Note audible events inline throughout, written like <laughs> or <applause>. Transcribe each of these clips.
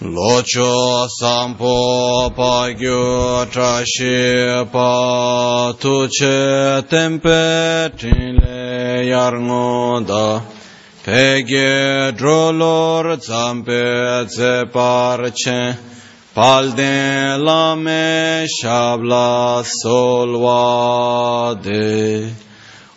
locho sampo pa gyo tra she pa tu che tempe tin le yar ngo da. Pe ge dro lor zampe ze par che. Pal de la me shabla solwa de.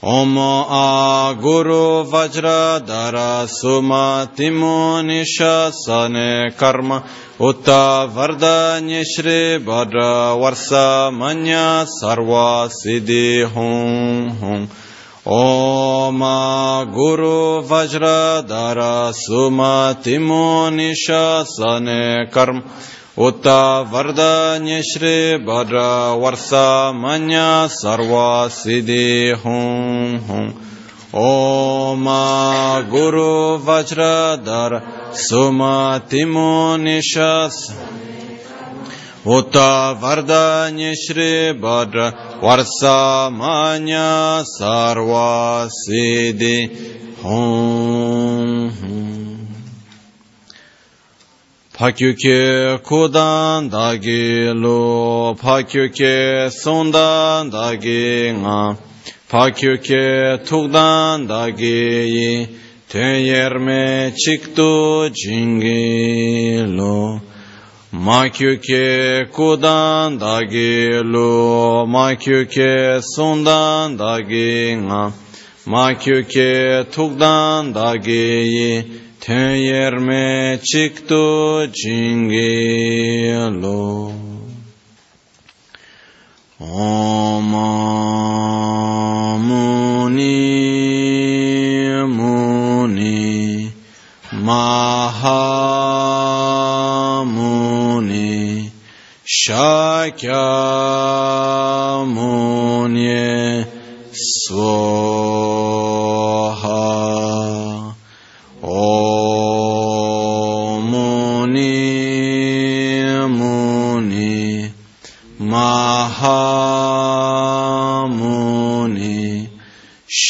A Guru Vajradhara Sumatimo Nishasane Karma Utta Vardanya Shri Bhadra Varsa Manya Sarva Siddhi Hum Hum. Om A Guru Vajradhara Sumatimo Nishasane Karma Utta Vardanya Shri Bhadra Varsa Manya Sarva Siddhi Hum Hum. Om Guru Vajradhara Sumatimo Nishas. Utta Vardanya Shri Bhadra Varsa Manya Sarva Siddhi Hum Hum 파큐케 코단 다게 로 파큐케 손단 다게 nga 파큐케 툭단 다게 테예르메 칙도 징게로 마큐케 코단 다게 로 마큐케 손단 다게 nga 마큐케 툭단 다게 ten yerme chikto jingelo Om Muni Muni Mahamuni Shakya Muni Swaha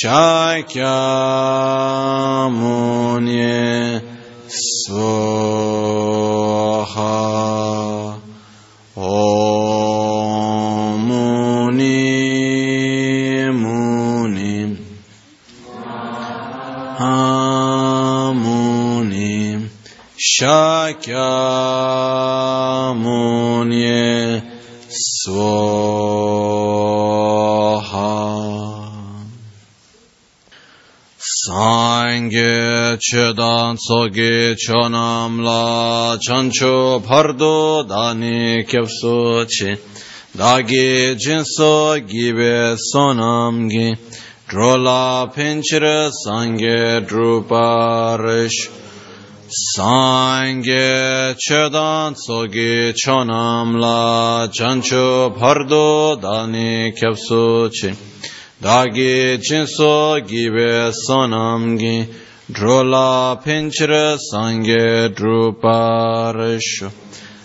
Shakya چدان سوگی چونم لا چانچو پردو دانی کفسو چی. داگی جنسو گیبه سونم گی. درولا پینچر سانگ دروپارش سانگ چدان سوگی چونم لا چانچو پردو دانی کفسو چی. داگی جنسو گیبه سونم گی. Drola pinchira sangye druparish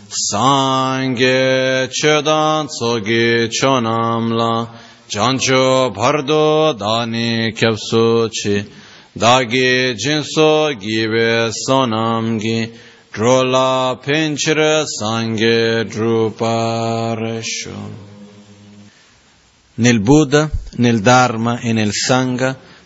Sangye chedan sogi chonam la chancho pardo dani kyapso chi dagi jinso gibe sonam gi drola pinchira sangye druparesho nel Buddha, nel Dharma e nel Sangha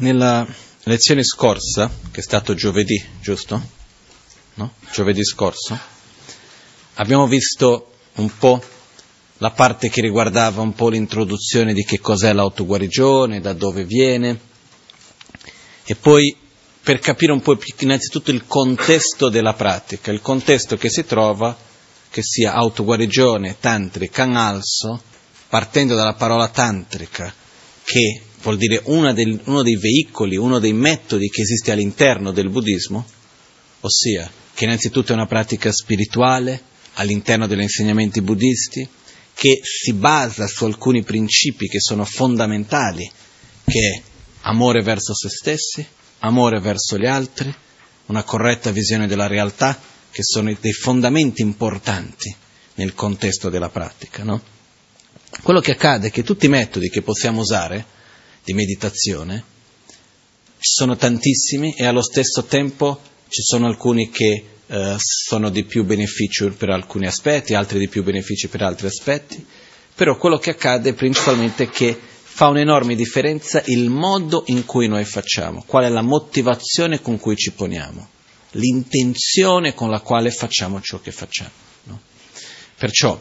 Nella lezione scorsa, che è stato giovedì, giusto? No? Giovedì scorso, abbiamo visto un po' la parte che riguardava un po' l'introduzione di che cos'è l'autoguarigione, da dove viene, e poi per capire un po' innanzitutto il contesto della pratica, il contesto che si trova, che sia autoguarigione, tantrica, analso, partendo dalla parola tantrica, che vuol dire del, uno dei veicoli, uno dei metodi che esiste all'interno del buddismo, ossia che innanzitutto è una pratica spirituale all'interno degli insegnamenti buddisti, che si basa su alcuni principi che sono fondamentali, che è amore verso se stessi, amore verso gli altri, una corretta visione della realtà, che sono dei fondamenti importanti nel contesto della pratica. No? Quello che accade è che tutti i metodi che possiamo usare di meditazione ci sono tantissimi e allo stesso tempo ci sono alcuni che eh, sono di più beneficio per alcuni aspetti, altri di più benefici per altri aspetti, però quello che accade è principalmente che fa un'enorme differenza il modo in cui noi facciamo, qual è la motivazione con cui ci poniamo, l'intenzione con la quale facciamo ciò che facciamo. No? Perciò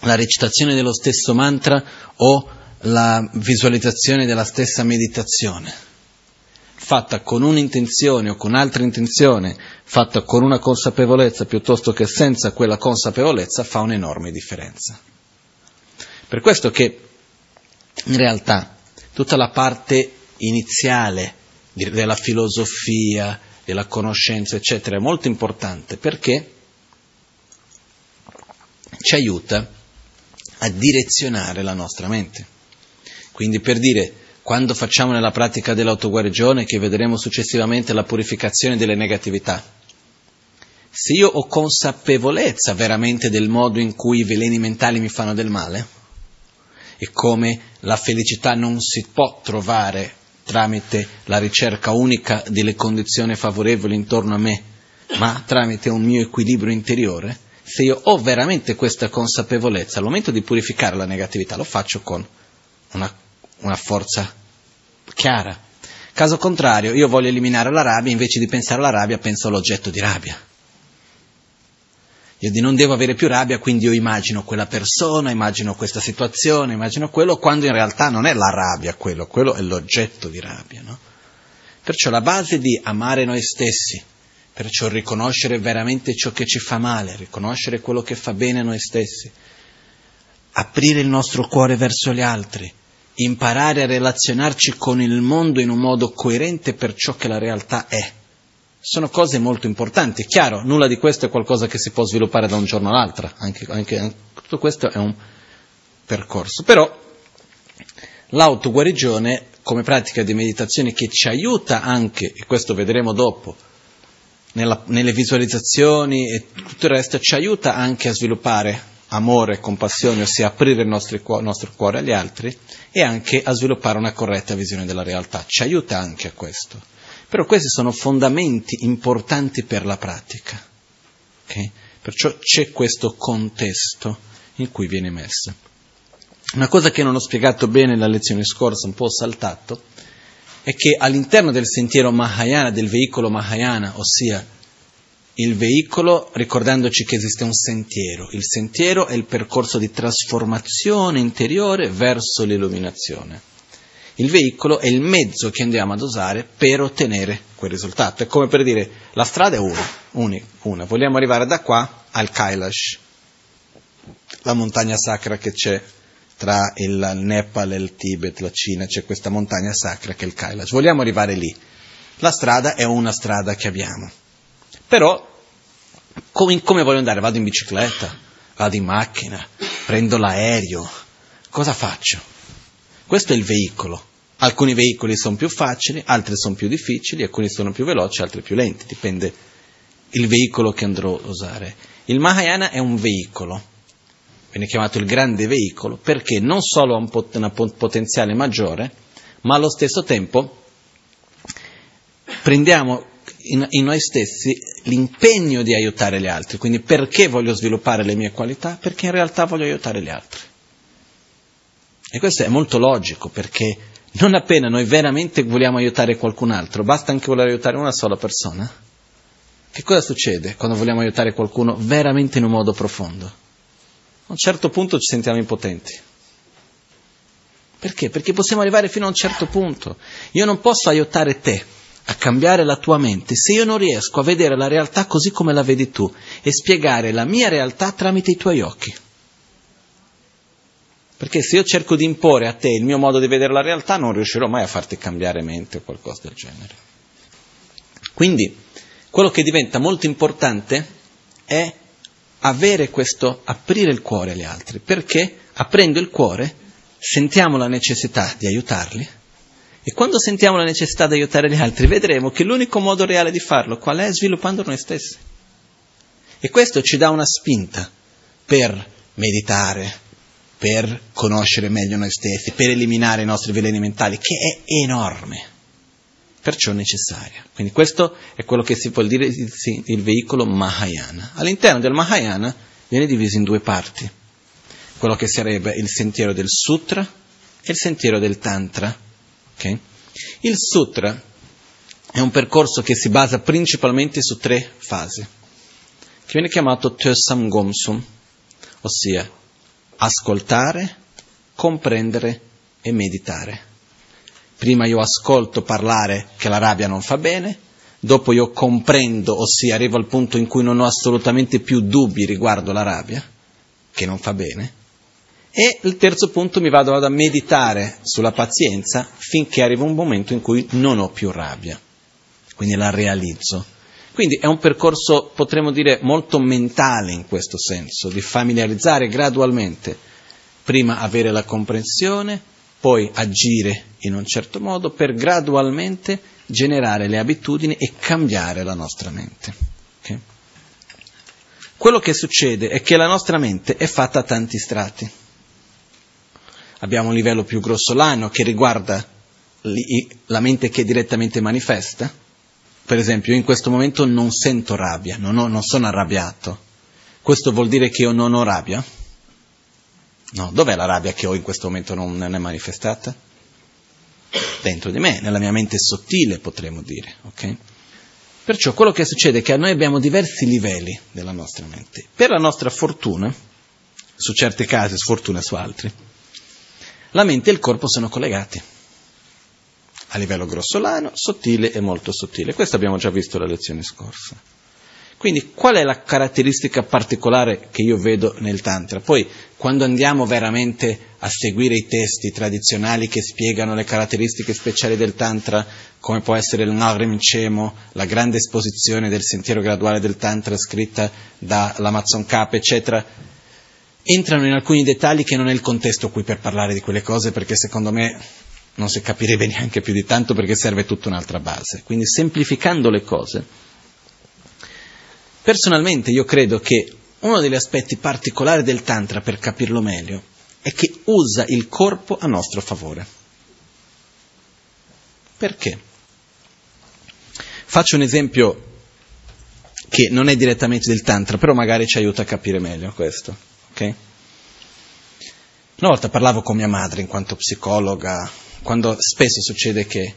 la recitazione dello stesso mantra o la visualizzazione della stessa meditazione, fatta con un'intenzione o con altra intenzione, fatta con una consapevolezza piuttosto che senza quella consapevolezza, fa un'enorme differenza. Per questo che in realtà tutta la parte iniziale della filosofia, della conoscenza, eccetera, è molto importante perché ci aiuta a direzionare la nostra mente. Quindi per dire, quando facciamo nella pratica dell'autoguarigione, che vedremo successivamente la purificazione delle negatività, se io ho consapevolezza veramente del modo in cui i veleni mentali mi fanno del male, e come la felicità non si può trovare tramite la ricerca unica delle condizioni favorevoli intorno a me, ma tramite un mio equilibrio interiore, se io ho veramente questa consapevolezza, al momento di purificare la negatività lo faccio con una, una forza chiara. Caso contrario, io voglio eliminare la rabbia, invece di pensare alla rabbia penso all'oggetto di rabbia. Io non devo avere più rabbia, quindi io immagino quella persona, immagino questa situazione, immagino quello, quando in realtà non è la rabbia quello, quello è l'oggetto di rabbia. No? Perciò la base di amare noi stessi, perciò riconoscere veramente ciò che ci fa male, riconoscere quello che fa bene a noi stessi, aprire il nostro cuore verso gli altri, imparare a relazionarci con il mondo in un modo coerente per ciò che la realtà è sono cose molto importanti. Chiaro, nulla di questo è qualcosa che si può sviluppare da un giorno all'altro, anche, anche, tutto questo è un percorso. Però l'autoguarigione come pratica di meditazione che ci aiuta anche, e questo vedremo dopo, nella, nelle visualizzazioni e tutto il resto, ci aiuta anche a sviluppare amore e compassione, ossia aprire il nostro, il nostro cuore agli altri e anche a sviluppare una corretta visione della realtà. Ci aiuta anche a questo. Però questi sono fondamenti importanti per la pratica. Okay? Perciò c'è questo contesto in cui viene messa. Una cosa che non ho spiegato bene nella lezione scorsa, un po' saltato, è che all'interno del sentiero Mahayana, del veicolo Mahayana, ossia il veicolo, ricordandoci che esiste un sentiero, il sentiero è il percorso di trasformazione interiore verso l'illuminazione. Il veicolo è il mezzo che andiamo ad usare per ottenere quel risultato. È come per dire, la strada è una, unica, una. Vogliamo arrivare da qua al Kailash, la montagna sacra che c'è tra il Nepal e il Tibet, la Cina, c'è questa montagna sacra che è il Kailash. Vogliamo arrivare lì. La strada è una strada che abbiamo. Però, come, come voglio andare? Vado in bicicletta, vado in macchina, prendo l'aereo. Cosa faccio? Questo è il veicolo. Alcuni veicoli sono più facili, altri sono più difficili, alcuni sono più veloci, altri più lenti, dipende il veicolo che andrò a usare. Il Mahayana è un veicolo, viene chiamato il grande veicolo, perché non solo ha un pot- una potenziale maggiore, ma allo stesso tempo prendiamo in, in, noi stessi l'impegno di aiutare gli altri. Quindi perché voglio sviluppare le mie qualità? Perché in realtà voglio aiutare gli altri. E questo è molto logico perché non appena noi veramente vogliamo aiutare qualcun altro, basta anche voler aiutare una sola persona. Che cosa succede quando vogliamo aiutare qualcuno veramente in un modo profondo? A un certo punto ci sentiamo impotenti. Perché? Perché possiamo arrivare fino a un certo punto. Io non posso aiutare te a cambiare la tua mente se io non riesco a vedere la realtà così come la vedi tu e spiegare la mia realtà tramite i tuoi occhi. Perché se io cerco di imporre a te il mio modo di vedere la realtà, non riuscirò mai a farti cambiare mente o qualcosa del genere. Quindi, quello che diventa molto importante è avere questo, aprire il cuore agli altri, perché aprendo il cuore sentiamo la necessità di aiutarli e quando sentiamo la necessità di aiutare gli altri vedremo che l'unico modo reale di farlo qual è? Sviluppando noi stessi. E questo ci dà una spinta per meditare, per conoscere meglio noi stessi, per eliminare i nostri veleni mentali, che è enorme, perciò necessaria. Quindi questo è quello che si può dire il veicolo Mahayana. All'interno del Mahayana viene diviso in due parti, quello che sarebbe il sentiero del Sutra e il sentiero del Tantra. Okay? Il Sutra è un percorso che si basa principalmente su tre fasi, che viene chiamato Tösam Gomsum, ossia ascoltare, comprendere e meditare. Prima io ascolto parlare che la rabbia non fa bene, dopo io comprendo, ossia arrivo al punto in cui non ho assolutamente più dubbi riguardo la rabbia, che non fa bene, e il terzo punto mi vado ad meditare sulla pazienza finché arriva un momento in cui non ho più rabbia, quindi la realizzo. Quindi è un percorso, potremmo dire, molto mentale in questo senso, di familiarizzare gradualmente, prima avere la comprensione, poi agire in un certo modo per gradualmente generare le abitudini e cambiare la nostra mente. Okay? Quello che succede è che la nostra mente è fatta a tanti strati. Abbiamo un livello più grossolano che riguarda la mente che direttamente manifesta, per esempio, io in questo momento non sento rabbia, non, ho, non sono arrabbiato. Questo vuol dire che io non ho rabbia? No, dov'è la rabbia che ho in questo momento non, non è manifestata? Dentro di me, nella mia mente sottile potremmo dire, ok? Perciò quello che succede è che noi abbiamo diversi livelli della nostra mente. Per la nostra fortuna, su certi casi, sfortuna su altri, la mente e il corpo sono collegati a livello grossolano, sottile e molto sottile. Questo abbiamo già visto la lezione scorsa. Quindi qual è la caratteristica particolare che io vedo nel Tantra? Poi quando andiamo veramente a seguire i testi tradizionali che spiegano le caratteristiche speciali del Tantra, come può essere il Nagrim Chemo, la grande esposizione del sentiero graduale del Tantra scritta dall'Amazon K, eccetera, entrano in alcuni dettagli che non è il contesto qui per parlare di quelle cose perché secondo me non si capirebbe <laughs> neanche più di tanto perché serve tutta un'altra base. Quindi semplificando le cose, personalmente io credo che uno degli aspetti particolari del Tantra per capirlo meglio è che usa il corpo a nostro favore. Perché? Faccio un esempio che non è direttamente del Tantra, però magari ci aiuta a capire meglio questo. Okay? Una volta parlavo con mia madre in quanto psicologa quando spesso succede che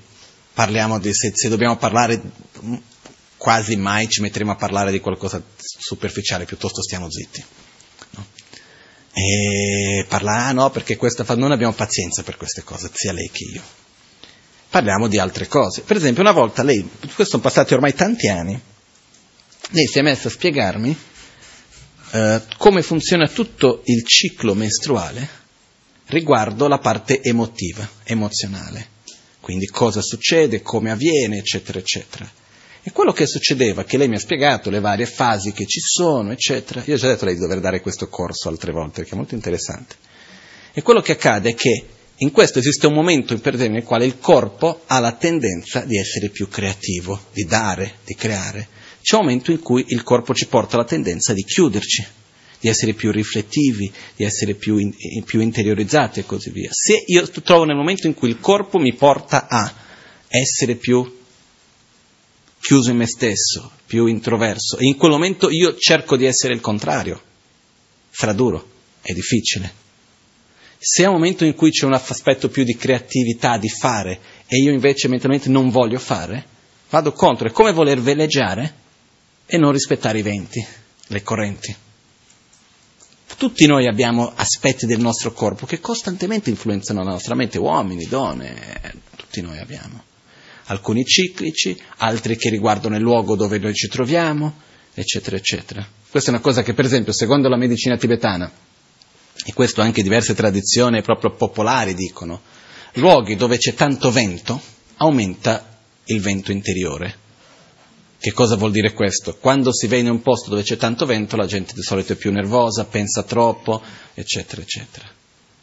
parliamo di, se, se dobbiamo parlare, quasi mai ci metteremo a parlare di qualcosa superficiale, piuttosto stiamo zitti. No? E parla, ah no, perché questa fa, non abbiamo pazienza per queste cose, sia lei che io. Parliamo di altre cose. Per esempio, una volta lei, questo sono passati ormai tanti anni, lei si è messa a spiegarmi eh, come funziona tutto il ciclo mestruale riguardo la parte emotiva, emozionale. Quindi cosa succede, come avviene, eccetera, eccetera. E quello che succedeva, che lei mi ha spiegato le varie fasi che ci sono, eccetera, io ho già detto lei di dover dare questo corso altre volte, perché è molto interessante. E quello che accade è che in questo esiste un momento nel quale il corpo ha la tendenza di essere più creativo, di dare, di creare. C'è un momento in cui il corpo ci porta la tendenza di chiuderci, di essere più riflettivi, di essere più, in, più interiorizzati e così via. Se io trovo nel momento in cui il corpo mi porta a essere più chiuso in me stesso, più introverso, e in quel momento io cerco di essere il contrario, sarà duro, è difficile. Se è un momento in cui c'è un aspetto più di creatività, di fare, e io invece mentalmente non voglio fare, vado contro, è come voler veleggiare e non rispettare i venti, le correnti. Tutti noi abbiamo aspetti del nostro corpo che costantemente influenzano la nostra mente, uomini, donne, tutti noi abbiamo. Alcuni ciclici, altri che riguardano il luogo dove noi ci troviamo, eccetera, eccetera. Questa è una cosa che, per esempio, secondo la medicina tibetana, e questo anche diverse tradizioni proprio popolari dicono, luoghi dove c'è tanto vento aumenta il vento interiore, che cosa vuol dire questo? Quando si va in un posto dove c'è tanto vento, la gente di solito è più nervosa, pensa troppo, eccetera, eccetera.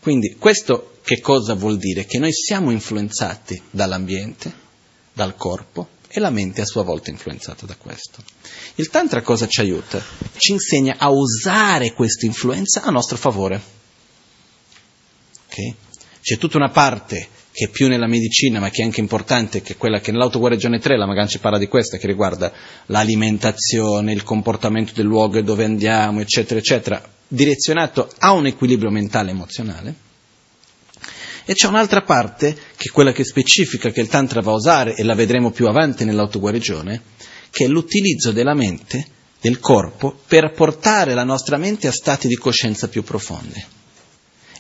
Quindi questo che cosa vuol dire? Che noi siamo influenzati dall'ambiente, dal corpo e la mente a sua volta è influenzata da questo. Il Tantra cosa ci aiuta? Ci insegna a usare questa influenza a nostro favore. Okay? C'è tutta una parte che è più nella medicina, ma che è anche importante, che è quella che nell'autoguarigione 3 la Magan ci parla di questa, che riguarda l'alimentazione, il comportamento del luogo e dove andiamo, eccetera, eccetera, direzionato a un equilibrio mentale e emozionale. E c'è un'altra parte, che è quella che specifica che il Tantra va a usare, e la vedremo più avanti nell'autoguarigione, che è l'utilizzo della mente, del corpo, per portare la nostra mente a stati di coscienza più profondi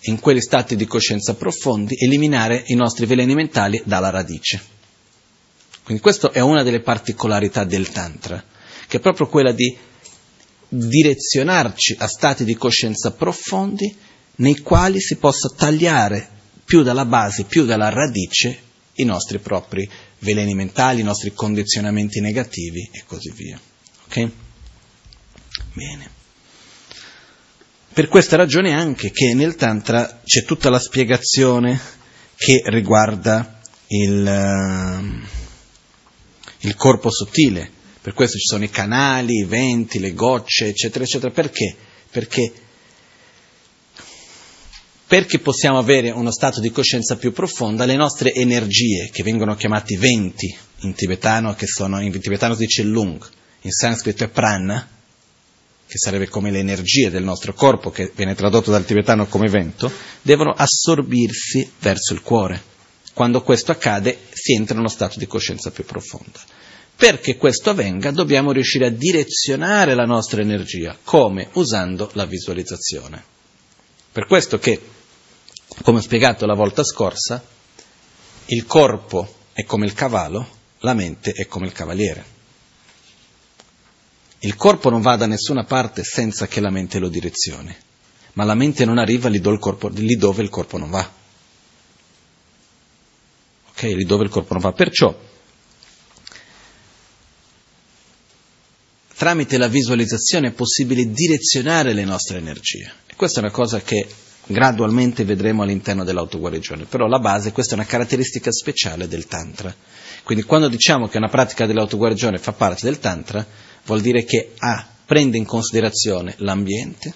in quegli stati di coscienza profondi, eliminare i nostri veleni mentali dalla radice. Quindi questa è una delle particolarità del Tantra, che è proprio quella di direzionarci a stati di coscienza profondi nei quali si possa tagliare più dalla base, più dalla radice i nostri propri veleni mentali, i nostri condizionamenti negativi e così via. Ok? Bene. Per questa ragione anche che nel Tantra c'è tutta la spiegazione che riguarda il, uh, il corpo sottile, per questo ci sono i canali, i venti, le gocce, eccetera, eccetera. Perché? Perché perché possiamo avere uno stato di coscienza più profonda, le nostre energie, che vengono chiamati venti in tibetano, che sono, in tibetano si dice lung, in sanscrito è prana, che sarebbe come le energie del nostro corpo, che viene tradotto dal tibetano come vento, devono assorbirsi verso il cuore. Quando questo accade si entra in uno stato di coscienza più profonda. Perché questo avvenga dobbiamo riuscire a direzionare la nostra energia. Come? Usando la visualizzazione. Per questo che, come ho spiegato la volta scorsa, il corpo è come il cavallo, la mente è come il cavaliere. Il corpo non va da nessuna parte senza che la mente lo direzioni, ma la mente non arriva lì, dove il corpo non va. Ok, lì dove il corpo non va. Perciò, tramite la visualizzazione è possibile direzionare le nostre energie. E questa è una cosa che gradualmente vedremo all'interno dell'autoguarigione, però la base, questa è una caratteristica speciale del Tantra. Quindi quando diciamo che una pratica dell'autoguarigione fa parte del Tantra, vuol dire che A prende in considerazione l'ambiente,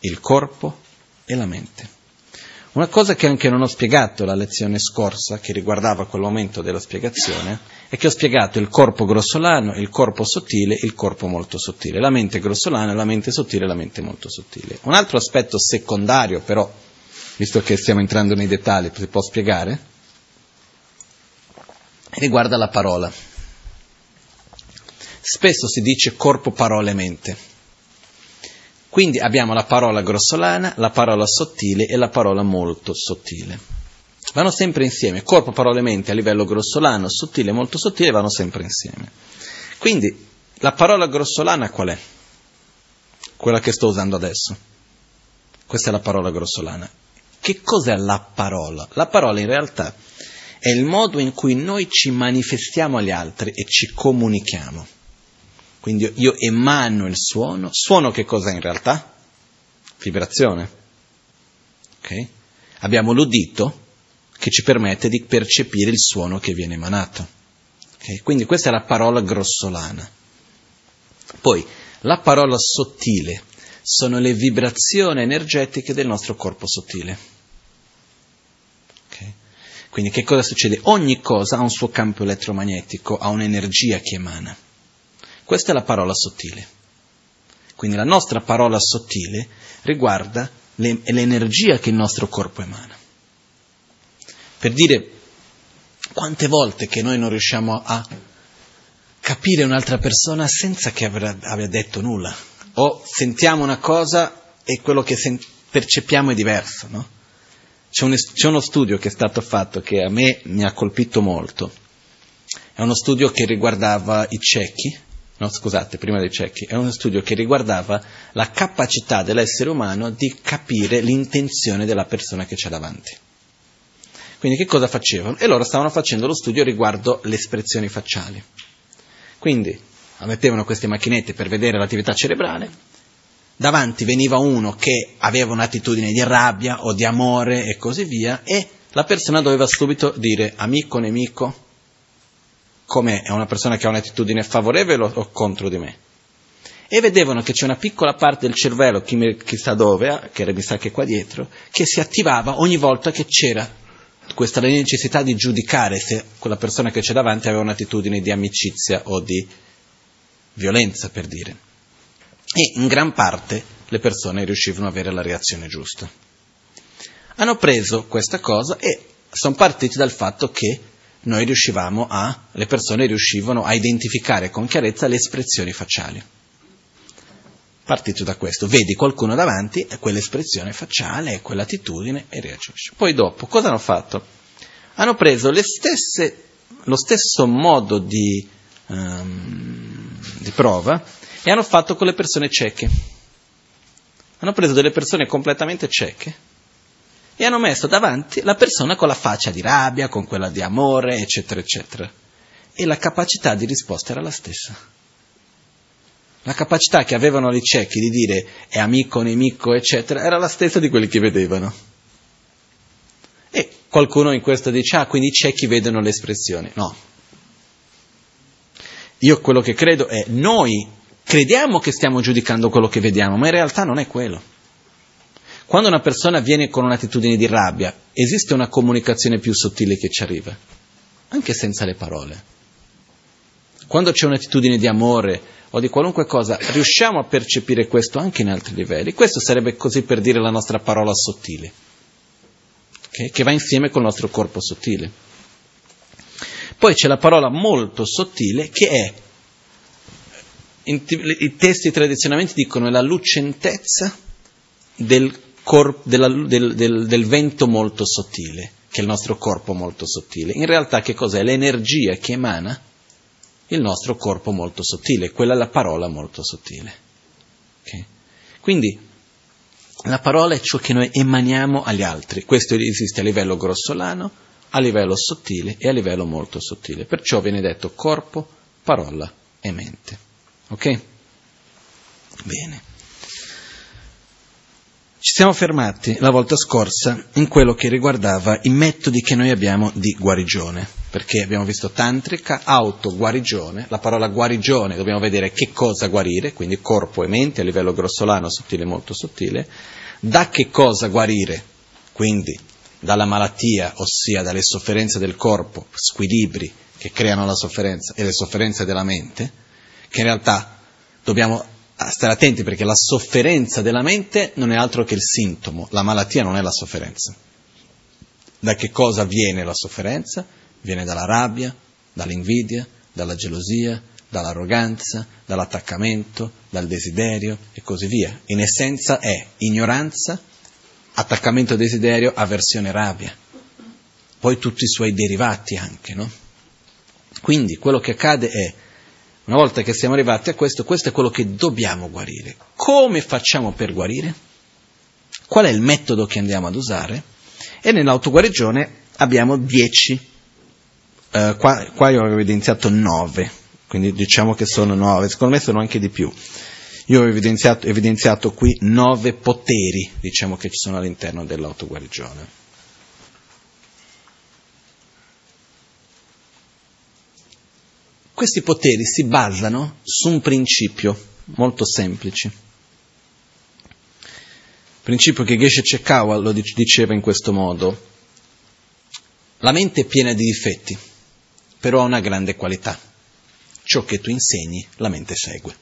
il corpo e la mente. Una cosa che anche non ho spiegato la lezione scorsa, che riguardava quel momento della spiegazione, è che ho spiegato il corpo grossolano, il corpo sottile il corpo molto sottile, la mente grossolana, la mente sottile la mente molto sottile. Un altro aspetto secondario, però, visto che stiamo entrando nei dettagli, si può spiegare, riguarda la parola. Spesso si dice corpo, parola e mente. Quindi abbiamo la parola grossolana, la parola sottile e la parola molto sottile. Vanno sempre insieme, corpo, parola e mente a livello grossolano, sottile e molto sottile vanno sempre insieme. Quindi la parola grossolana qual è? Quella che sto usando adesso. Questa è la parola grossolana. Che cos'è la parola? La parola in realtà è il modo in cui noi ci manifestiamo agli altri e ci comunichiamo. Quindi io emano il suono. Suono che cos'è in realtà? Vibrazione. Okay? Abbiamo l'udito che ci permette di percepire il suono che viene emanato. Okay? Quindi questa è la parola grossolana. Poi la parola sottile sono le vibrazioni energetiche del nostro corpo sottile. Okay? Quindi che cosa succede? Ogni cosa ha un suo campo elettromagnetico, ha un'energia che emana. Questa è la parola sottile. Quindi la nostra parola sottile riguarda le, l'energia che il nostro corpo emana. Per dire quante volte che noi non riusciamo a capire un'altra persona senza che abbia, abbia detto nulla, o sentiamo una cosa e quello che sen- percepiamo è diverso, no? C'è, un, c'è uno studio che è stato fatto che a me mi ha colpito molto. È uno studio che riguardava i ciechi no, scusate, prima dei ciechi, è uno studio che riguardava la capacità dell'essere umano di capire l'intenzione della persona che c'è davanti. Quindi che cosa facevano? E loro stavano facendo lo studio riguardo le espressioni facciali. Quindi mettevano queste macchinette per vedere l'attività cerebrale, davanti veniva uno che aveva un'attitudine di rabbia o di amore e così via, e la persona doveva subito dire amico, nemico, come è una persona che ha un'attitudine favorevole o contro di me. E vedevano che c'è una piccola parte del cervello, chissà dove, che mi sa che qua dietro, che si attivava ogni volta che c'era questa necessità di giudicare se quella persona che c'è davanti aveva un'attitudine di amicizia o di violenza, per dire. E in gran parte le persone riuscivano ad avere la reazione giusta. Hanno preso questa cosa e sono partiti dal fatto che noi riuscivamo a, le persone riuscivano a identificare con chiarezza le espressioni facciali. Partito da questo, vedi qualcuno davanti, è quell'espressione facciale, è quell'attitudine e reagisci. Poi dopo, cosa hanno fatto? Hanno preso stesse, lo stesso modo di, um, di prova e hanno fatto con le persone cieche. Hanno preso delle persone completamente cieche e hanno messo davanti la persona con la faccia di rabbia, con quella di amore, eccetera, eccetera. E la capacità di risposta era la stessa. La capacità che avevano i ciechi di dire è amico, nemico, eccetera, era la stessa di quelli che vedevano. E qualcuno in questo dice, ah, quindi i ciechi vedono le espressioni. No. Io quello che credo è, noi crediamo che stiamo giudicando quello che vediamo, ma in realtà non è quello. Quando una persona viene con un'attitudine di rabbia, esiste una comunicazione più sottile che ci arriva, anche senza le parole. Quando c'è un'attitudine di amore o di qualunque cosa, riusciamo a percepire questo anche in altri livelli. Questo sarebbe così per dire la nostra parola sottile, okay? che va insieme col nostro corpo sottile. Poi c'è la parola molto sottile che è, i testi tradizionalmente dicono, la lucentezza del cor- della, del, del, del vento molto sottile, che è il nostro corpo molto sottile. In realtà che cos'è? L'energia che emana il nostro corpo molto sottile, quella è la parola molto sottile. Okay? Quindi la parola è ciò che noi emaniamo agli altri, questo esiste a livello grossolano, a livello sottile e a livello molto sottile. Perciò viene detto corpo, parola e mente. Ok? Bene. Ci siamo fermati la volta scorsa in quello che riguardava i metodi che noi abbiamo di guarigione, perché abbiamo visto tantrica, autoguarigione, la parola guarigione dobbiamo vedere che cosa guarire, quindi corpo e mente a livello grossolano, sottile, molto sottile, da che cosa guarire, quindi dalla malattia, ossia dalle sofferenze del corpo, squilibri che creano la sofferenza e le sofferenze della mente, che in realtà dobbiamo stare attenti perché la sofferenza della mente non è altro che il sintomo, la malattia non è la sofferenza. Da che cosa viene la sofferenza? Viene dalla rabbia, dall'invidia, dalla gelosia, dall'arroganza, dall'attaccamento, dal desiderio e così via. In essenza è ignoranza, attaccamento desiderio, avversione rabbia. Poi tutti i suoi derivati anche, no? Quindi quello che accade è una volta che siamo arrivati a questo, questo è quello che dobbiamo guarire. Come facciamo per guarire? Qual è il metodo che andiamo ad usare? E nell'autoguarigione abbiamo 10, eh, qua, qua io avevo evidenziato 9, quindi diciamo che sono 9, secondo me sono anche di più. Io ho evidenziato, evidenziato qui 9 poteri, diciamo che ci sono all'interno dell'autoguarigione. Questi poteri si basano su un principio molto semplice. Principio che Geshe Chekawa lo diceva in questo modo. La mente è piena di difetti, però ha una grande qualità. Ciò che tu insegni, la mente segue.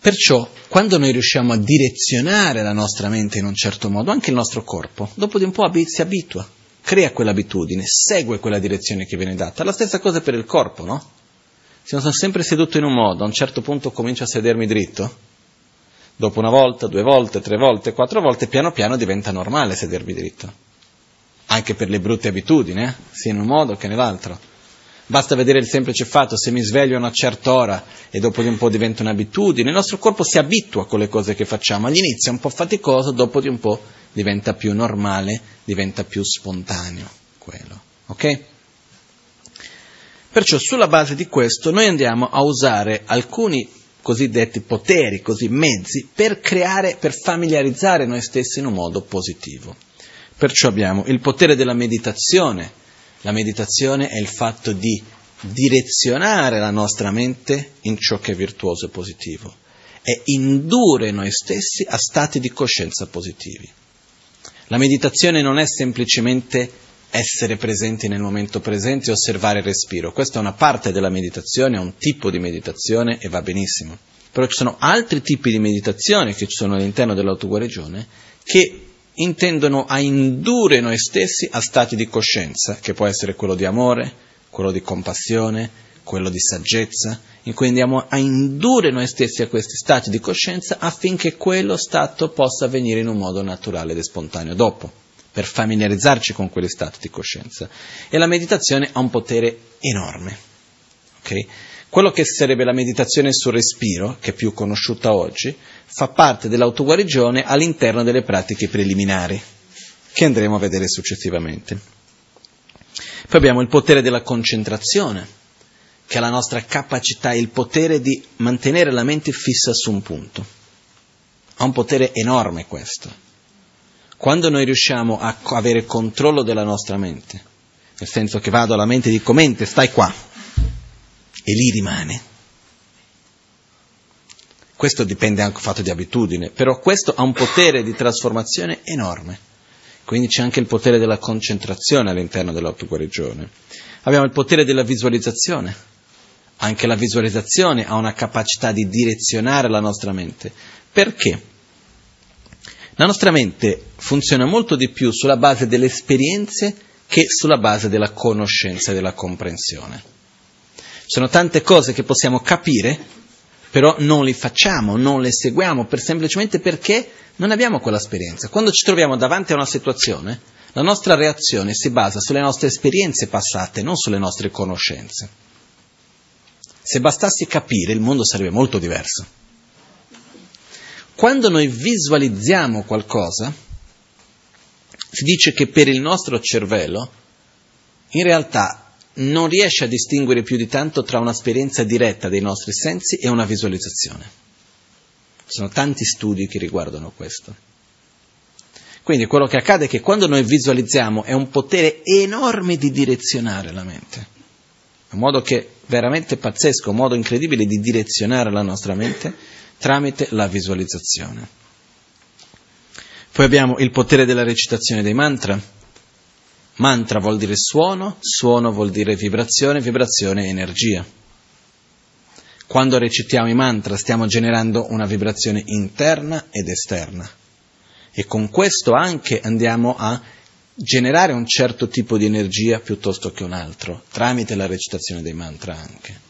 Perciò, quando noi riusciamo a direzionare la nostra mente in un certo modo, anche il nostro corpo, dopo di un po' si abitua crea quell'abitudine, segue quella direzione che viene data. La stessa cosa per il corpo, no? Se non sono sempre seduto in un modo, a un certo punto comincio a sedermi dritto, dopo una volta, due volte, tre volte, quattro volte, piano piano diventa normale sedermi dritto. Anche per le brutte abitudini, eh? sia in un modo che nell'altro. Basta vedere il semplice fatto, se mi sveglio a una certa ora e dopo di un po' diventa un'abitudine, il nostro corpo si abitua con le cose che facciamo. All'inizio è un po' faticoso, dopo di un po' diventa più normale, diventa più spontaneo quello. Ok? Perciò sulla base di questo noi andiamo a usare alcuni cosiddetti poteri, così mezzi, per creare, per familiarizzare noi stessi in un modo positivo. Perciò abbiamo il potere della meditazione. La meditazione è il fatto di direzionare la nostra mente in ciò che è virtuoso e positivo e indurre noi stessi a stati di coscienza positivi. La meditazione non è semplicemente essere presenti nel momento presente e osservare il respiro. Questa è una parte della meditazione, è un tipo di meditazione e va benissimo. Però ci sono altri tipi di meditazione che ci sono all'interno dell'autoguarigione che intendono a indurre noi stessi a stati di coscienza, che può essere quello di amore, quello di compassione, quello di saggezza, in cui andiamo a indurre noi stessi a questi stati di coscienza affinché quello stato possa avvenire in un modo naturale ed spontaneo dopo per familiarizzarci con quegli stati di coscienza. E la meditazione ha un potere enorme. Okay? Quello che sarebbe la meditazione sul respiro, che è più conosciuta oggi, fa parte dell'autoguarigione all'interno delle pratiche preliminari, che andremo a vedere successivamente. Poi abbiamo il potere della concentrazione, che è la nostra capacità, il potere di mantenere la mente fissa su un punto. Ha un potere enorme questo. Quando noi riusciamo a avere controllo della nostra mente, nel senso che vado alla mente e dico mente stai qua, e lì rimane. Questo dipende anche dal fatto di abitudine, però questo ha un potere di trasformazione enorme. Quindi c'è anche il potere della concentrazione all'interno dell'autoguarigione. Abbiamo il potere della visualizzazione. Anche la visualizzazione ha una capacità di direzionare la nostra mente. Perché? La nostra mente funziona molto di più sulla base delle esperienze che sulla base della conoscenza e della comprensione. Sono tante cose che possiamo capire, però non le facciamo, non le seguiamo, per semplicemente perché non abbiamo quell'esperienza. Quando ci troviamo davanti a una situazione, la nostra reazione si basa sulle nostre esperienze passate, non sulle nostre conoscenze. Se bastasse capire, il mondo sarebbe molto diverso. Quando noi visualizziamo qualcosa, si dice che per il nostro cervello in realtà non riesce a distinguere più di tanto tra un'esperienza diretta dei nostri sensi e una visualizzazione. Ci sono tanti studi che riguardano questo. Quindi quello che accade è che quando noi visualizziamo è un potere enorme di direzionare la mente. Un modo che veramente pazzesco, un modo incredibile di direzionare la nostra mente tramite la visualizzazione. Poi abbiamo il potere della recitazione dei mantra. Mantra vuol dire suono, suono vuol dire vibrazione, vibrazione energia. Quando recitiamo i mantra stiamo generando una vibrazione interna ed esterna e con questo anche andiamo a generare un certo tipo di energia piuttosto che un altro, tramite la recitazione dei mantra anche.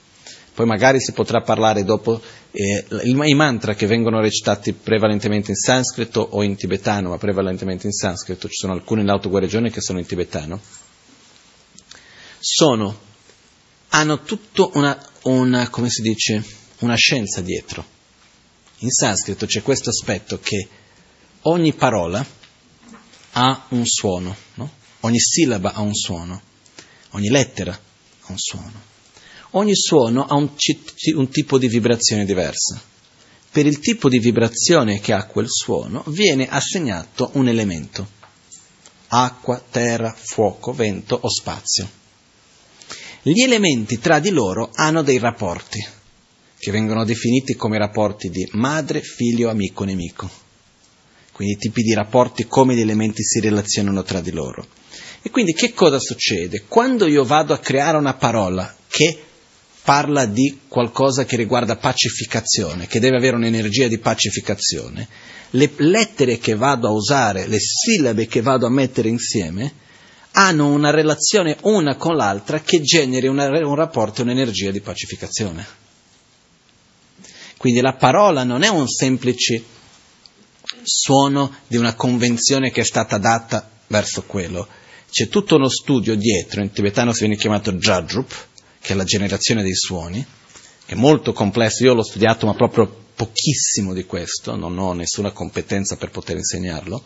Poi magari si potrà parlare dopo eh, i mantra che vengono recitati prevalentemente in sanscrito o in tibetano, ma prevalentemente in sanscrito, ci sono alcuni nell'autoguarigione che sono in tibetano, sono, hanno tutto una, una, come si dice, una scienza dietro. In sanscrito c'è questo aspetto che ogni parola ha un suono, no? ogni sillaba ha un suono, ogni lettera ha un suono ogni suono ha un, un tipo di vibrazione diversa. Per il tipo di vibrazione che ha quel suono viene assegnato un elemento. Acqua, terra, fuoco, vento o spazio. Gli elementi tra di loro hanno dei rapporti, che vengono definiti come rapporti di madre, figlio, amico, nemico. Quindi tipi di rapporti come gli elementi si relazionano tra di loro. E quindi che cosa succede? Quando io vado a creare una parola che parla di qualcosa che riguarda pacificazione, che deve avere un'energia di pacificazione, le lettere che vado a usare, le sillabe che vado a mettere insieme, hanno una relazione una con l'altra che generi una, un rapporto e un'energia di pacificazione. Quindi la parola non è un semplice suono di una convenzione che è stata data verso quello. C'è tutto uno studio dietro, in tibetano si viene chiamato Jadrup, che è la generazione dei suoni, è molto complesso, io l'ho studiato ma proprio pochissimo di questo, non ho nessuna competenza per poter insegnarlo,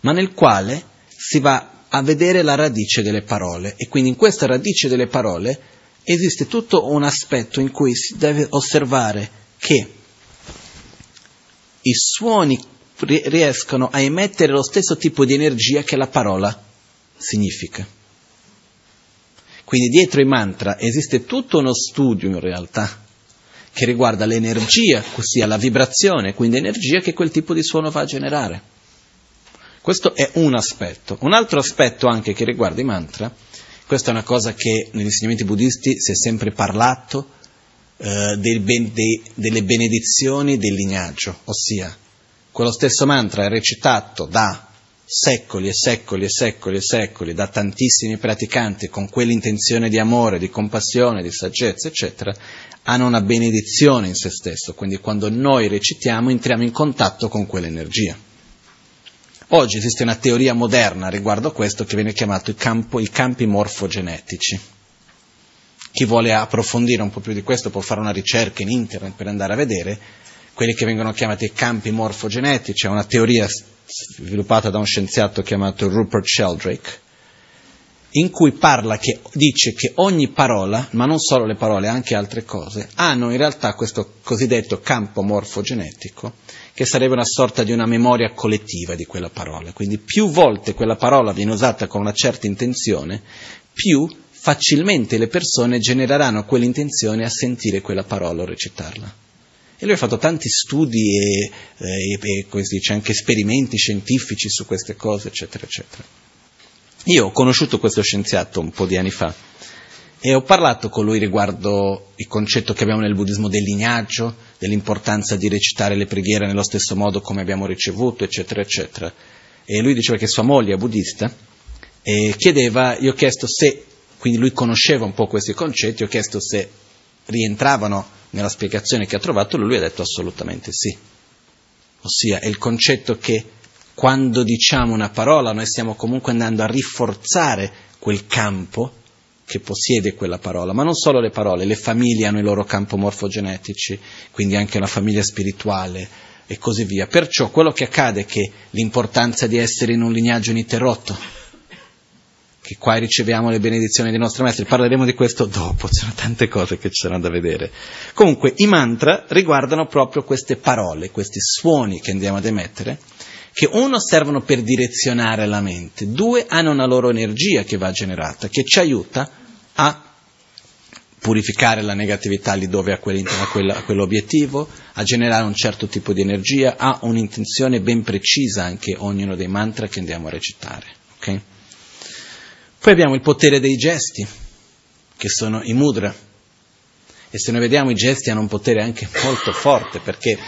ma nel quale si va a vedere la radice delle parole e quindi in questa radice delle parole esiste tutto un aspetto in cui si deve osservare che i suoni riescono a emettere lo stesso tipo di energia che la parola significa. Quindi dietro i mantra esiste tutto uno studio in realtà che riguarda l'energia, ossia la vibrazione, quindi energia che quel tipo di suono va a generare. Questo è un aspetto. Un altro aspetto anche che riguarda i mantra, questa è una cosa che negli insegnamenti buddisti si è sempre parlato, eh, ben, de, delle benedizioni del lignaggio, ossia quello stesso mantra è recitato da secoli e secoli e secoli e secoli da tantissimi praticanti con quell'intenzione di amore, di compassione, di saggezza, eccetera, hanno una benedizione in se stesso, quindi quando noi recitiamo entriamo in contatto con quell'energia. Oggi esiste una teoria moderna riguardo a questo che viene chiamato campo, i campi morfogenetici. Chi vuole approfondire un po' più di questo può fare una ricerca in internet per andare a vedere quelli che vengono chiamati campi morfogenetici, è una teoria sviluppata da un scienziato chiamato Rupert Sheldrake, in cui parla che, dice che ogni parola, ma non solo le parole, anche altre cose, hanno in realtà questo cosiddetto campo morfogenetico, che sarebbe una sorta di una memoria collettiva di quella parola. Quindi più volte quella parola viene usata con una certa intenzione, più facilmente le persone genereranno quell'intenzione a sentire quella parola o recitarla. E lui ha fatto tanti studi e, e, e dice, anche esperimenti scientifici su queste cose, eccetera, eccetera. Io ho conosciuto questo scienziato un po' di anni fa e ho parlato con lui riguardo il concetto che abbiamo nel buddismo del lignaggio, dell'importanza di recitare le preghiere nello stesso modo come abbiamo ricevuto, eccetera, eccetera. E lui diceva che sua moglie è buddista e chiedeva, io ho chiesto se, quindi lui conosceva un po' questi concetti, ho chiesto se rientravano nella spiegazione che ha trovato, lui ha detto assolutamente sì. Ossia, è il concetto che quando diciamo una parola noi stiamo comunque andando a rinforzare quel campo che possiede quella parola, ma non solo le parole, le famiglie hanno il loro campo morfogenetici, quindi anche la famiglia spirituale e così via. Perciò quello che accade è che l'importanza di essere in un lignaggio ininterrotto, che qua riceviamo le benedizioni dei nostri maestri, parleremo di questo dopo, ci sono tante cose che ci sono da vedere. Comunque i mantra riguardano proprio queste parole, questi suoni che andiamo ad emettere, che uno servono per direzionare la mente, due hanno una loro energia che va generata, che ci aiuta a purificare la negatività lì dove ha, quell'obiettivo, a generare un certo tipo di energia, ha un'intenzione ben precisa anche ognuno dei mantra che andiamo a recitare. Okay? Poi abbiamo il potere dei gesti, che sono i mudra. E se noi vediamo i gesti hanno un potere anche molto forte, perché,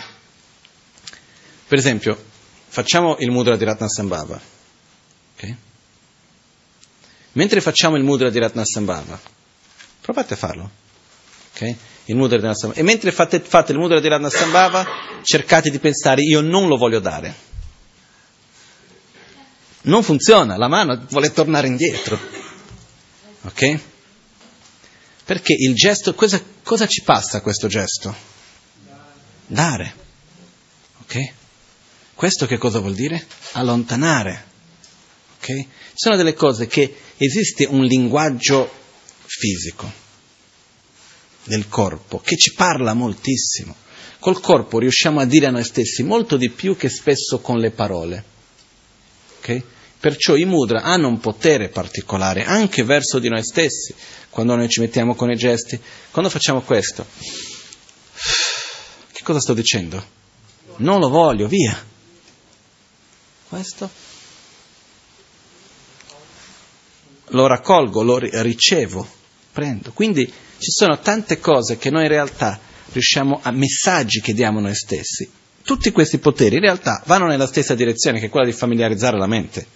per esempio, Facciamo il mudra di Ratnasambhava. Okay? Mentre facciamo il mudra di Ratnasambhava, provate a farlo. Okay? E mentre fate, fate il mudra di Ratnasambhava, cercate di pensare, io non lo voglio dare. Non funziona, la mano vuole tornare indietro. Ok? Perché il gesto, cosa, cosa ci passa questo gesto? Dare. Ok? Questo che cosa vuol dire? Allontanare. Okay? Sono delle cose che esiste un linguaggio fisico del corpo che ci parla moltissimo. Col corpo riusciamo a dire a noi stessi molto di più che spesso con le parole. Okay? Perciò i mudra hanno un potere particolare anche verso di noi stessi, quando noi ci mettiamo con i gesti. Quando facciamo questo, che cosa sto dicendo? Non lo voglio, via questo? Lo raccolgo, lo ricevo, prendo. Quindi ci sono tante cose che noi in realtà riusciamo a messaggi che diamo noi stessi. Tutti questi poteri in realtà vanno nella stessa direzione che è quella di familiarizzare la mente.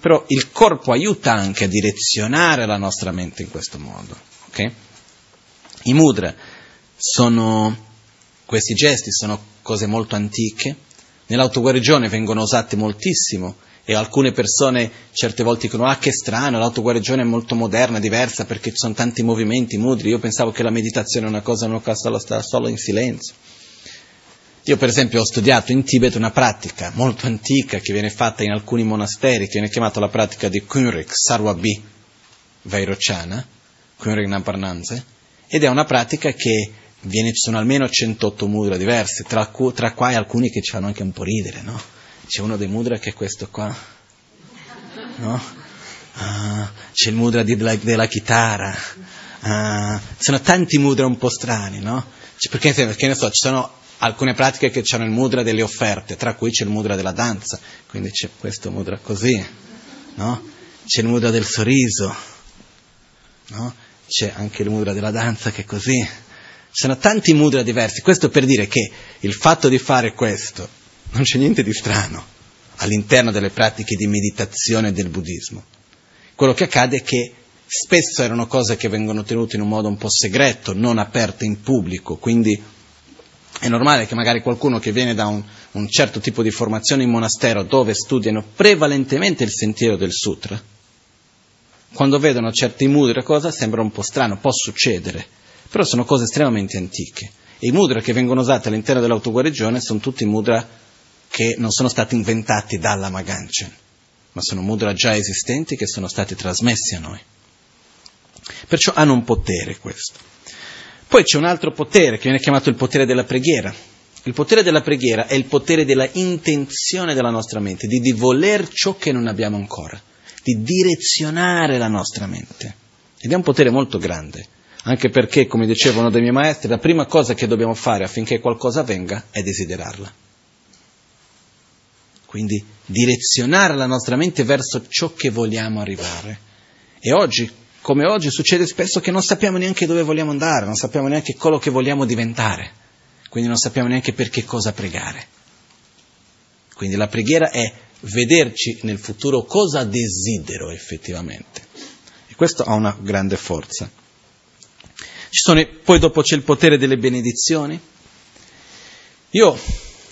Però il corpo aiuta anche a direzionare la nostra mente in questo modo. Okay? I mudra sono, questi gesti sono cose molto antiche, Nell'autoguarigione vengono usate moltissimo e alcune persone certe volte dicono ah che strano, l'autoguarigione è molto moderna, diversa perché ci sono tanti movimenti, mudri, io pensavo che la meditazione è una cosa solo, sta solo in silenzio. Io per esempio ho studiato in Tibet una pratica molto antica che viene fatta in alcuni monasteri, che viene chiamata la pratica di Kunrik Sarwabi Vairocana, come Regnapparnanze, ed è una pratica che viene, ci sono almeno 108 mudra diverse, tra, cu, tra quai alcuni che ci fanno anche un po' ridere, no? C'è uno dei mudra che è questo qua, no? Ah, c'è il mudra di, della, della chitarra, ah, sono tanti mudra un po' strani, no? Perché, perché ne so, ci sono alcune pratiche che hanno il mudra delle offerte, tra cui c'è il mudra della danza, quindi c'è questo mudra così, no? C'è il mudra del sorriso, no? C'è anche il mudra della danza che è così. Ci sono tanti mudra diversi, questo per dire che il fatto di fare questo non c'è niente di strano all'interno delle pratiche di meditazione del buddismo. Quello che accade è che spesso erano cose che vengono tenute in un modo un po' segreto, non aperte in pubblico, quindi è normale che magari qualcuno che viene da un, un certo tipo di formazione in monastero dove studiano prevalentemente il sentiero del sutra, quando vedono certi mudra cosa sembra un po' strano, può succedere, però sono cose estremamente antiche. E i mudra che vengono usati all'interno dell'autoguarigione sono tutti mudra che non sono stati inventati dalla Maganchen, ma sono mudra già esistenti che sono stati trasmessi a noi. Perciò hanno un potere questo. Poi c'è un altro potere che viene chiamato il potere della preghiera. Il potere della preghiera è il potere della intenzione della nostra mente, di, di voler ciò che non abbiamo ancora, di direzionare la nostra mente. Ed è un potere molto grande, anche perché, come diceva uno dei miei maestri, la prima cosa che dobbiamo fare affinché qualcosa avvenga è desiderarla. Quindi direzionare la nostra mente verso ciò che vogliamo arrivare. E oggi come oggi succede spesso che non sappiamo neanche dove vogliamo andare, non sappiamo neanche quello che vogliamo diventare, quindi non sappiamo neanche per che cosa pregare. Quindi la preghiera è vederci nel futuro cosa desidero effettivamente. E questo ha una grande forza. Sono, poi dopo c'è il potere delle benedizioni. Io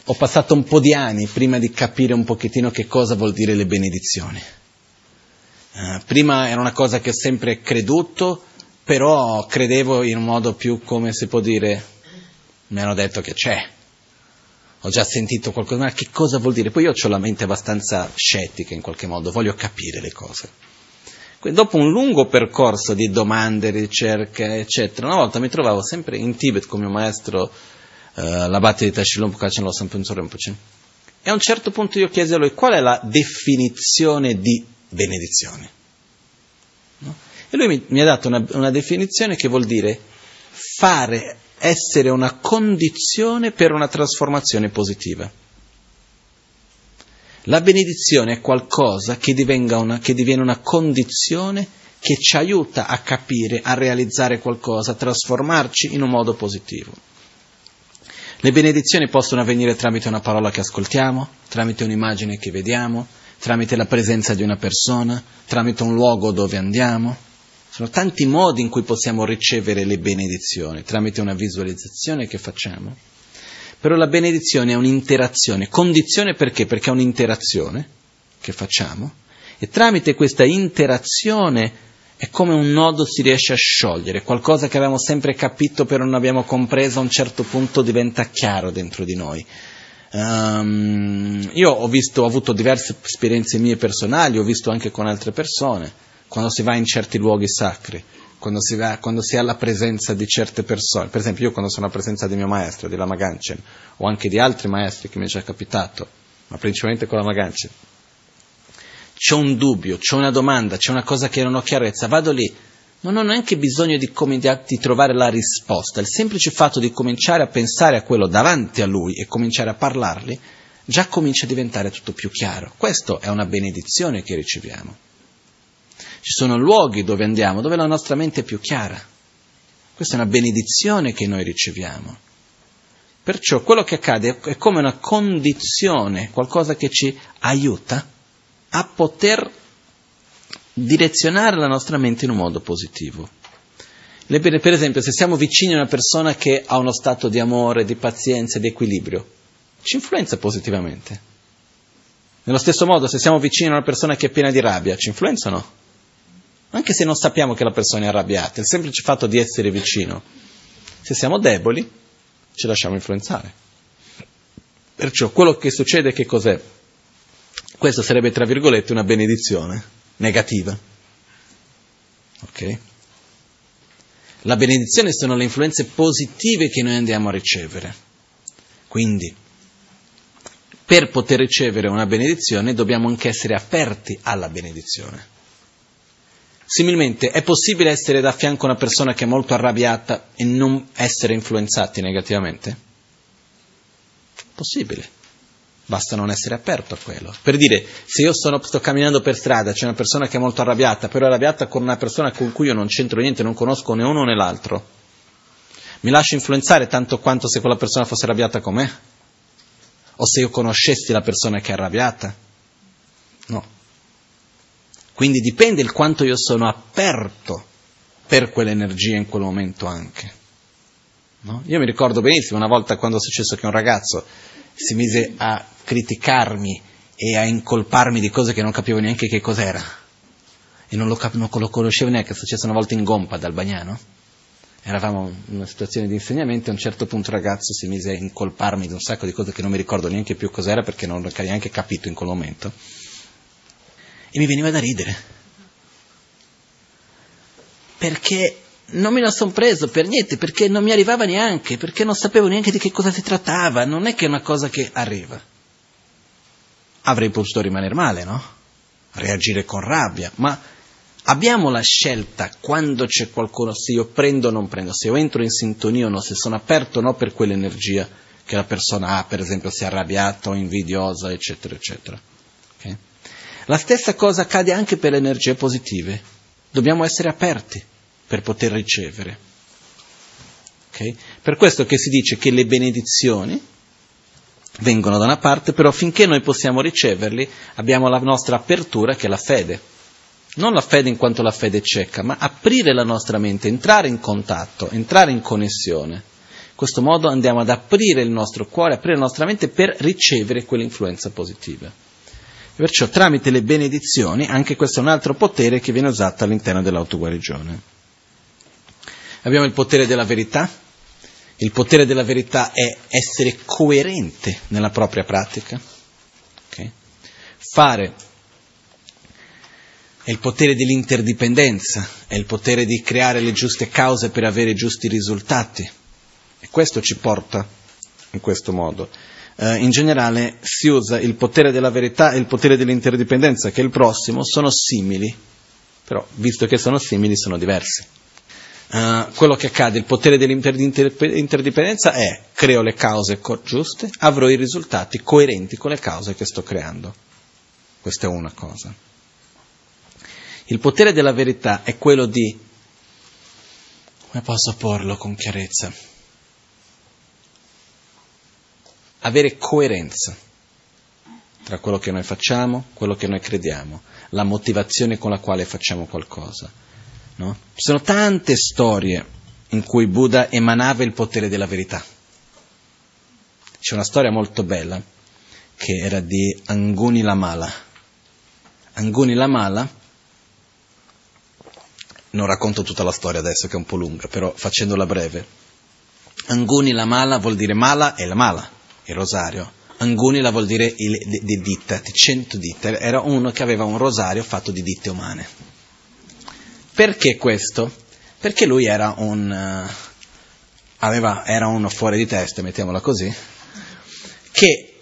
ho passato un po' di anni prima di capire un pochettino che cosa vuol dire le benedizioni. Eh, prima era una cosa che ho sempre creduto, però credevo in un modo più, come si può dire, mi hanno detto che c'è. Ho già sentito qualcosa, ma che cosa vuol dire? Poi io ho la mente abbastanza scettica in qualche modo, voglio capire le cose. Dopo un lungo percorso di domande, ricerche, eccetera, una volta mi trovavo sempre in Tibet con mio maestro, eh, l'abate di Tashilom Pukachin Losam Rinpoche, e a un certo punto io chiesi a lui qual è la definizione di benedizione. No? E lui mi, mi, ha dato una, una definizione che vuol dire fare, essere una condizione per una trasformazione positiva. La benedizione è qualcosa che, una, che diviene una condizione che ci aiuta a capire, a realizzare qualcosa, a trasformarci in un modo positivo. Le benedizioni possono avvenire tramite una parola che ascoltiamo, tramite un'immagine che vediamo, tramite la presenza di una persona, tramite un luogo dove andiamo. Sono tanti modi in cui possiamo ricevere le benedizioni, tramite una visualizzazione che facciamo. Però la benedizione è un'interazione. Condizione perché? Perché è un'interazione che facciamo e tramite questa interazione è come un nodo si riesce a sciogliere, qualcosa che avevamo sempre capito però non abbiamo compreso a un certo punto diventa chiaro dentro di noi. Um, io ho visto, ho avuto diverse esperienze mie personali, ho visto anche con altre persone, quando si va in certi luoghi sacri, quando si, va, quando si ha la presenza di certe persone. Per esempio, io quando sono alla presenza di mio maestro, di Lama Ganchen, o anche di altri maestri che mi è già capitato, ma principalmente con la Ganchen, c'è un dubbio, c'è una domanda, c'è una cosa che non ho chiarezza, vado lì, non ho neanche bisogno di, di, trovare la risposta, il semplice fatto di cominciare a pensare a quello davanti a lui e cominciare a parlargli, già comincia a diventare tutto più chiaro. Questa è una benedizione che riceviamo. Ci sono luoghi dove andiamo dove la nostra mente è più chiara. Questa è una benedizione che noi riceviamo. Perciò quello che accade è come una condizione, qualcosa che ci aiuta a poter direzionare la nostra mente in un modo positivo. Per esempio, se siamo vicini a una persona che ha uno stato di amore, di pazienza, di equilibrio, ci influenza positivamente. Nello stesso modo, se siamo vicini a una persona che è piena di rabbia, ci influenza o no? Anche se non sappiamo che la persona è arrabbiata, il semplice fatto di essere vicino. Se siamo deboli, ci lasciamo influenzare. Perciò quello che succede che cos'è? Questo sarebbe, tra virgolette, una benedizione negativa. Ok? La benedizione sono le influenze positive che noi andiamo a ricevere. Quindi, per poter ricevere una benedizione dobbiamo anche essere aperti alla benedizione. Similmente, è possibile essere da fianco a una persona che è molto arrabbiata e non essere influenzati negativamente? Possibile. Basta non essere aperto a quello. Per dire, se io sono, sto camminando per strada, c'è una persona che è molto arrabbiata, però è arrabbiata con una persona con cui io non c'entro niente, non conosco né uno né l'altro, mi lascio influenzare tanto quanto se quella persona fosse arrabbiata con me? O se io conoscessi la persona che è arrabbiata? No. Quindi dipende il quanto io sono aperto per quell'energia in quel momento anche. No? Io mi ricordo benissimo una volta quando è successo che un ragazzo si mise a criticarmi e a incolparmi di cose che non capivo neanche che cos'era. E non lo, cap- lo conoscevo neanche, è successo una volta in Gompa dal Bagnano. Eravamo in una situazione di insegnamento e a un certo punto il ragazzo si mise a incolparmi di un sacco di cose che non mi ricordo neanche più cos'era perché non ho neanche capito in quel momento e mi veniva da ridere. Perché non me la sono preso per niente, perché non mi arrivava neanche, perché non sapevo neanche di che cosa si trattava, non è che è una cosa che arriva. Avrei potuto rimanere male, no? Reagire con rabbia, ma abbiamo la scelta quando c'è qualcuno, se io prendo o non prendo, se io entro in sintonia o no, se sono aperto o no per quell'energia che la persona ha, per esempio se è arrabbiata o invidiosa, eccetera, eccetera. Okay? La stessa cosa accade anche per le energie positive. Dobbiamo essere aperti per poter ricevere. Okay? Per questo che si dice che le benedizioni vengono da una parte, però finché noi possiamo riceverli abbiamo la nostra apertura che è la fede. Non la fede in quanto la fede cieca, ma aprire la nostra mente, entrare in contatto, entrare in connessione. In questo modo andiamo ad aprire il nostro cuore, aprire la nostra mente per ricevere quell'influenza positiva. Perciò tramite le benedizioni, anche questo è un altro potere che viene usato all'interno dell'autoguarigione. Abbiamo il potere della verità. Il potere della verità è essere coerente nella propria pratica. Okay? Fare è il potere dell'interdipendenza, è il potere di creare le giuste cause per avere i giusti risultati. E questo ci porta in questo modo eh, in generale si usa il potere della verità e il potere dell'interdipendenza, che è il prossimo, sono simili, però visto che sono simili sono diversi. Uh, quello che accade, il potere dell'interdipendenza è creo le cause giuste, avrò i risultati coerenti con le cause che sto creando. Questa è una cosa. Il potere della verità è quello di, come posso porlo con chiarezza? avere coerenza tra quello che noi facciamo, quello che noi crediamo, la motivazione con la quale facciamo qualcosa. No? Ci sono tante storie in cui Buddha emanava il potere della verità. C'è una storia molto bella che era di Anguni Lamala. Anguni Lamala, non racconto tutta la storia adesso che è un po' lunga, però facendola breve. Anguni Lamala vuol dire mala e la mala il rosario. Angunila vuol dire il, di, di dita, di cento dita. Era uno che aveva un rosario fatto di ditte umane. Perché questo? Perché lui era un, uh, aveva, era uno fuori di testa, mettiamola così, che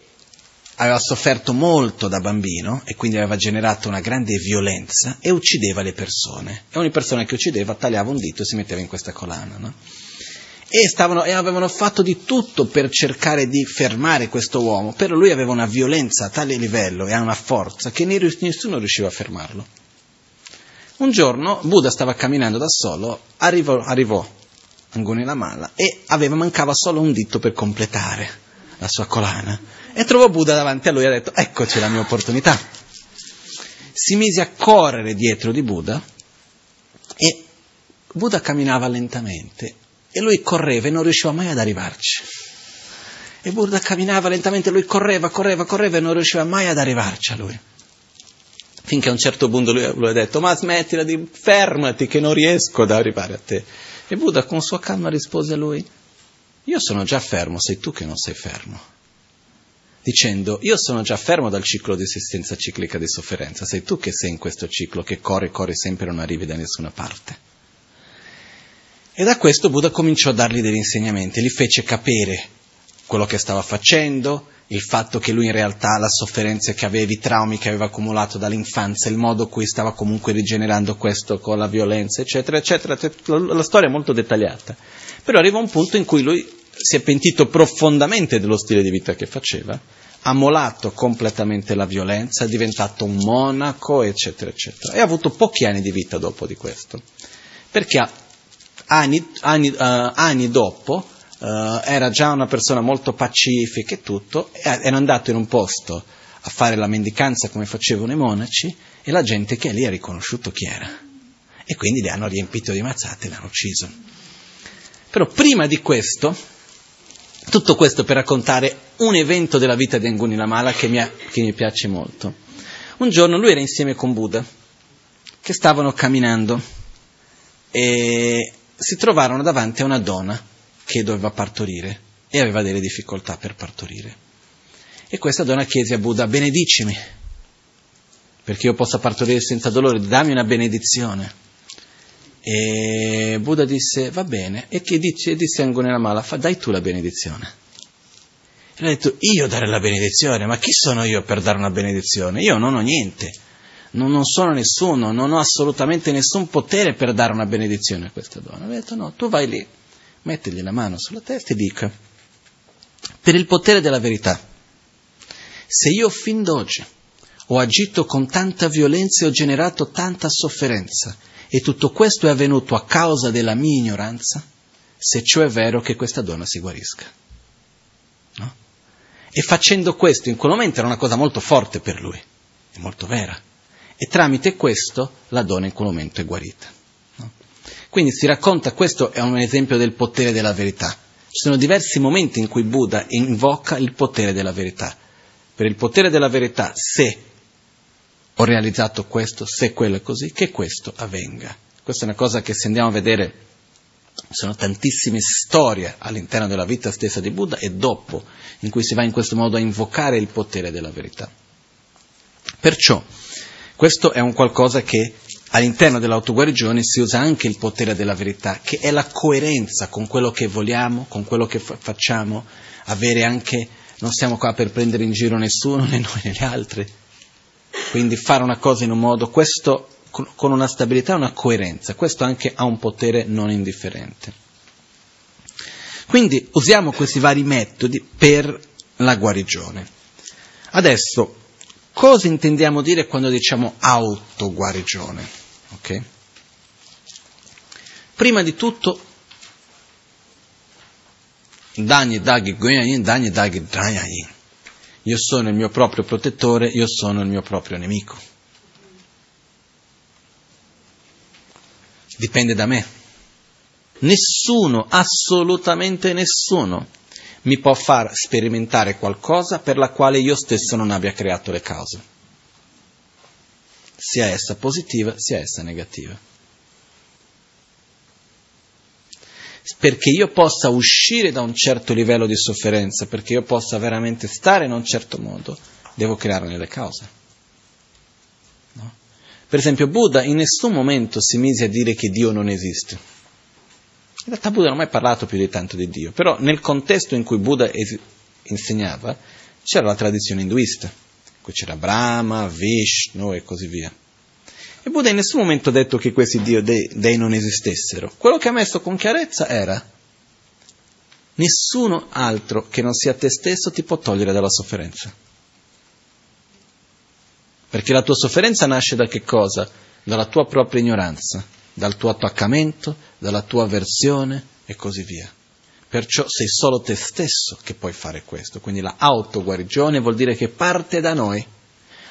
aveva sofferto molto da bambino e quindi aveva generato una grande violenza e uccideva le persone. E ogni persona che uccideva tagliava un dito e si metteva in questa collana. No? e, stavano, e avevano fatto di tutto per cercare di fermare questo uomo, però lui aveva una violenza a tale livello e una forza che nessuno riusciva a fermarlo. Un giorno Buddha stava camminando da solo, arrivò, arrivò Anguni la mala e aveva, mancava solo un dito per completare la sua collana e trovò Buddha davanti a lui e ha detto eccoci la mia opportunità. Si mise a correre dietro di Buddha e Buddha camminava lentamente e lui correva e non riusciva mai ad arrivarci. E Buddha camminava lentamente, lui correva, correva, correva e non riusciva mai ad arrivarci a lui. Finché a un certo punto lui, lui ha detto, ma smettila di fermati che non riesco ad arrivare a te. E Buddha con sua calma rispose a lui, io sono già fermo, sei tu che non sei fermo. Dicendo, io sono già fermo dal ciclo di esistenza ciclica di sofferenza, sei tu che sei in questo ciclo, che corri, corri sempre e non arrivi da nessuna parte. E da questo Buddha cominciò a dargli degli insegnamenti, gli fece capire quello che stava facendo, il fatto che lui in realtà la sofferenza che aveva, i traumi che aveva accumulato dall'infanzia, il modo in cui stava comunque rigenerando questo con la violenza, eccetera, eccetera. La storia è molto dettagliata. Però arriva un punto in cui lui si è pentito profondamente dello stile di vita che faceva, ha molato completamente la violenza, è diventato un monaco, eccetera, eccetera. E ha avuto pochi anni di vita dopo di questo. Perché anni, anni, uh, anni dopo uh, era già una persona molto pacifica e tutto, era andato in un posto a fare la mendicanza come facevano i monaci e la gente che lì ha riconosciuto chi era. E quindi li hanno riempito di mazzate e l'hanno ucciso. Però prima di questo, tutto questo per raccontare un evento della vita di Anguni Lamala che mi, che mi piace molto. Un giorno lui era insieme con Buddha, che stavano camminando e si trovarono davanti a una donna che doveva partorire e aveva delle difficoltà per partorire. E questa donna chiese a Buddha, benedicimi, perché io possa partorire senza dolore, dammi una benedizione. E Buddha disse, va bene, e che dice, disse a Angonella Mala, dai tu la benedizione. E lui ha detto, io dare la benedizione? Ma chi sono io per dare una benedizione? Io non ho niente non, non, sono nessuno, non ho assolutamente nessun potere per dare una benedizione a questa donna. Ha detto no, tu vai lì, mettigli la mano sulla testa e dica, per il potere della verità, se io fin d'oggi ho agito con tanta violenza e ho generato tanta sofferenza e tutto questo è avvenuto a causa della mia ignoranza, se ciò è vero che questa donna si guarisca. No? E facendo questo in quel momento era una cosa molto forte per lui, è molto vera e tramite questo la donna in quel momento è guarita. Quindi si racconta, questo è un esempio del potere della verità. Ci sono diversi momenti in cui Buddha invoca il potere della verità. Per il potere della verità, se ho realizzato questo, se quello è così, che questo avvenga. Questa è una cosa che se andiamo a vedere, sono tantissime storie all'interno della vita stessa di Buddha e dopo, in cui si va in questo modo a invocare il potere della verità. Perciò, questo è un qualcosa che all'interno dell'autoguarigione si usa anche il potere della verità, che è la coerenza con quello che vogliamo, con quello che fa- facciamo, avere anche, non siamo qua per prendere in giro nessuno, né noi né gli altri. Quindi fare una cosa in un modo, questo con una stabilità e una coerenza, questo anche ha un potere non indifferente. Quindi usiamo questi vari metodi per la guarigione. Adesso Cosa intendiamo dire quando diciamo autoguarigione? Okay? Prima di tutto. Io sono il mio proprio protettore, io sono il mio proprio nemico. Dipende da me. Nessuno, assolutamente nessuno, mi può far sperimentare qualcosa per la quale io stesso non abbia creato le cause, sia essa positiva sia essa negativa. Perché io possa uscire da un certo livello di sofferenza, perché io possa veramente stare in un certo modo, devo crearne le cause. No? Per esempio, Buddha in nessun momento si mise a dire che Dio non esiste in realtà Buddha non ha mai parlato più di tanto di Dio, però nel contesto in cui Buddha es- insegnava c'era la tradizione induista, qui c'era Brahma, Vishnu e così via. E Buddha in nessun momento ha detto che questi Dio dei, dei non esistessero. Quello che ha messo con chiarezza era nessuno altro che non sia te stesso ti può togliere dalla sofferenza. Perché la tua sofferenza nasce da che cosa? Dalla tua propria ignoranza dal tuo attaccamento, dalla tua avversione e così via. Perciò sei solo te stesso che puoi fare questo. Quindi la autoguarigione vuol dire che parte da noi.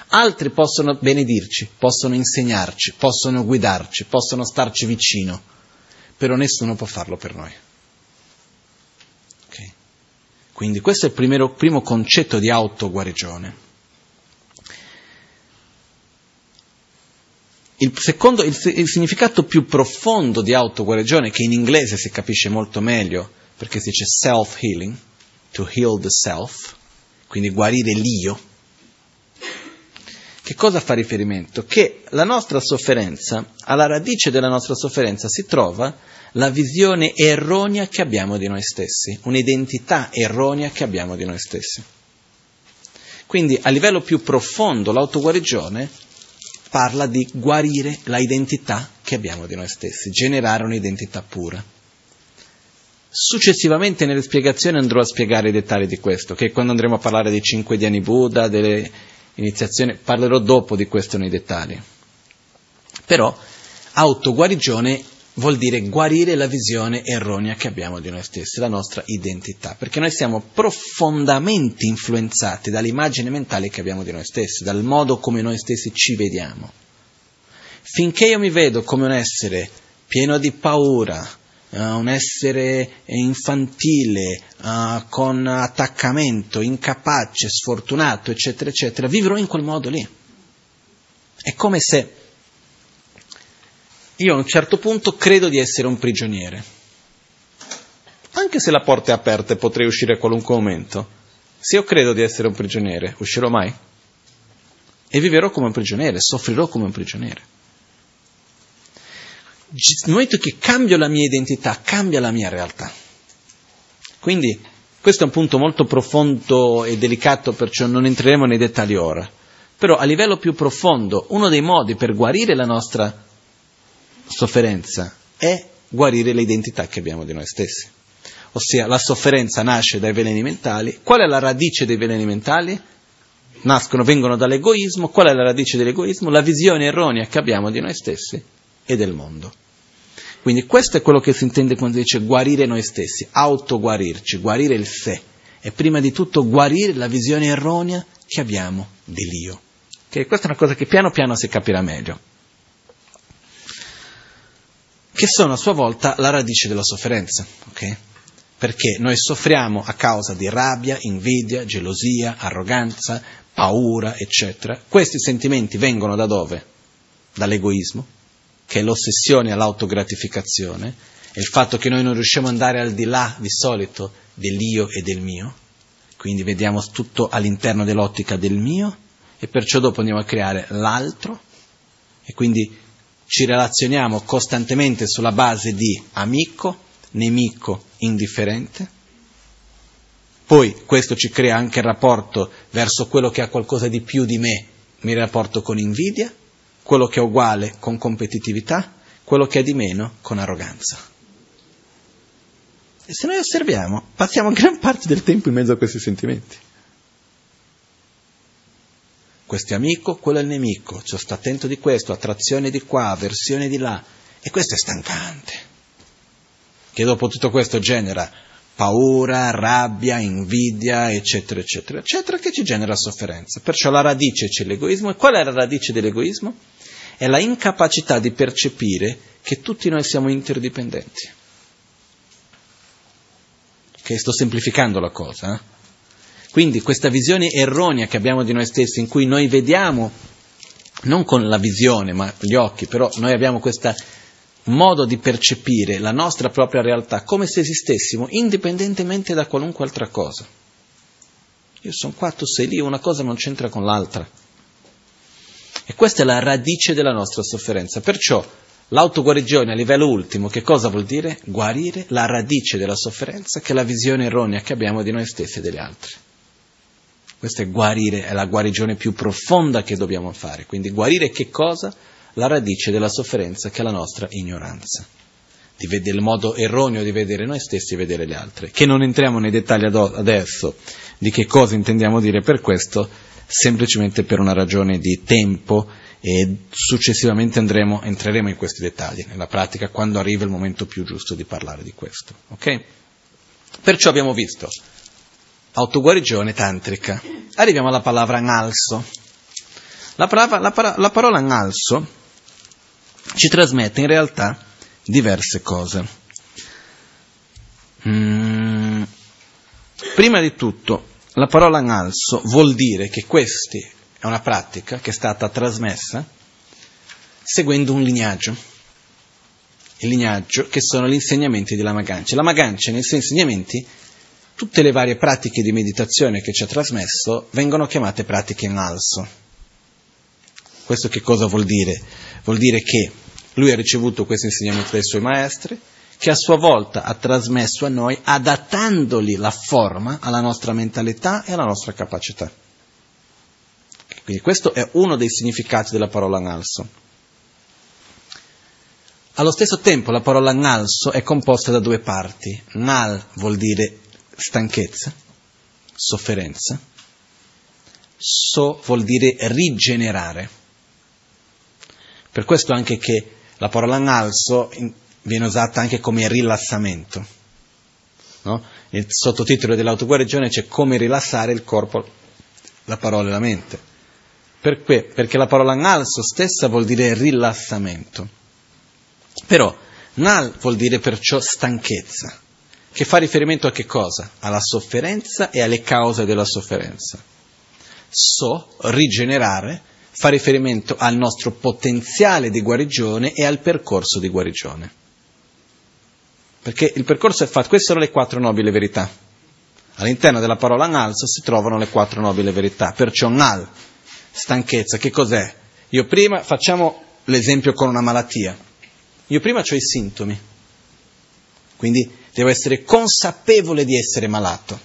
Altri possono benedirci, possono insegnarci, possono guidarci, possono starci vicino, però nessuno può farlo per noi. Okay? Quindi questo è il primo, primo concetto di autoguarigione. Il secondo, il, il significato più profondo di autoguarigione, che in inglese si capisce molto meglio, perché si dice self-healing, to heal the self, quindi guarire l'io, che cosa fa riferimento? Che la nostra sofferenza, alla radice della nostra sofferenza si trova la visione erronea che abbiamo di noi stessi, un'identità erronea che abbiamo di noi stessi. Quindi a livello più profondo l'autoguarigione parla di guarire la identità che abbiamo di noi stessi, generare un'identità pura. Successivamente nelle spiegazioni andrò a spiegare i dettagli di questo, che quando andremo a parlare dei cinque Diani Buddha, delle iniziazioni, parlerò dopo di questo nei dettagli. Però autoguarigione vuol dire guarire la visione erronea che abbiamo di noi stessi, la nostra identità, perché noi siamo profondamente influenzati dall'immagine mentale che abbiamo di noi stessi, dal modo come noi stessi ci vediamo. Finché io mi vedo come un essere pieno di paura, uh, un essere infantile, uh, con attaccamento, incapace, sfortunato, eccetera, eccetera, vivrò in quel modo lì. È come se io a un certo punto credo di essere un prigioniere. Anche se la porta è aperta e potrei uscire a qualunque momento, se io credo di essere un prigioniere, uscirò mai? E vivrò come un prigioniere, soffrirò come un prigioniere. Nel momento che cambio la mia identità, cambia la mia realtà. Quindi questo è un punto molto profondo e delicato, perciò non entreremo nei dettagli ora. Però a livello più profondo, uno dei modi per guarire la nostra sofferenza è guarire l'identità che abbiamo di noi stessi. Ossia, la sofferenza nasce dai veleni mentali. Qual è la radice dei veleni mentali? Nascono, vengono dall'egoismo. Qual è la radice dell'egoismo? La visione erronea che abbiamo di noi stessi e del mondo. Quindi questo è quello che si intende quando si dice guarire noi stessi, autoguarirci, guarire il sé. E prima di tutto guarire la visione erronea che abbiamo dell'io. Okay? Questa è una cosa che piano piano si capirà meglio che sono a sua volta la radice della sofferenza, ok? Perché noi soffriamo a causa di rabbia, invidia, gelosia, arroganza, paura, eccetera. Questi sentimenti vengono da dove? Dall'egoismo, che è l'ossessione all'autogratificazione, è il fatto che noi non riusciamo ad andare al di là di solito dell'io e del mio, quindi vediamo tutto all'interno dell'ottica del mio e perciò dopo andiamo a creare l'altro e quindi ci relazioniamo costantemente sulla base di amico, nemico, indifferente. Poi questo ci crea anche il rapporto verso quello che ha qualcosa di più di me, mi rapporto con invidia, quello che è uguale con competitività, quello che è di meno con arroganza. E se noi osserviamo, passiamo gran parte del tempo in mezzo a questi sentimenti questo è amico, quello è il nemico, cioè sto attento di questo, attrazione di qua, avversione di là, e questo è stancante, che dopo tutto questo genera paura, rabbia, invidia, eccetera, eccetera, eccetera, che ci genera sofferenza. Perciò la radice c'è l'egoismo, e qual è la radice dell'egoismo? È la incapacità di percepire che tutti noi siamo interdipendenti. Che sto semplificando la cosa, eh? Quindi questa visione erronea che abbiamo di noi stessi, in cui noi vediamo, non con la visione, ma con gli occhi, però noi abbiamo questo modo di percepire la nostra propria realtà come se esistessimo indipendentemente da qualunque altra cosa. Io sono qua, tu sei lì, una cosa non c'entra con l'altra. E questa è la radice della nostra sofferenza. Perciò l'autoguarigione a livello ultimo, che cosa vuol dire? Guarire la radice della sofferenza, che è la visione erronea che abbiamo di noi stessi e degli altri. Questa è guarire, è la guarigione più profonda che dobbiamo fare. Quindi guarire che cosa? La radice della sofferenza che è la nostra ignoranza. Di vedere il modo erroneo di vedere noi stessi e vedere gli altri. Che non entriamo nei dettagli adesso di che cosa intendiamo dire per questo, semplicemente per una ragione di tempo e successivamente andremo, entreremo in questi dettagli nella pratica quando arriva il momento più giusto di parlare di questo. Ok? Perciò abbiamo visto autoguarigione tantrica. Arriviamo alla parola analso. La, parola, la, parola, la parola analso ci trasmette in realtà diverse cose. Mm. Prima di tutto, la parola analso vuol dire che questa è una pratica che è stata trasmessa seguendo un lignaggio. Il lignaggio che sono gli insegnamenti di Lama Ganche. Lama Ganche nei suoi insegnamenti tutte le varie pratiche di meditazione che ci ha trasmesso vengono chiamate pratiche in alzo. Questo che cosa vuol dire? Vuol dire che lui ha ricevuto questi insegnamenti dai suoi maestri, che a sua volta ha trasmesso a noi adattandoli la forma alla nostra mentalità e alla nostra capacità. Quindi questo è uno dei significati della parola nalso. Allo stesso tempo la parola nalso è composta da due parti. Nal vuol dire stanchezza, sofferenza, so vuol dire rigenerare. Per questo anche che la parola nalso viene usata anche come rilassamento. No? Il sottotitolo dell'autoguarigione c'è come rilassare il corpo, la parola e la mente. Perché? Perché la parola nalso stessa vuol dire rilassamento. Però nal vuol dire perciò stanchezza, che fa riferimento a che cosa? Alla sofferenza e alle cause della sofferenza. So, rigenerare, fa riferimento al nostro potenziale di guarigione e al percorso di guarigione. Perché il percorso è fatto, queste sono le quattro nobili verità. All'interno della parola nalso si trovano le quattro nobili verità. Perciò nal, stanchezza, che cos'è? Io prima facciamo l'esempio con una malattia. Io prima ho i sintomi. Quindi devo essere consapevole di essere malato.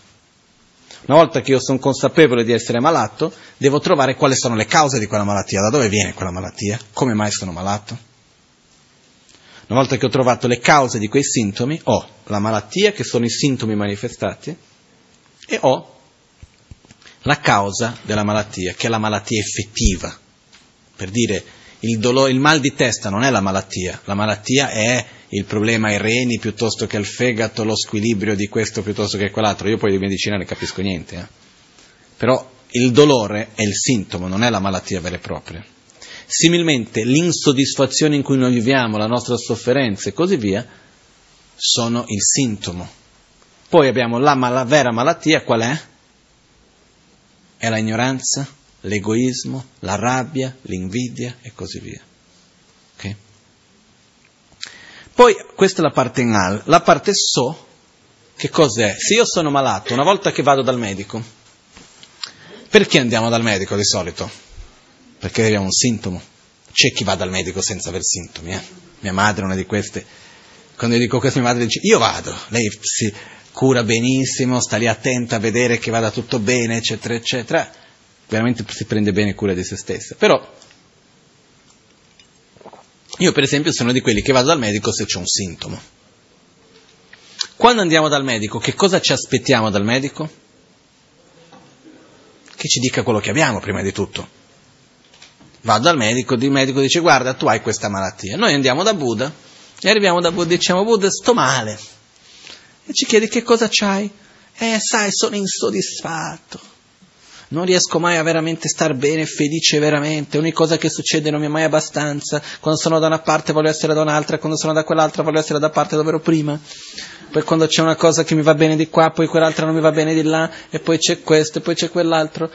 Una volta che io sono consapevole di essere malato, devo trovare quali sono le cause di quella malattia, da dove viene quella malattia, come mai sono malato. Una volta che ho trovato le cause di quei sintomi, ho la malattia, che sono i sintomi manifestati, e ho la causa della malattia, che è la malattia effettiva. Per dire, il, dolore, il mal di testa non è la malattia, la malattia è il problema ai reni piuttosto che al fegato, lo squilibrio di questo piuttosto che quell'altro. Io poi di medicina ne capisco niente. Eh. Però il dolore è il sintomo, non è la malattia vera e propria. Similmente l'insoddisfazione in cui noi viviamo, la nostra sofferenza e così via, sono il sintomo. Poi abbiamo la, la vera malattia, qual è? È la ignoranza, l'egoismo, la rabbia, l'invidia e così via. Okay? Poi questa è la parte nal, la parte so, che cos'è? Se io sono malato, una volta che vado dal medico, perché andiamo dal medico di solito? perché abbiamo un sintomo. C'è chi va dal medico senza aver sintomi. Eh? Mia madre è una di queste. Quando io dico questo, mia madre dice: Io vado. Lei si cura benissimo, sta lì attenta a vedere che vada tutto bene, eccetera, eccetera. Veramente si prende bene cura di se stessa. Però io, per esempio, sono di quelli che vado dal medico se c'è un sintomo. Quando andiamo dal medico, che cosa ci aspettiamo dal medico? Che ci dica quello che abbiamo, prima di tutto vado dal medico, il medico dice guarda tu hai questa malattia. Noi andiamo da Buddha e arriviamo da Buddha e diciamo Buddha sto male. E ci chiede che cosa c'hai? Eh sai sono insoddisfatto. Non riesco mai a veramente star bene, felice veramente. Ogni cosa che succede non mi è mai abbastanza. Quando sono da una parte voglio essere da un'altra, quando sono da quell'altra voglio essere da parte dove ero prima. Poi quando c'è una cosa che mi va bene di qua, poi quell'altra non mi va bene di là, e poi c'è questo, e poi c'è quell'altro.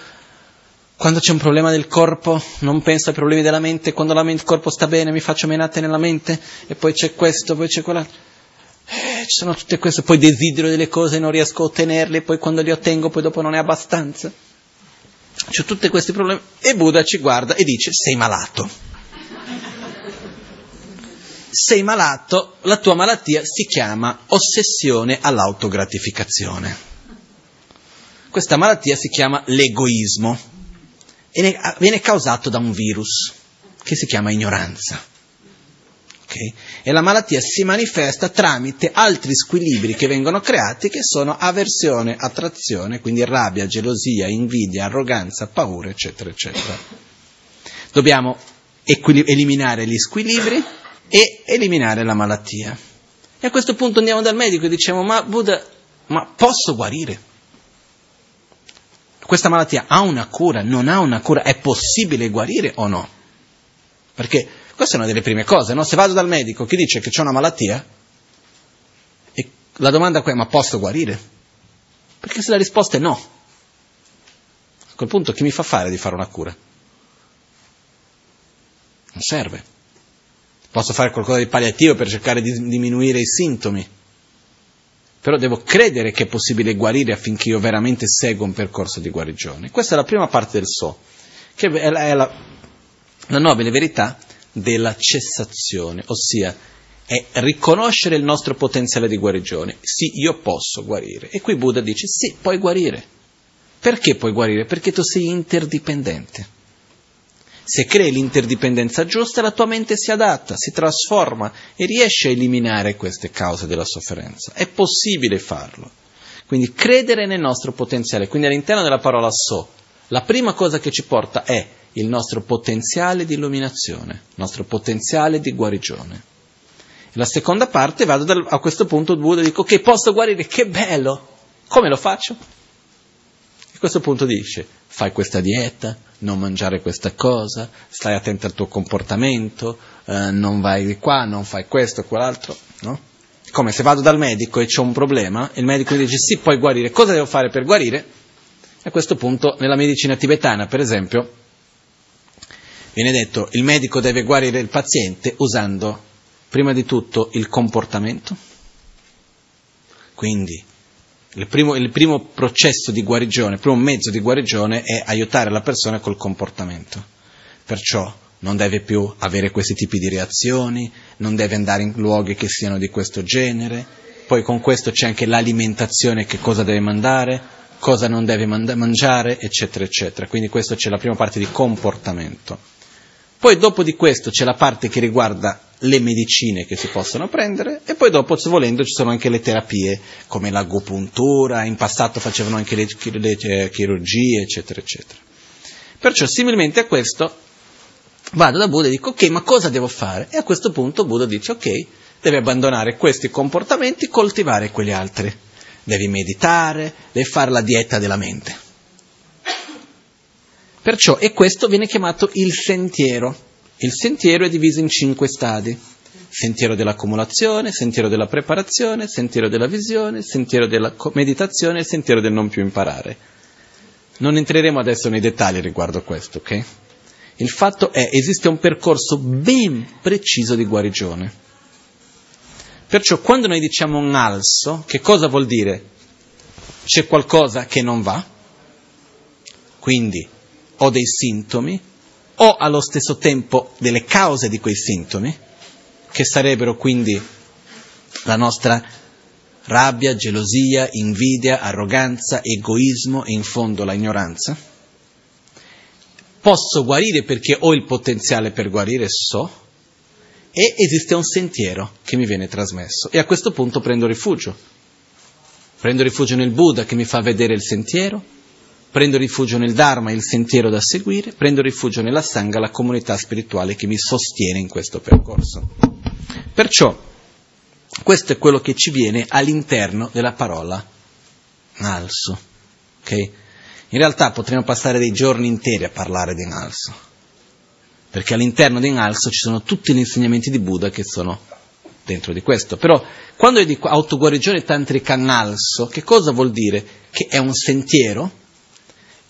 Quando c'è un problema del corpo, non penso ai problemi della mente, quando la mente, il corpo sta bene mi faccio menate nella mente, e poi c'è questo, poi c'è quell'altro. Eh, ci sono tutte queste, poi desidero delle cose e non riesco a ottenerle, poi quando le ottengo poi dopo non è abbastanza. C'è tutti questi problemi. E Buddha ci guarda e dice, sei malato. Sei malato, la tua malattia si chiama ossessione all'autogratificazione. Questa malattia si chiama l'egoismo e viene causato da un virus che si chiama ignoranza. Okay? E la malattia si manifesta tramite altri squilibri che vengono creati che sono avversione, attrazione, quindi rabbia, gelosia, invidia, arroganza, paura, eccetera, eccetera. Dobbiamo equil- eliminare gli squilibri e eliminare la malattia. E a questo punto andiamo dal medico e diciamo, ma Buddha, ma posso guarire? questa malattia ha una cura, non ha una cura, è possibile guarire o no? Perché questa è una delle prime cose, no? Se vado dal medico che dice che c'è una malattia, e la domanda è ma posso guarire? Perché se la risposta è no, a quel punto chi mi fa fare di fare una cura? Non serve. Posso fare qualcosa di palliativo per cercare di diminuire i sintomi, però devo credere che è possibile guarire affinché io veramente segua un percorso di guarigione. Questa è la prima parte del so, che è la, è la, la nobile verità della cessazione, ossia è riconoscere il nostro potenziale di guarigione. Sì, io posso guarire. E qui Buddha dice, sì, puoi guarire. Perché puoi guarire? Perché tu sei interdipendente. Se crei l'interdipendenza giusta, la tua mente si adatta, si trasforma e riesce a eliminare queste cause della sofferenza. È possibile farlo. Quindi credere nel nostro potenziale. Quindi all'interno della parola so, la prima cosa che ci porta è il nostro potenziale di illuminazione, il nostro potenziale di guarigione. La seconda parte vado dal, a questo punto Buddha e dico che posso guarire, che bello! Come lo faccio? A questo punto dice, fai questa dieta, non mangiare questa cosa, stai attento al tuo comportamento, eh, non vai di qua, non fai questo, quell'altro, no? Come se vado dal medico e ho un problema, il medico mi dice sì, puoi guarire, cosa devo fare per guarire? A questo punto, nella medicina tibetana, per esempio, viene detto il medico deve guarire il paziente usando prima di tutto il comportamento. Quindi il primo, il primo, processo di guarigione, il primo mezzo di guarigione è aiutare la persona col comportamento. Perciò non deve più avere questi tipi di reazioni, non deve andare in luoghi che siano di questo genere, poi con questo c'è anche l'alimentazione, che cosa deve mandare, cosa non deve mangiare, eccetera, eccetera. Quindi questa c'è la prima parte di comportamento. Poi dopo di questo c'è la parte che riguarda le medicine che si possono prendere e poi dopo, se volendo, ci sono anche le terapie come l'agopuntura, in passato facevano anche le, le eh, chirurgie, eccetera, eccetera. Perciò, similmente a questo, vado da Buddha e dico, ok, ma cosa devo fare? E a questo punto Buddha dice, ok, devi abbandonare questi comportamenti, coltivare quegli altri. Devi meditare, devi fare la dieta della mente. Perciò, e questo viene chiamato il sentiero. Il sentiero è diviso in cinque stadi. Sentiero dell'accumulazione, sentiero della preparazione, sentiero della visione, sentiero della meditazione e sentiero del non più imparare. Non entreremo adesso nei dettagli riguardo a questo, ok? Il fatto è, esiste un percorso ben preciso di guarigione. Perciò quando noi diciamo un alzo, che cosa vuol dire? C'è qualcosa che non va? Quindi ho dei sintomi, o allo stesso tempo delle cause di quei sintomi, che sarebbero quindi la nostra rabbia, gelosia, invidia, arroganza, egoismo e in fondo la ignoranza. Posso guarire perché ho il potenziale per guarire, so, e esiste un sentiero che mi viene trasmesso e a questo punto prendo rifugio. Prendo rifugio nel Buddha che mi fa vedere il sentiero, prendo rifugio nel Dharma, il sentiero da seguire, prendo rifugio nella Sangha, la comunità spirituale che mi sostiene in questo percorso. Perciò, questo è quello che ci viene all'interno della parola Nalso. Okay? In realtà potremmo passare dei giorni interi a parlare di Nalso, perché all'interno di Nalso ci sono tutti gli insegnamenti di Buddha che sono dentro di questo. Però quando io dico autoguarigione tantrica Nalso, che cosa vuol dire? Che è un sentiero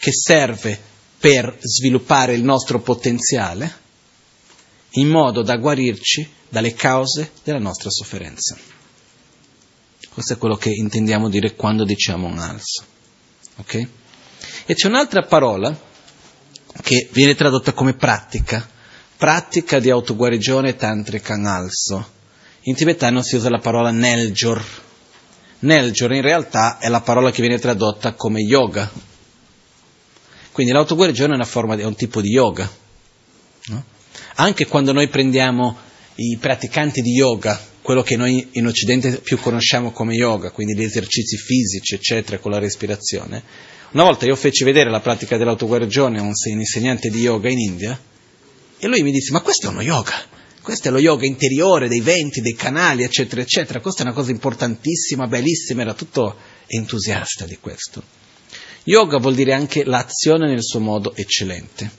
che serve per sviluppare il nostro potenziale in modo da guarirci dalle cause della nostra sofferenza. Questo è quello che intendiamo dire quando diciamo un alzo. Okay? E c'è un'altra parola che viene tradotta come pratica, pratica di autoguarigione tantrica alzo. In tibetano si usa la parola neljor. Neljor in realtà è la parola che viene tradotta come yoga, quindi l'autoguarigione è una forma, è un tipo di yoga. No? Anche quando noi prendiamo i praticanti di yoga, quello che noi in Occidente più conosciamo come yoga, quindi gli esercizi fisici, eccetera, con la respirazione. Una volta io feci vedere la pratica dell'autoguarigione a un insegnante di yoga in India e lui mi disse, ma questo è uno yoga, questo è lo yoga interiore dei venti, dei canali, eccetera, eccetera, questa è una cosa importantissima, bellissima, era tutto entusiasta di questo. Yoga vuol dire anche l'azione nel suo modo eccellente.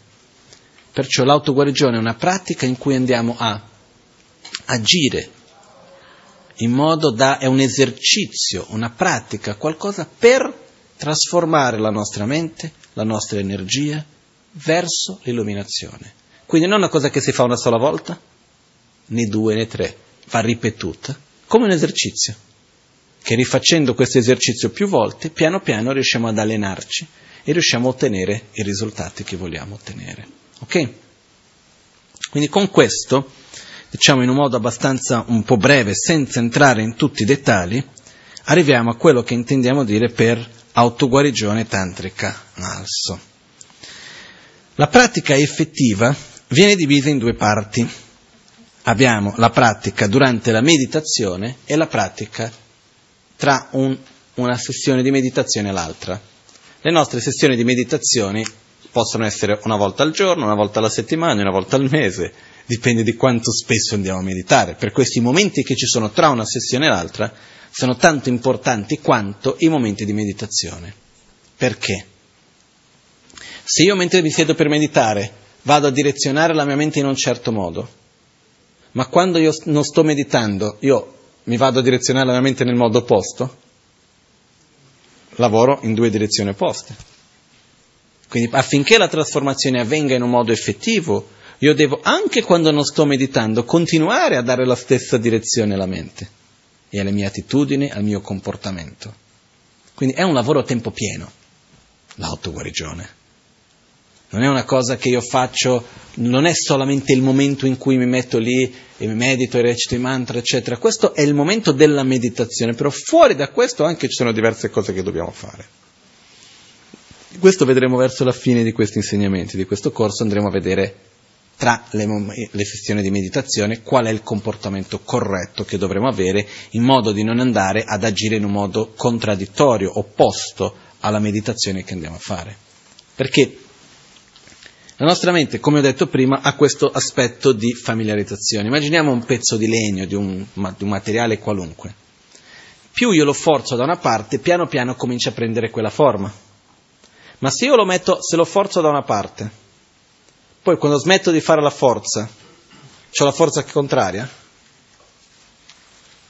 Perciò l'autoguarigione è una pratica in cui andiamo a agire in modo da, è un esercizio, una pratica, qualcosa per trasformare la nostra mente, la nostra energia verso l'illuminazione. Quindi non è una cosa che si fa una sola volta, né due né tre, va ripetuta, come un esercizio che rifacendo questo esercizio più volte, piano piano riusciamo ad allenarci e riusciamo a ottenere i risultati che vogliamo ottenere. Ok? Quindi con questo diciamo in un modo abbastanza un po' breve, senza entrare in tutti i dettagli, arriviamo a quello che intendiamo dire per autoguarigione tantrica nalso. La pratica effettiva viene divisa in due parti. Abbiamo la pratica durante la meditazione e la pratica tra un, una sessione di meditazione e l'altra. Le nostre sessioni di meditazione possono essere una volta al giorno, una volta alla settimana, una volta al mese, dipende di quanto spesso andiamo a meditare. Per questi momenti che ci sono tra una sessione e l'altra sono tanto importanti quanto i momenti di meditazione. Perché? Se io mentre mi siedo per meditare vado a direzionare la mia mente in un certo modo, ma quando io non sto meditando io mi vado a direzionare la mia mente nel modo opposto, lavoro in due direzioni opposte. Quindi affinché la trasformazione avvenga in un modo effettivo, io devo, anche quando non sto meditando, continuare a dare la stessa direzione alla mente e alle mie attitudini, al mio comportamento. Quindi è un lavoro a tempo pieno, l'autoguarigione. Non è una cosa che io faccio, non è solamente il momento in cui mi metto lì e mi medito e recito i mantra, eccetera. Questo è il momento della meditazione, però fuori da questo anche ci sono diverse cose che dobbiamo fare. Questo vedremo verso la fine di questi insegnamenti, di questo corso andremo a vedere tra le, le, sessioni di meditazione qual è il comportamento corretto che dovremo avere in modo di non andare ad agire in un modo contraddittorio, opposto alla meditazione che andiamo a fare. Perché la nostra mente, come ho detto prima, ha questo aspetto di familiarizzazione. Immaginiamo un pezzo di legno, di un, di un materiale qualunque. Più io lo forzo da una parte, piano piano comincia a prendere quella forma. Ma se io lo metto, se lo forzo da una parte, poi quando smetto di fare la forza, ho la forza contraria,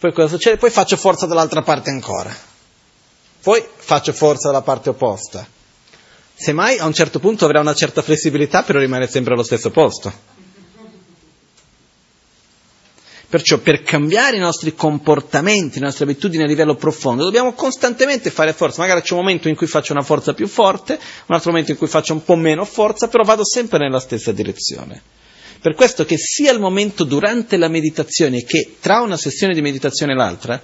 poi cosa succede? Poi faccio forza dall'altra parte ancora, poi faccio forza dalla parte opposta, Semmai a un certo punto avrà una certa flessibilità, però rimane sempre allo stesso posto. Perciò per cambiare i nostri comportamenti, le nostre abitudini a livello profondo, dobbiamo costantemente fare forza. Magari c'è un momento in cui faccio una forza più forte, un altro momento in cui faccio un po' meno forza, però vado sempre nella stessa direzione. Per questo che sia il momento durante la meditazione che tra una sessione di meditazione e l'altra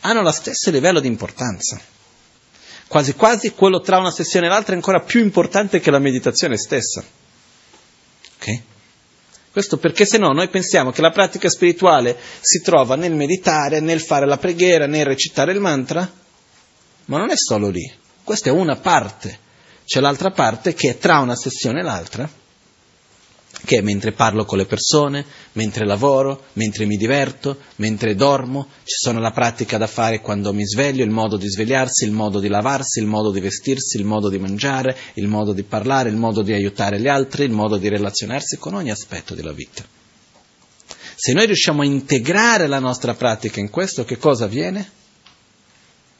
hanno lo stesso livello di importanza. Quasi quasi quello tra una sessione e l'altra è ancora più importante che la meditazione stessa. Ok? Questo perché se no noi pensiamo che la pratica spirituale si trova nel meditare, nel fare la preghiera, nel recitare il mantra, ma non è solo lì. Questa è una parte. C'è l'altra parte che è tra una sessione e l'altra che mentre parlo con le persone, mentre lavoro, mentre mi diverto, mentre dormo, ci sono la pratica da fare quando mi sveglio, il modo di svegliarsi, il modo di lavarsi, il modo di vestirsi, il modo di mangiare, il modo di parlare, il modo di aiutare gli altri, il modo di relazionarsi con ogni aspetto della vita. Se noi riusciamo a integrare la nostra pratica in questo, che cosa avviene?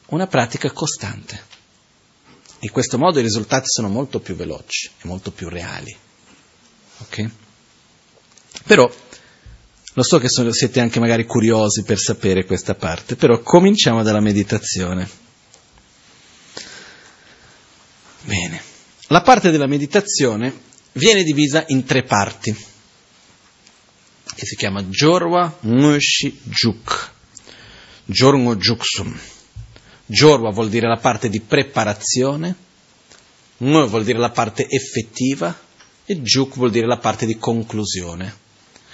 Una pratica costante. In questo modo i risultati sono molto più veloci e molto più reali. Ok? Però lo so che sono, siete anche magari curiosi per sapere questa parte, però cominciamo dalla meditazione. Bene, la parte della meditazione viene divisa in tre parti, che si chiama Jorwa Mushi Juk, Jormo Juksum. Jorwa vuol dire la parte di preparazione, Mu vuol dire la parte effettiva e juk vuol dire la parte di conclusione.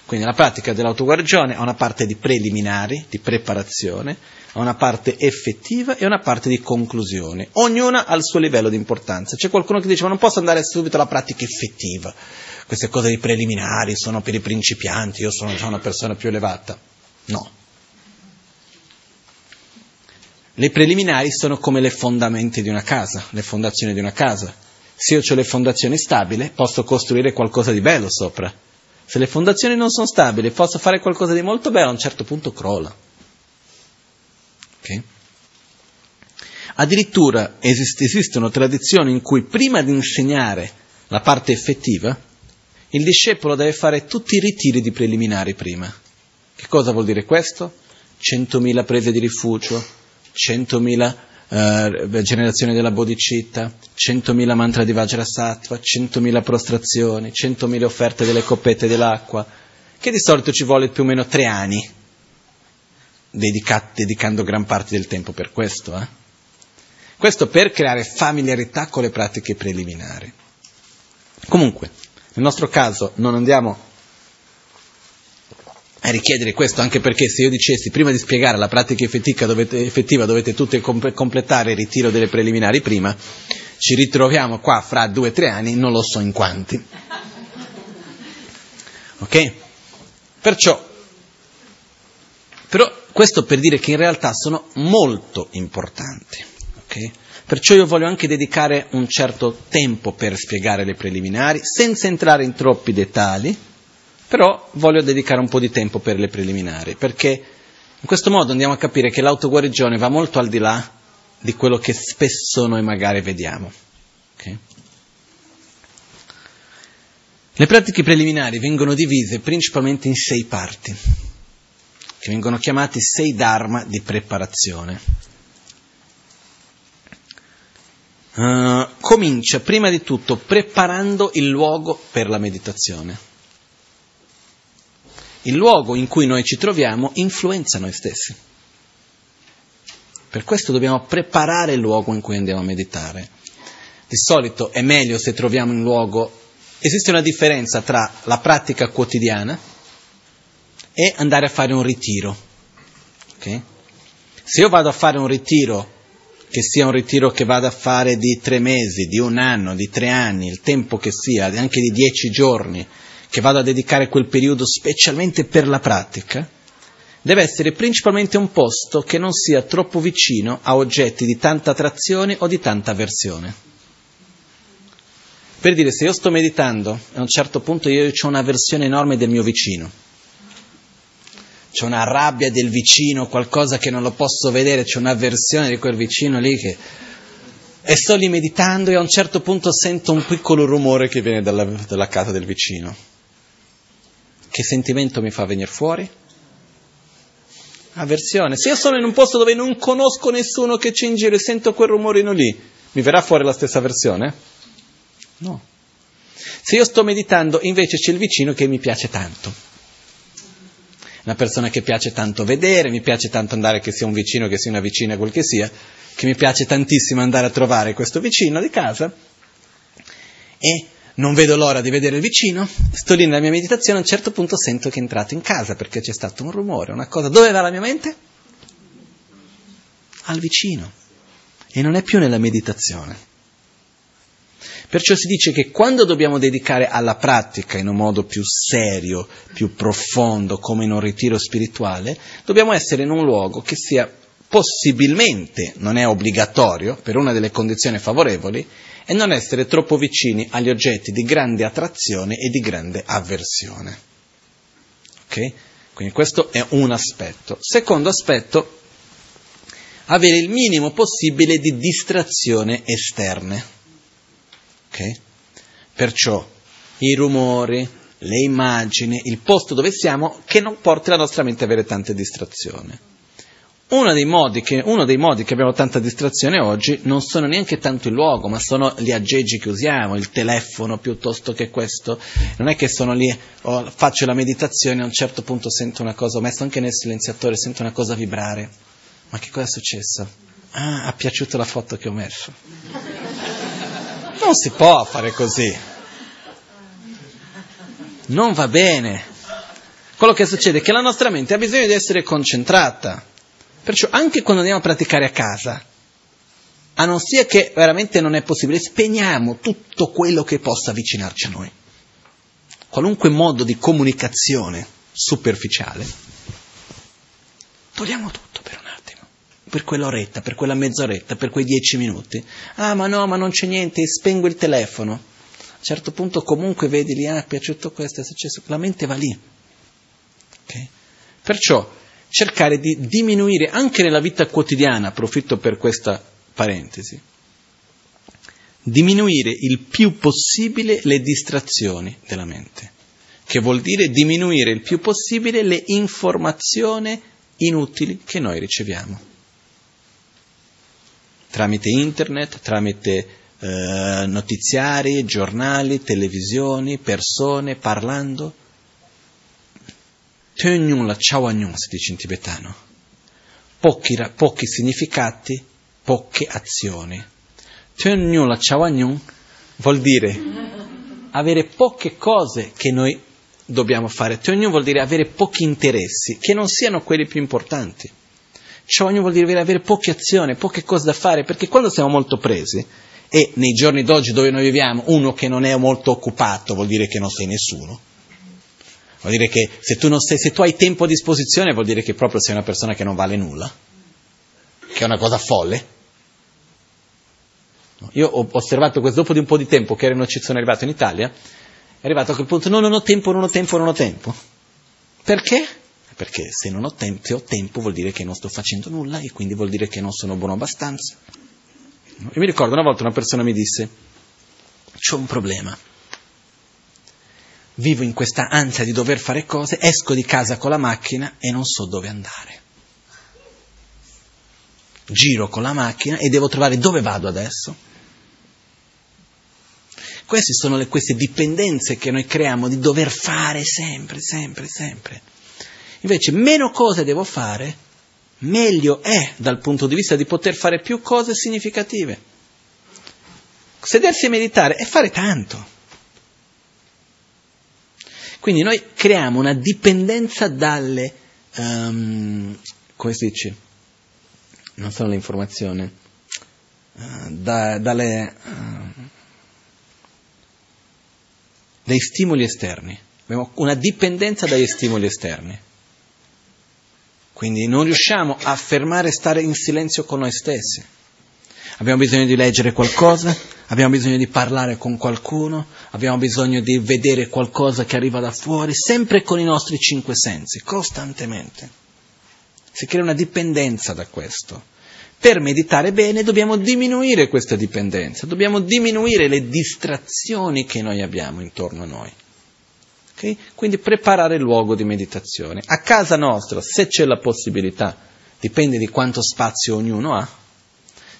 Quindi la pratica dell'autoguarigione ha una parte di preliminari, di preparazione, ha una parte effettiva e una parte di conclusione. Ognuna ha il suo livello di importanza. C'è qualcuno che dice ma non posso andare subito alla pratica effettiva. Queste cose di preliminari sono per i principianti, io sono già una persona più elevata. No. Le preliminari sono come le fondamenti di una casa, le fondazioni di una casa se io ho le fondazioni stabili, posso costruire qualcosa di bello sopra. Se le fondazioni non sono stabili, posso fare qualcosa di molto bello, a un certo punto crolla. Okay? Addirittura esist- esistono tradizioni in cui prima di insegnare la parte effettiva, il discepolo deve fare tutti i ritiri di preliminari prima. Che cosa vuol dire questo? 100.000 prese di rifugio, 100.000 eh, generazione della bodhicitta, 100.000 mantra di Vajrasattva, 100.000 prostrazioni, 100.000 offerte delle coppette dell'acqua, che di solito ci vuole più o meno tre anni, dedica- dedicando gran parte del tempo per questo. Eh? Questo per creare familiarità con le pratiche preliminari. Comunque, nel nostro caso non andiamo a richiedere questo, anche perché se io dicessi prima di spiegare la pratica effettiva dovete, effettiva, dovete tutti comp- completare il ritiro delle preliminari prima, ci ritroviamo qua fra due o tre anni, non lo so in quanti. Ok? Perciò, però questo per dire che in realtà sono molto importanti. Okay? Perciò io voglio anche dedicare un certo tempo per spiegare le preliminari, senza entrare in troppi dettagli, però voglio dedicare un po' di tempo per le preliminari, perché in questo modo andiamo a capire che l'autoguarigione va molto al di là di quello che spesso noi magari vediamo. Okay? Le pratiche preliminari vengono divise principalmente in sei parti, che vengono chiamati sei dharma di preparazione. Uh, comincia prima di tutto preparando il luogo per la meditazione. Il luogo in cui noi ci troviamo influenza noi stessi. Per questo dobbiamo preparare il luogo in cui andiamo a meditare. Di solito è meglio se troviamo un luogo esiste una differenza tra la pratica quotidiana e andare a fare un ritiro. Okay? Se io vado a fare un ritiro, che sia un ritiro che vado a fare di tre mesi, di un anno, di tre anni, il tempo che sia, anche di dieci giorni, che vado a dedicare quel periodo specialmente per la pratica, deve essere principalmente un posto che non sia troppo vicino a oggetti di tanta attrazione o di tanta avversione. Per dire, se io sto meditando, a un certo punto io ho un'avversione enorme del mio vicino, c'è una rabbia del vicino, qualcosa che non lo posso vedere, c'è un'avversione di quel vicino lì che... E sto lì meditando e a un certo punto sento un piccolo rumore che viene dalla, dalla casa del vicino. Che sentimento mi fa venire fuori? Avversione. Se io sono in un posto dove non conosco nessuno che c'è in giro e sento quel rumorino lì, mi verrà fuori la stessa avversione? No. Se io sto meditando, invece c'è il vicino che mi piace tanto. Una persona che piace tanto vedere, mi piace tanto andare, che sia un vicino, che sia una vicina, quel che sia, che mi piace tantissimo andare a trovare questo vicino di casa e non vedo l'ora di vedere il vicino, sto lì nella mia meditazione, a un certo punto sento che è entrato in casa perché c'è stato un rumore, una cosa. Dove va la mia mente? Al vicino. E non è più nella meditazione. Perciò si dice che quando dobbiamo dedicare alla pratica in un modo più serio, più profondo, come in un ritiro spirituale, dobbiamo essere in un luogo che sia possibilmente, non è obbligatorio, per una delle condizioni favorevoli, e non essere troppo vicini agli oggetti di grande attrazione e di grande avversione. Ok? Quindi questo è un aspetto. Secondo aspetto, avere il minimo possibile di distrazione esterne. Okay? Perciò i rumori, le immagini, il posto dove siamo, che non porti la nostra mente ad avere tante distrazioni. Uno dei, che, uno dei modi che abbiamo tanta distrazione oggi non sono neanche tanto il luogo, ma sono gli aggeggi che usiamo, il telefono piuttosto che questo. Non è che sono lì, oh, faccio la meditazione e a un certo punto sento una cosa, ho messo anche nel silenziatore, sento una cosa vibrare. Ma che cosa è successo? Ah, ha piaciuto la foto che ho messo. Non si può fare così. Non va bene. Quello che succede è che la nostra mente ha bisogno di essere concentrata. Perciò anche quando andiamo a praticare a casa, a non sia che veramente non è possibile, spegniamo tutto quello che possa avvicinarci a noi. Qualunque modo di comunicazione superficiale, togliamo tutto per un attimo per quell'oretta, per quella mezz'oretta, per quei dieci minuti. Ah, ma no, ma non c'è niente, spengo il telefono. A un certo punto comunque vedi lì, ah, è piaciuto questo, è successo, la mente va lì. Okay? Perciò cercare di diminuire anche nella vita quotidiana, approfitto per questa parentesi, diminuire il più possibile le distrazioni della mente, che vuol dire diminuire il più possibile le informazioni inutili che noi riceviamo tramite internet, tramite eh, notiziari, giornali, televisioni, persone, parlando. Töngyun la Chawanyun si dice in tibetano. Pochi, pochi significati, poche azioni. Töngyun la Chawanyun vuol dire avere poche cose che noi dobbiamo fare. Töngyun vuol dire avere pochi interessi, che non siano quelli più importanti. Chawanyun vuol dire avere poche azioni, poche cose da fare, perché quando siamo molto presi, e nei giorni d'oggi dove noi viviamo, uno che non è molto occupato vuol dire che non sei nessuno, Vuol dire che se tu, sei, se tu, hai tempo a disposizione vuol dire che proprio sei una persona che non vale nulla, che è una cosa folle. Io ho osservato questo dopo di un po' di tempo che ero in sono arrivato in Italia, è arrivato a quel punto, no, non ho tempo, non ho tempo, non ho tempo. Perché? Perché se non ho tempo, se ho tempo vuol dire che non sto facendo nulla e quindi vuol dire che non sono buono abbastanza. Io mi ricordo una volta una persona mi disse, c'ho un problema vivo in questa ansia di dover fare cose, esco di casa con la macchina e non so dove andare. Giro con la macchina e devo trovare dove vado adesso. Queste sono le, queste dipendenze che noi creiamo di dover fare sempre, sempre, sempre. Invece meno cose devo fare, meglio è dal punto di vista di poter fare più cose significative. Sedersi a meditare è fare tanto. Quindi noi creiamo una dipendenza dalle, um, come si dice, non solo l'informazione, uh, da, dalle, uh, dai stimoli esterni. Abbiamo una dipendenza dagli stimoli esterni. Quindi non riusciamo a fermare e stare in silenzio con noi stessi. Abbiamo bisogno di leggere qualcosa, abbiamo bisogno di parlare con qualcuno, abbiamo bisogno di vedere qualcosa che arriva da fuori, sempre con i nostri cinque sensi, costantemente. Si crea una dipendenza da questo. Per meditare bene dobbiamo diminuire questa dipendenza, dobbiamo diminuire le distrazioni che noi abbiamo intorno a noi. Okay? Quindi preparare il luogo di meditazione. A casa nostra, se c'è la possibilità, dipende di quanto spazio ognuno ha,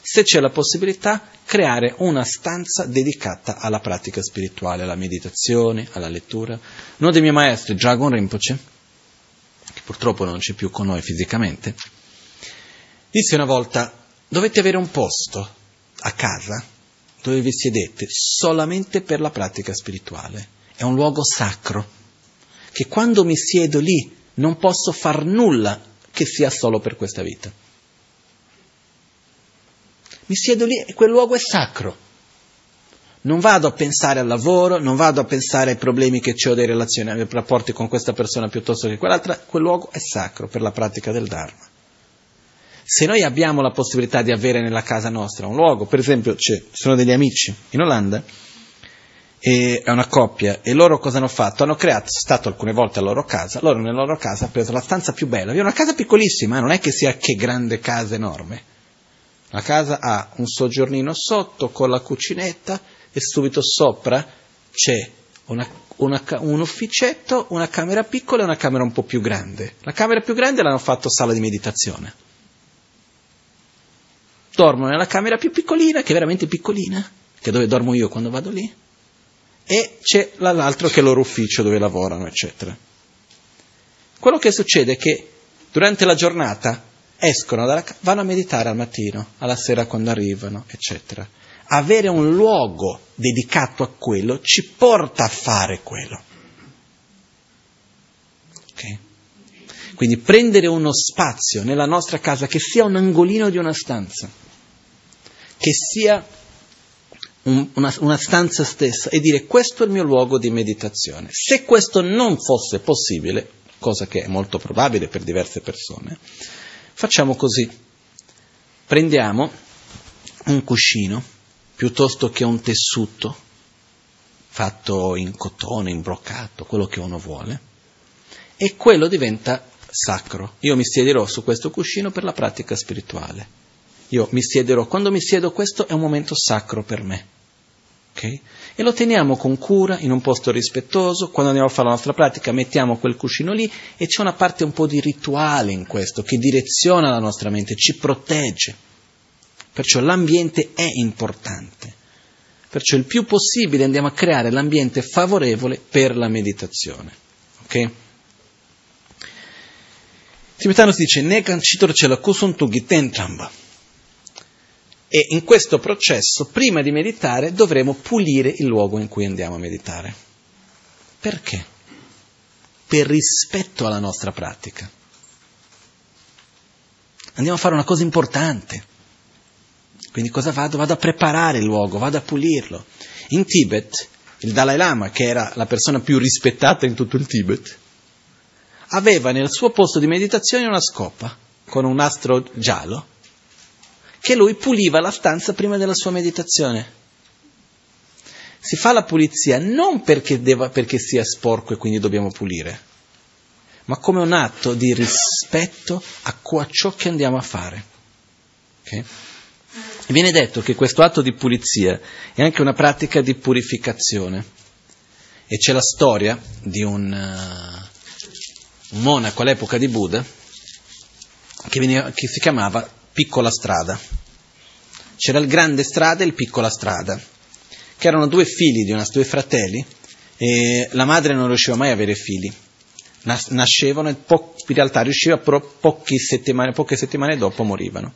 se c'è la possibilità, creare una stanza dedicata alla pratica spirituale, alla meditazione, alla lettura. Uno dei miei maestri, Dragon Rinpoche, che purtroppo non c'è più con noi fisicamente, disse una volta, dovete avere un posto a casa dove vi siedete solamente per la pratica spirituale. È un luogo sacro, che quando mi siedo lì non posso far nulla che sia solo per questa vita mi siedo lì e quel luogo è sacro. Non vado a pensare al lavoro, non vado a pensare ai problemi che ho dei relazioni, ai rapporti con questa persona piuttosto che quell'altra, quel luogo è sacro per la pratica del Dharma. Se noi abbiamo la possibilità di avere nella casa nostra un luogo, per esempio ci sono degli amici in Olanda, è una coppia, e loro cosa hanno fatto? Hanno creato, stato alcune volte alla loro casa, loro nella loro casa hanno preso la stanza più bella, è una casa piccolissima, non è che sia che grande casa enorme, la casa ha un soggiornino sotto con la cucinetta e subito sopra c'è una, una, un ufficetto, una camera piccola e una camera un po' più grande. La camera più grande l'hanno fatto sala di meditazione. Dormono nella camera più piccolina, che è veramente piccolina, che è dove dormo io quando vado lì, e c'è l'altro che è il loro ufficio dove lavorano, eccetera. Quello che succede è che durante la giornata escono dalla casa, vanno a meditare al mattino, alla sera quando arrivano, eccetera. Avere un luogo dedicato a quello ci porta a fare quello. Okay? Quindi prendere uno spazio nella nostra casa che sia un angolino di una stanza, che sia un, una, una stanza stessa e dire questo è il mio luogo di meditazione. Se questo non fosse possibile, cosa che è molto probabile per diverse persone, Facciamo così, prendiamo un cuscino piuttosto che un tessuto fatto in cotone, in broccato, quello che uno vuole, e quello diventa sacro. Io mi siederò su questo cuscino per la pratica spirituale. Io mi siederò, quando mi siedo questo è un momento sacro per me. Okay? E lo teniamo con cura, in un posto rispettoso, quando andiamo a fare la nostra pratica mettiamo quel cuscino lì e c'è una parte un po' di rituale in questo, che direziona la nostra mente, ci protegge. Perciò l'ambiente è importante. Perciò il più possibile andiamo a creare l'ambiente favorevole per la meditazione. Okay? Tibetano si dice negan citorcela kusuntugi tentramba. E in questo processo, prima di meditare, dovremo pulire il luogo in cui andiamo a meditare. Perché? Per rispetto alla nostra pratica. Andiamo a fare una cosa importante. Quindi cosa vado? Vado a preparare il luogo, vado a pulirlo. In Tibet, il Dalai Lama, che era la persona più rispettata in tutto il Tibet, aveva nel suo posto di meditazione una scopa con un nastro giallo che lui puliva la stanza prima della sua meditazione. Si fa la pulizia non perché, deva, perché sia sporco e quindi dobbiamo pulire, ma come un atto di rispetto a, ciò che andiamo a fare. Okay? Viene detto che questo atto di pulizia è anche una pratica di purificazione. E c'è la storia di un, uh, un monaco all'epoca di Buddha che, veniva, che si chiamava Piccola Strada. C'era il grande strada e il piccola strada, che erano due figli di una, due fratelli, e la madre non riusciva mai a avere figli. Nascevano e po- in realtà riusciva, però settimane, poche settimane dopo morivano.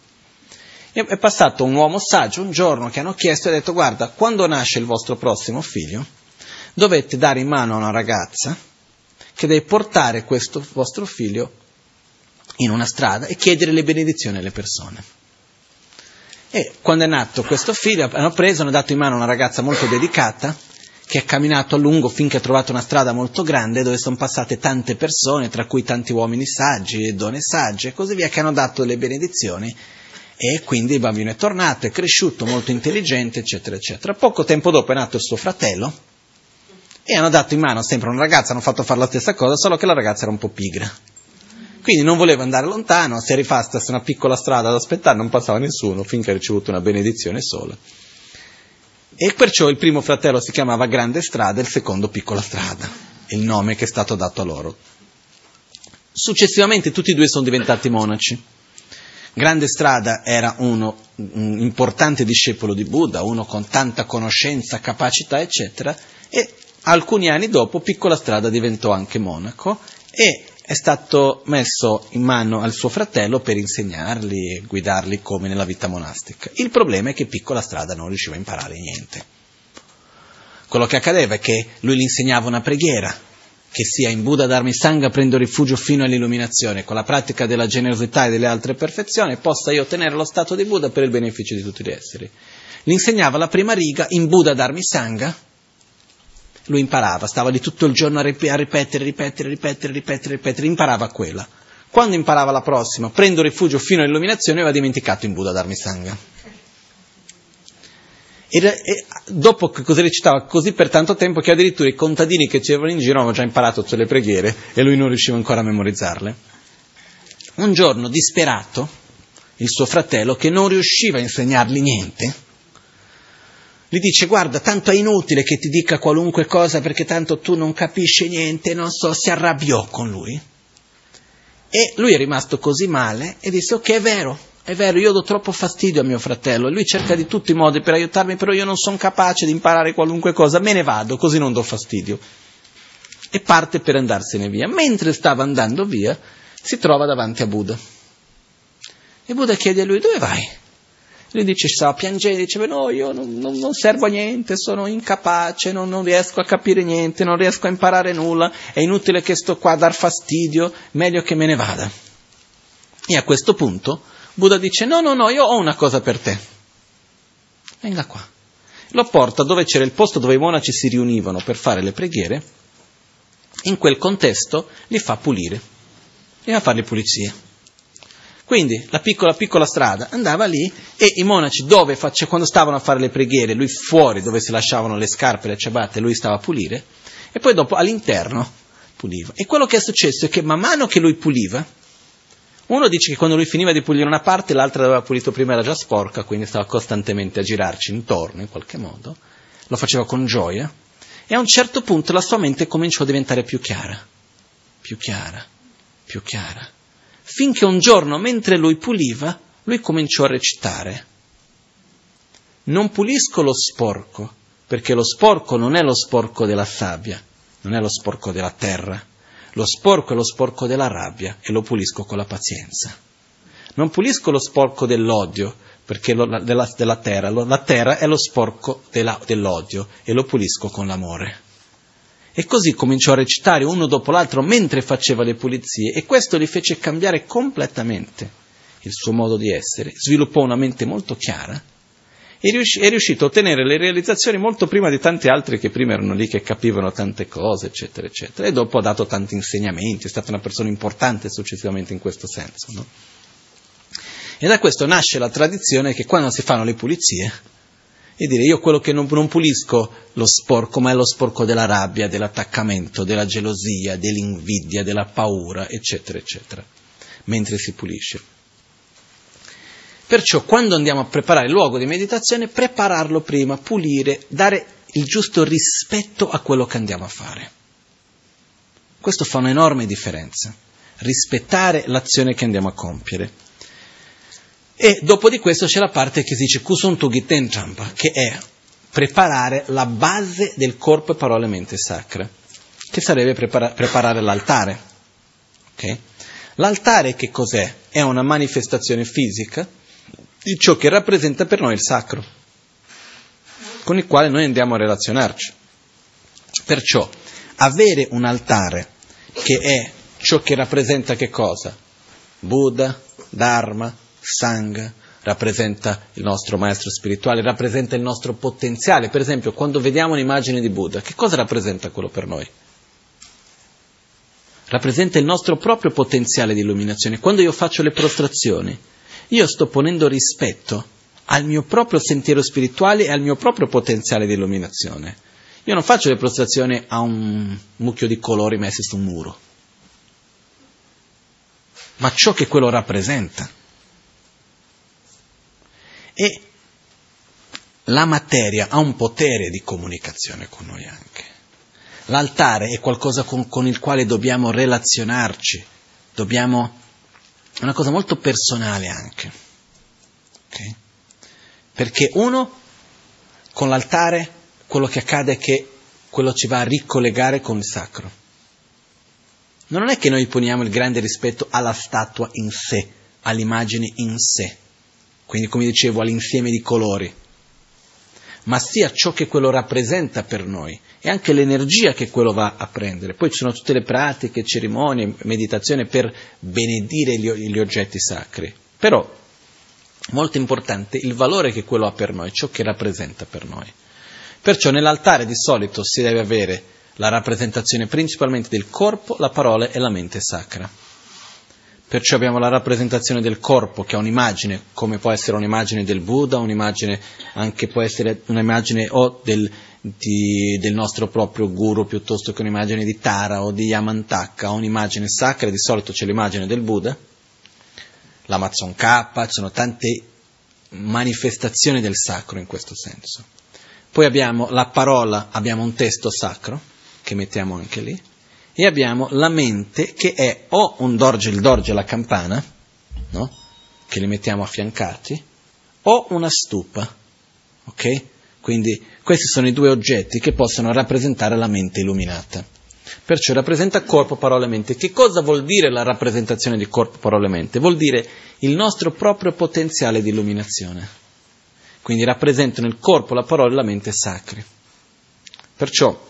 È passato un uomo saggio un giorno che hanno chiesto e ha detto guarda, quando nasce il vostro prossimo figlio, dovete dare in mano a una ragazza che deve portare questo vostro figlio in una strada e chiedere le benedizioni alle persone. E quando è nato questo figlio, hanno preso, hanno dato in mano una ragazza molto dedicata, che ha camminato a lungo finché ha trovato una strada molto grande dove sono passate tante persone, tra cui tanti uomini saggi e donne sagge e così via, che hanno dato le benedizioni e quindi il bambino è tornato, è cresciuto, molto intelligente, eccetera, eccetera. Poco tempo dopo è nato il suo fratello e hanno dato in mano sempre una ragazza, hanno fatto fare la stessa cosa, solo che la ragazza era un po' pigra. Quindi non voleva andare lontano, si è rifasta su una piccola strada ad aspettare, non passava nessuno finché ha ricevuto una benedizione sola. E perciò il primo fratello si chiamava Grande Strada e il secondo Piccola Strada, il nome che è stato dato a loro. Successivamente tutti e due sono diventati monaci. Grande Strada era uno, un importante discepolo di Buddha, uno con tanta conoscenza, capacità, eccetera, e alcuni anni dopo Piccola Strada diventò anche monaco e è stato messo in mano al suo fratello per insegnarli e guidarli come nella vita monastica. Il problema è che Piccola Strada non riusciva a imparare niente. Quello che accadeva è che lui gli insegnava una preghiera, che sia in Buddha Dharma Sangha prendo rifugio fino all'illuminazione, con la pratica della generosità e delle altre perfezioni, possa io ottenere lo stato di Buddha per il beneficio di tutti gli esseri. Gli insegnava la prima riga in Buddha Dharma Sangha, lui imparava, stava lì tutto il giorno a, ripetere, ripetere, ripetere, ripetere, ripetere, imparava quella. Quando imparava la prossima, prendo rifugio fino all'illuminazione, aveva dimenticato in Buddha Dharma Sangha. E, e, dopo che così recitava così per tanto tempo che addirittura i contadini che c'erano in giro avevano già imparato tutte le preghiere e lui non riusciva ancora a memorizzarle. Un giorno, disperato, il suo fratello, che non riusciva a insegnargli niente, gli dice guarda, tanto è inutile che ti dica qualunque cosa perché tanto tu non capisci niente, non so, si arrabbiò con lui. E lui è rimasto così male e disse ok, è vero, è vero, io do troppo fastidio a mio fratello e lui cerca di tutti i modi per aiutarmi, però io non sono capace di imparare qualunque cosa, me ne vado, così non do fastidio. E parte per andarsene via. Mentre stava andando via, si trova davanti a Buddha. E Buddha chiede a lui, dove vai? Lui dice, stava piangendo, diceva, no, io non, non, non servo a niente, sono incapace, non, non, riesco a capire niente, non riesco a imparare nulla, è inutile che sto qua a dar fastidio, meglio che me ne vada. E a questo punto Buddha dice no, no, no, io ho una cosa per te. Venga qua. Lo porta dove c'era il posto dove i monaci si riunivano per fare le preghiere. In quel contesto li fa pulire. Li fa fare le pulizie. Quindi la piccola piccola strada andava lì e i monaci dove face, quando stavano a fare le preghiere, lui fuori dove si lasciavano le scarpe, le ciabatte, lui stava a pulire e poi dopo all'interno puliva. E quello che è successo è che man mano che lui puliva, uno dice che quando lui finiva di pulire una parte, l'altra aveva pulito prima era già sporca, quindi stava costantemente a girarci intorno in qualche modo. Lo faceva con gioia. E a un certo punto la sua mente cominciò a diventare più chiara, più chiara, più chiara. Finché un giorno, mentre lui puliva, lui cominciò a recitare. Non pulisco lo sporco, perché lo sporco non è lo sporco della sabbia, non è lo sporco della terra lo sporco è lo sporco della rabbia e lo pulisco con la pazienza. Non pulisco lo sporco dell'odio, perché lo, della, della, terra, lo, la terra è lo sporco della, dell'odio e lo pulisco con l'amore. E così cominciò a recitare uno dopo l'altro mentre faceva le pulizie e questo gli fece cambiare completamente il suo modo di essere, sviluppò una mente molto chiara e riuscì, è riuscito a ottenere le realizzazioni molto prima di tanti altri che prima erano lì che capivano tante cose, eccetera, eccetera. E dopo ha dato tanti insegnamenti, è stata una persona importante successivamente in questo senso. No? E da questo nasce la tradizione che quando si fanno le pulizie, e dire io quello che non, non, pulisco lo sporco, ma è lo sporco della rabbia, dell'attaccamento, della gelosia, dell'invidia, della paura, eccetera, eccetera, mentre si pulisce. Perciò quando andiamo a preparare il luogo di meditazione, prepararlo prima, pulire, dare il giusto rispetto a quello che andiamo a fare. Questo fa un'enorme differenza, rispettare l'azione che andiamo a compiere. E dopo di questo c'è la parte che si dice Kusuntu Giten Champa, che è preparare la base del corpo e parole mente sacra, che sarebbe prepara- preparare l'altare. Okay? L'altare che cos'è? È una manifestazione fisica di ciò che rappresenta per noi il sacro, con il quale noi andiamo a relazionarci. Perciò avere un altare che è ciò che rappresenta che cosa? Buddha, Dharma, Sangha, rappresenta il nostro maestro spirituale, rappresenta il nostro potenziale. Per esempio, quando vediamo un'immagine di Buddha, che cosa rappresenta quello per noi? Rappresenta il nostro proprio potenziale di illuminazione. Quando io faccio le prostrazioni, io sto ponendo rispetto al mio proprio sentiero spirituale e al mio proprio potenziale di illuminazione. Io non faccio le prostrazioni a un mucchio di colori messi su un muro, ma ciò che quello rappresenta. E la materia ha un potere di comunicazione con noi anche. L'altare è qualcosa con, con il quale dobbiamo relazionarci, dobbiamo è una cosa molto personale anche. Okay? Perché uno, con l'altare, quello che accade è che quello ci va a ricollegare con il sacro. Non è che noi poniamo il grande rispetto alla statua in sé, all'immagine in sé, quindi come dicevo all'insieme di colori, ma sia ciò che quello rappresenta per noi e anche l'energia che quello va a prendere. Poi ci sono tutte le pratiche, cerimonie, meditazione per benedire gli, gli oggetti sacri. Però, molto importante, il valore che quello ha per noi, ciò che rappresenta per noi. Perciò nell'altare di solito si deve avere la rappresentazione principalmente del corpo, la parola e la mente sacra. Perciò abbiamo la rappresentazione del corpo che è un'immagine, come può essere un'immagine del Buddha, un'immagine anche può essere un'immagine o del, di, del nostro proprio guru piuttosto che un'immagine di Tara o di Yamantaka, un'immagine sacra, di solito c'è l'immagine del Buddha, l'Amazon K, ci sono tante manifestazioni del sacro in questo senso. Poi abbiamo la parola, abbiamo un testo sacro che mettiamo anche lì e abbiamo la mente che è o un dorje, il dorje la campana, no? che li mettiamo affiancati, o una stupa, ok? Quindi questi sono i due oggetti che possono rappresentare la mente illuminata. Perciò rappresenta corpo, parole, mente. Che cosa vuol dire la rappresentazione di corpo, parole, mente? Vuol dire il nostro proprio potenziale di illuminazione. Quindi rappresentano il corpo, la parola e la mente sacri. Perciò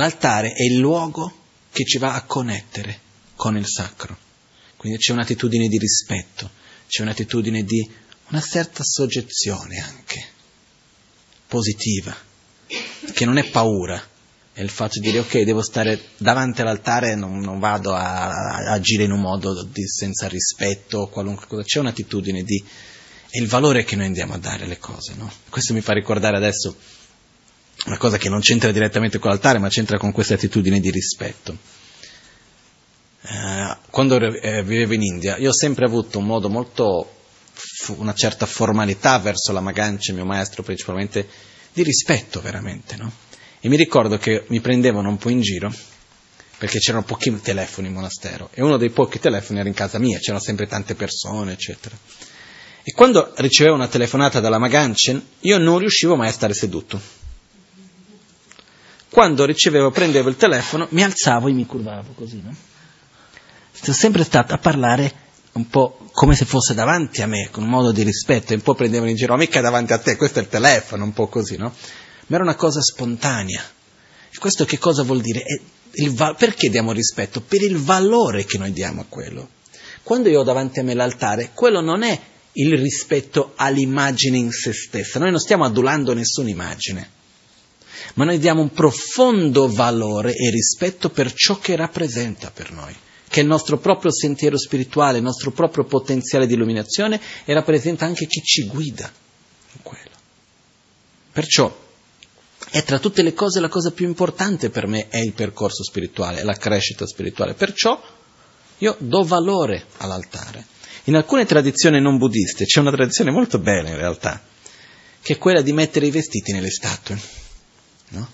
L'altare è il luogo che ci va a connettere con il sacro. Quindi c'è un'attitudine di rispetto, c'è un'attitudine di una certa soggezione anche, positiva, che non è paura, è il fatto di dire ok, devo stare davanti all'altare, non, non vado a, a, agire in un modo di, senza rispetto, qualunque cosa, c'è un'attitudine di... è il valore che noi andiamo a dare alle cose, no? Questo mi fa ricordare adesso una cosa che non c'entra direttamente con l'altare, ma c'entra con questa attitudine di rispetto. Eh, quando eh, vivevo in India, io ho sempre avuto un modo molto, una certa formalità verso la Magancia, mio maestro principalmente, di rispetto veramente, no? E mi ricordo che mi prendevano un po' in giro, perché c'erano pochi telefoni in monastero, e uno dei pochi telefoni era in casa mia, c'erano sempre tante persone, eccetera. E quando ricevevo una telefonata dalla Maganchen, io non riuscivo mai a stare seduto quando ricevevo, prendevo il telefono, mi alzavo e mi curvavo così, no? Sono sempre stato a parlare un po' come se fosse davanti a me, con un modo di rispetto, e un po' prendevano in giro, mica davanti a te, questo è il telefono, un po' così, no? Ma era una cosa spontanea. E questo che cosa vuol dire? Va- perché diamo rispetto? Per il valore che noi diamo a quello. Quando io ho davanti a me l'altare, quello non è il rispetto all'immagine in se stessa, noi non stiamo adulando nessuna immagine, ma noi diamo un profondo valore e rispetto per ciò che rappresenta per noi che è il nostro proprio sentiero spirituale, il nostro proprio potenziale di illuminazione e rappresenta anche chi ci guida in quello. Perciò è tra tutte le cose la cosa più importante per me è il percorso spirituale, la crescita spirituale. Perciò io do valore all'altare. In alcune tradizioni non buddiste c'è una tradizione molto bella in realtà, che è quella di mettere i vestiti nelle statue. No?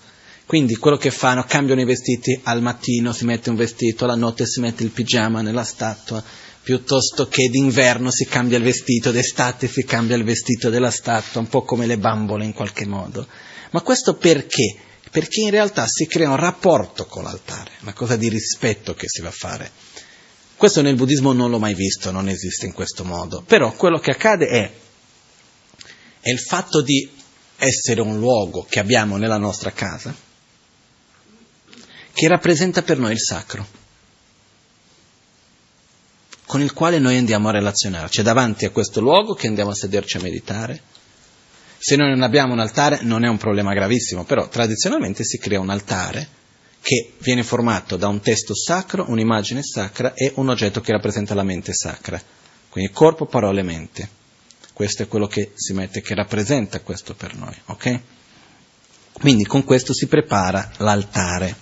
Quindi quello che fanno, cambiano i vestiti, al mattino si mette un vestito, alla notte si mette il pigiama nella statua, piuttosto che d'inverno si cambia il vestito, d'estate si cambia il vestito della statua, un po' come le bambole in qualche modo. Ma questo perché? Perché in realtà si crea un rapporto con l'altare, una cosa di rispetto che si va a fare. Questo nel buddismo non l'ho mai visto, non esiste in questo modo, però quello che accade è, è il fatto di essere un luogo che abbiamo nella nostra casa, che rappresenta per noi il sacro, con il quale noi andiamo a relazionarci. È davanti a questo luogo che andiamo a sederci a meditare. Se noi non abbiamo un altare non è un problema gravissimo, però tradizionalmente si crea un altare che viene formato da un testo sacro, un'immagine sacra e un oggetto che rappresenta la mente sacra. Quindi corpo, parole, mente. Questo è quello che si mette, che rappresenta questo per noi, ok? Quindi con questo si prepara l'altare.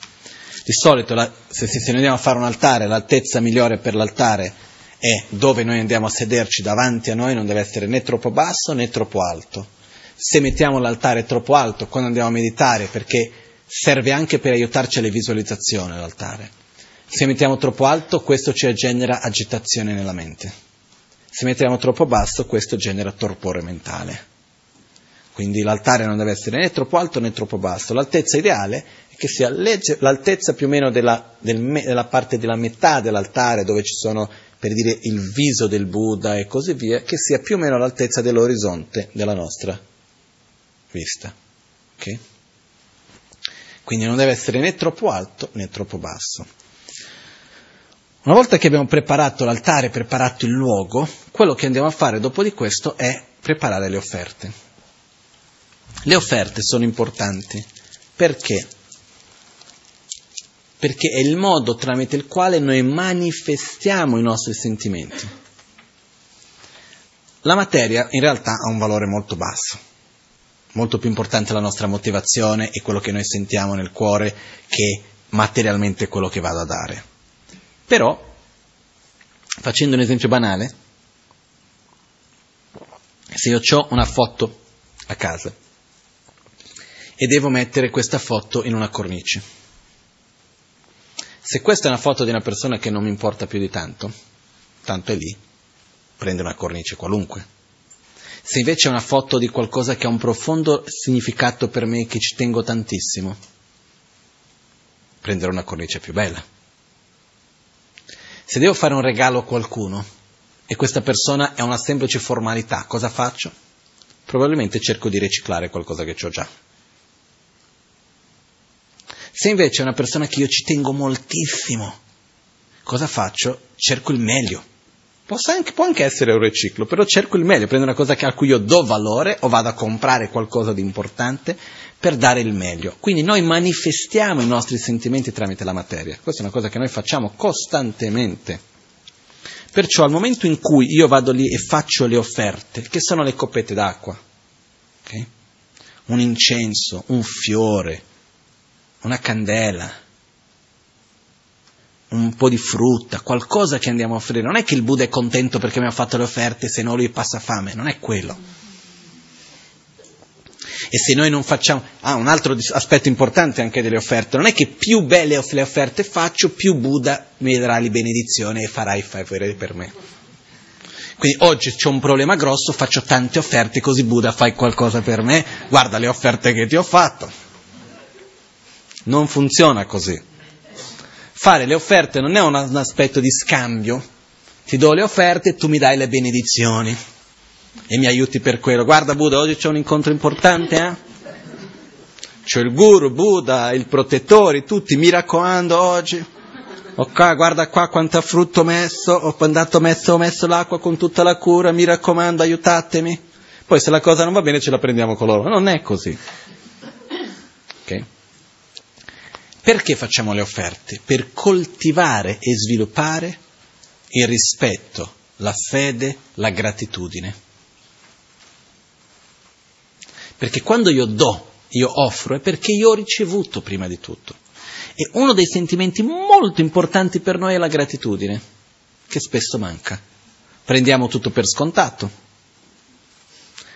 Di solito la, se, se noi andiamo a fare un altare, l'altezza migliore per l'altare è dove noi andiamo a sederci davanti a noi, non deve essere né troppo basso né troppo alto. Se mettiamo l'altare troppo alto quando andiamo a meditare, perché serve anche per aiutarci alle visualizzazioni l'altare. Se mettiamo troppo alto, questo ci genera agitazione nella mente. Se mettiamo troppo basso, questo genera torpore mentale. Quindi l'altare non deve essere né troppo alto né troppo basso. L'altezza ideale è che sia l'altezza più o meno della, del, della parte della metà dell'altare dove ci sono, per dire, il viso del Buddha e così via, che sia più o meno l'altezza dell'orizzonte della nostra vista. Okay? Quindi non deve essere né troppo alto né troppo basso. Una volta che abbiamo preparato l'altare, preparato il luogo, quello che andiamo a fare dopo di questo è preparare le offerte. Le offerte sono importanti perché? Perché è il modo tramite il quale noi manifestiamo i nostri sentimenti. La materia in realtà ha un valore molto basso, molto più importante la nostra motivazione e quello che noi sentiamo nel cuore che materialmente quello che vado a dare. Però, facendo un esempio banale, se io ho una foto a casa e devo mettere questa foto in una cornice. Se questa è una foto di una persona che non mi importa più di tanto, tanto è lì, prende una cornice qualunque. Se invece è una foto di qualcosa che ha un profondo significato per me, che ci tengo tantissimo, prenderò una cornice più bella. Se devo fare un regalo a qualcuno e questa persona è una semplice formalità, cosa faccio? Probabilmente cerco di riciclare qualcosa che ho già. Se invece è una persona che io ci tengo moltissimo, cosa faccio? Cerco il meglio. Anche, può anche essere un riciclo, però cerco il meglio, prendo una cosa a cui io do valore o vado a comprare qualcosa di importante per dare il meglio. Quindi noi manifestiamo i nostri sentimenti tramite la materia. Questa è una cosa che noi facciamo costantemente. Perciò al momento in cui io vado lì e faccio le offerte, che sono le coppette d'acqua, okay? un incenso, un fiore, una candela, un po' di frutta, qualcosa che andiamo a offrire. Non è che il Buddha è contento perché mi ha fatto le offerte, se no lui passa fame, non è quello. E se noi non facciamo... Ah, un altro aspetto importante anche delle offerte, non è che più belle le offerte faccio, più Buddha mi darà le benedizioni e farà i favori per me. Quindi oggi c'è un problema grosso, faccio tante offerte, così Buddha fai qualcosa per me, guarda le offerte che ti ho fatto Non funziona così. Fare le offerte non è un aspetto di scambio. Ti do le offerte e tu mi dai le benedizioni e mi aiuti per quello. Guarda Buddha, oggi c'è un incontro importante, eh? C'è il guru, Buddha, il protettore, tutti, mi raccomando oggi. Ok, guarda qua quanto frutto ho messo, ho andato messo, ho messo l'acqua con tutta la cura, mi raccomando, aiutatemi. Poi se la cosa non va bene ce la prendiamo con loro. Non è così. Ok? Perché facciamo le offerte? Per coltivare e sviluppare il rispetto, la fede, la gratitudine. Perché quando io do, io offro, è perché io ho ricevuto prima di tutto. E uno dei sentimenti molto importanti per noi è la gratitudine, che spesso manca. Prendiamo tutto per scontato.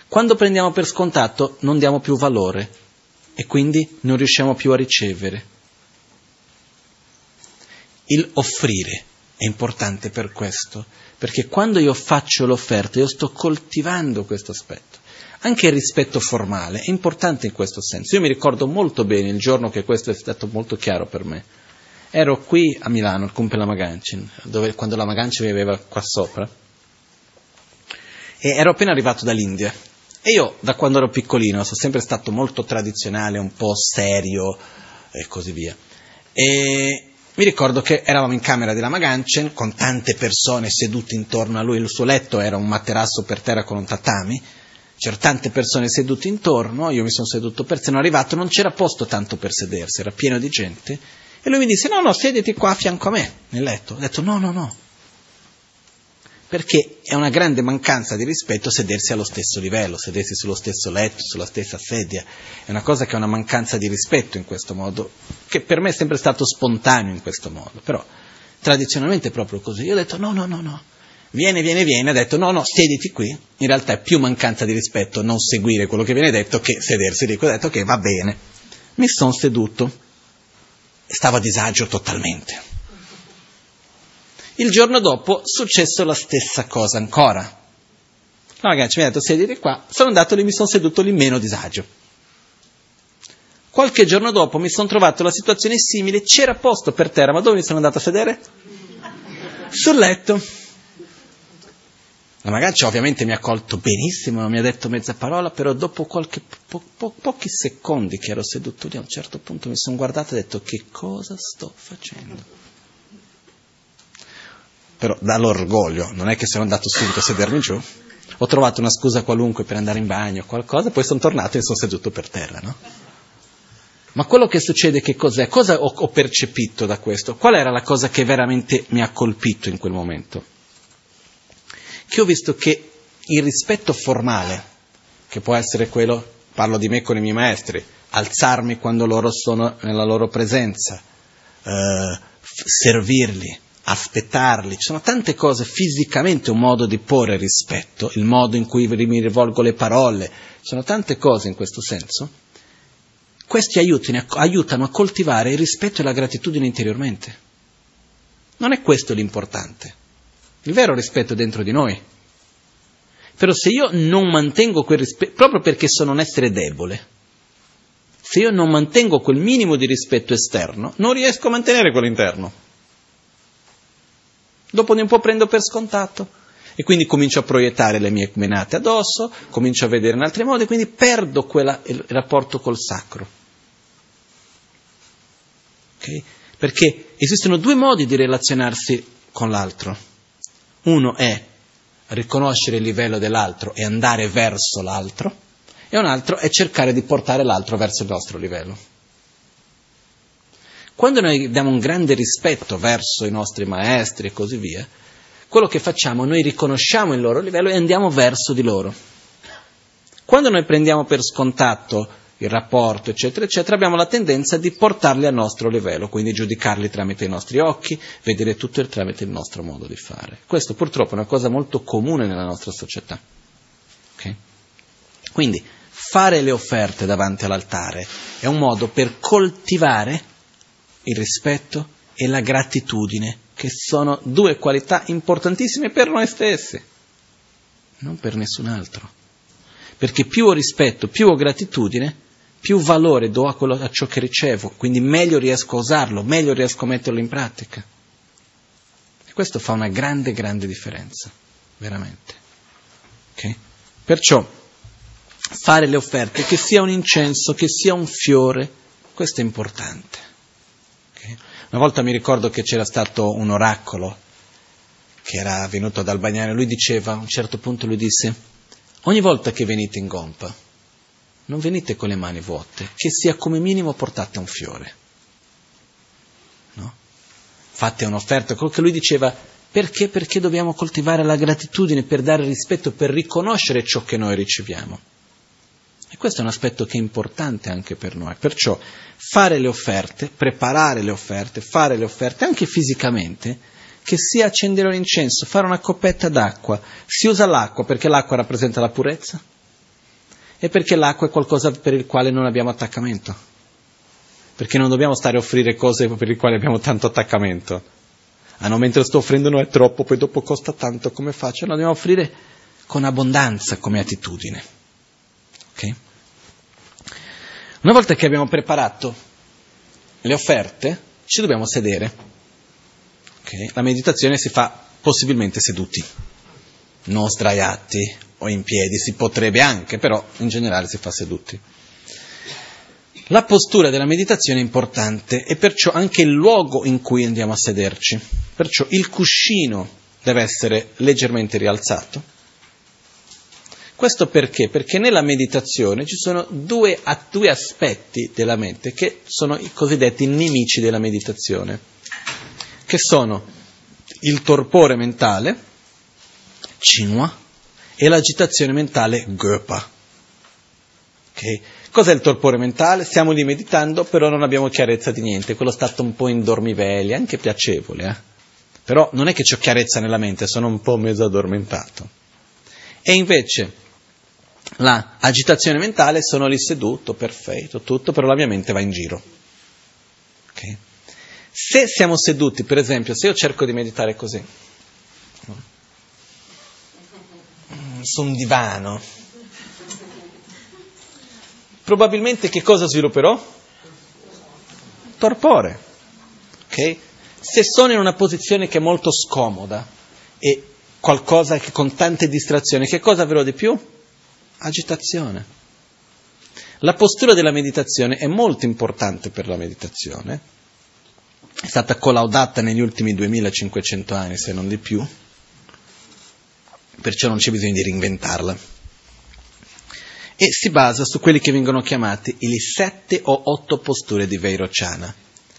Quando prendiamo per scontato non diamo più valore e quindi non riusciamo più a ricevere. Il offrire è importante per questo, perché quando io faccio l'offerta io sto coltivando questo aspetto. Anche il rispetto formale è importante in questo senso. Io mi ricordo molto bene il giorno che questo è stato molto chiaro per me. Ero qui a Milano, al Cumpe la Magancin, quando la Magancin viveva qua sopra, e ero appena arrivato dall'India. E io, da quando ero piccolino, sono sempre stato molto tradizionale, un po' serio e così via. E mi ricordo che eravamo in camera della Magancin con tante persone sedute intorno a lui, il suo letto era un materasso per terra con un tatami, c'erano tante persone sedute intorno, io mi sono seduto per sono arrivato, non c'era posto tanto per sedersi, era pieno di gente, e lui mi disse, no, no, sediti qua a fianco a me, nel letto. Ho detto, no, no, no, perché è una grande mancanza di rispetto sedersi allo stesso livello, sedersi sullo stesso letto, sulla stessa sedia, è una cosa che è una mancanza di rispetto in questo modo, che per me è sempre stato spontaneo in questo modo, però tradizionalmente è proprio così. Io ho detto, no, no, no, no, viene, viene, viene, ha detto no, no, sediti qui, in realtà è più mancanza di rispetto non seguire quello che viene detto che sedersi lì, ho detto che va bene, mi sono seduto stavo a disagio totalmente. Il giorno dopo successo la stessa cosa ancora. La ragazza mi ha detto sediti qua, sono andato lì, mi sono seduto lì meno disagio. Qualche giorno dopo mi sono trovato la situazione simile, c'era posto per terra, ma dove mi sono andato a sedere? Sul letto. La ragazza ovviamente mi ha colto benissimo, non mi ha detto mezza parola, però dopo qualche, po, po, pochi secondi che ero seduto lì, a un certo punto mi sono guardato e ho detto che cosa sto facendo? Però dall'orgoglio, non è che sono andato subito a sedermi giù, ho trovato una scusa qualunque per andare in bagno o qualcosa, poi sono tornato e sono seduto per terra, no? Ma quello che succede che cos'è? Cosa ho, ho percepito da questo? Qual era la cosa che veramente mi ha colpito in quel momento? Che ho visto che il rispetto formale, che può essere quello, parlo di me con i miei maestri, alzarmi quando loro sono nella loro presenza, eh, servirli, aspettarli, ci sono tante cose, fisicamente un modo di porre rispetto, il modo in cui mi rivolgo le parole, ci sono tante cose in questo senso. Questi aiutino, aiutano a coltivare il rispetto e la gratitudine interiormente. Non è questo l'importante. Il vero rispetto è dentro di noi. Però se io non mantengo quel rispetto, proprio perché sono un essere debole, se io non mantengo quel minimo di rispetto esterno, non riesco a mantenere quello interno. Dopo di un po' prendo per scontato e quindi comincio a proiettare le mie menate addosso, comincio a vedere in altri modi, quindi perdo quella, il rapporto col sacro. Okay? Perché esistono due modi di relazionarsi con l'altro. Uno è riconoscere il livello dell'altro e andare verso l'altro, e un altro è cercare di portare l'altro verso il nostro livello. Quando noi diamo un grande rispetto verso i nostri maestri e così via, quello che facciamo, noi riconosciamo il loro livello e andiamo verso di loro. Quando noi prendiamo per scontato il rapporto, eccetera, eccetera, abbiamo la tendenza di portarli al nostro livello, quindi giudicarli tramite i nostri occhi, vedere tutto tramite il nostro modo di fare. Questo purtroppo è una cosa molto comune nella nostra società. Okay? Quindi fare le offerte davanti all'altare è un modo per coltivare il rispetto e la gratitudine, che sono due qualità importantissime per noi stessi, non per nessun altro. Perché più ho rispetto, più ho gratitudine, più valore do a, quello, a ciò che ricevo, quindi meglio riesco a usarlo, meglio riesco a metterlo in pratica. E questo fa una grande, grande differenza, veramente. Okay? Perciò fare le offerte, che sia un incenso, che sia un fiore, questo è importante. Okay? Una volta mi ricordo che c'era stato un oracolo che era venuto ad Albagnano, lui diceva, a un certo punto lui disse, ogni volta che venite in gompa, non venite con le mani vuote, che sia come minimo portate un fiore. No? Fate un'offerta, quello che lui diceva, perché? Perché dobbiamo coltivare la gratitudine per dare rispetto, per riconoscere ciò che noi riceviamo. E questo è un aspetto che è importante anche per noi. Perciò fare le offerte, preparare le offerte, fare le offerte anche fisicamente, che sia accendere l'incenso, fare una coppetta d'acqua. Si usa l'acqua perché l'acqua rappresenta la purezza e perché l'acqua è qualcosa per il quale non abbiamo attaccamento. Perché non dobbiamo stare a offrire cose per le quali abbiamo tanto attaccamento. Ah no, mentre sto offrendo non è troppo, poi dopo costa tanto, come faccio? No, dobbiamo offrire con abbondanza come attitudine. Okay? Una volta che abbiamo preparato le offerte, ci dobbiamo sedere. Okay? La meditazione si fa possibilmente seduti, non sdraiati o in piedi, si potrebbe anche, però in generale si fa seduti. La postura della meditazione è importante e perciò anche il luogo in cui andiamo a sederci. Perciò il cuscino deve essere leggermente rialzato questo perché? Perché nella meditazione ci sono due, due aspetti della mente che sono i cosiddetti nemici della meditazione, che sono il torpore mentale, cinua, e l'agitazione mentale, gopa. Okay? Cos'è il torpore mentale? Stiamo lì meditando, però non abbiamo chiarezza di niente, quello stato un po' in dormiveglia, anche piacevole, eh? però non è che ho chiarezza nella mente, sono un po' mezzo addormentato. E invece la mentale, sono lì seduto, perfetto, tutto, però la mia mente va in giro. Okay? Se siamo seduti, per esempio, se io cerco di meditare così, su un divano, probabilmente che cosa svilupperò? Torpore. Okay? Se sono in una posizione che è molto scomoda e qualcosa che con tante distrazioni, che cosa avrò di più? agitazione. La postura della meditazione è molto importante per la meditazione, è stata collaudata negli ultimi 2500 anni, se non di più, perciò non c'è bisogno di reinventarla. E si basa su quelli che vengono chiamati le sette o otto posture di Vairocana.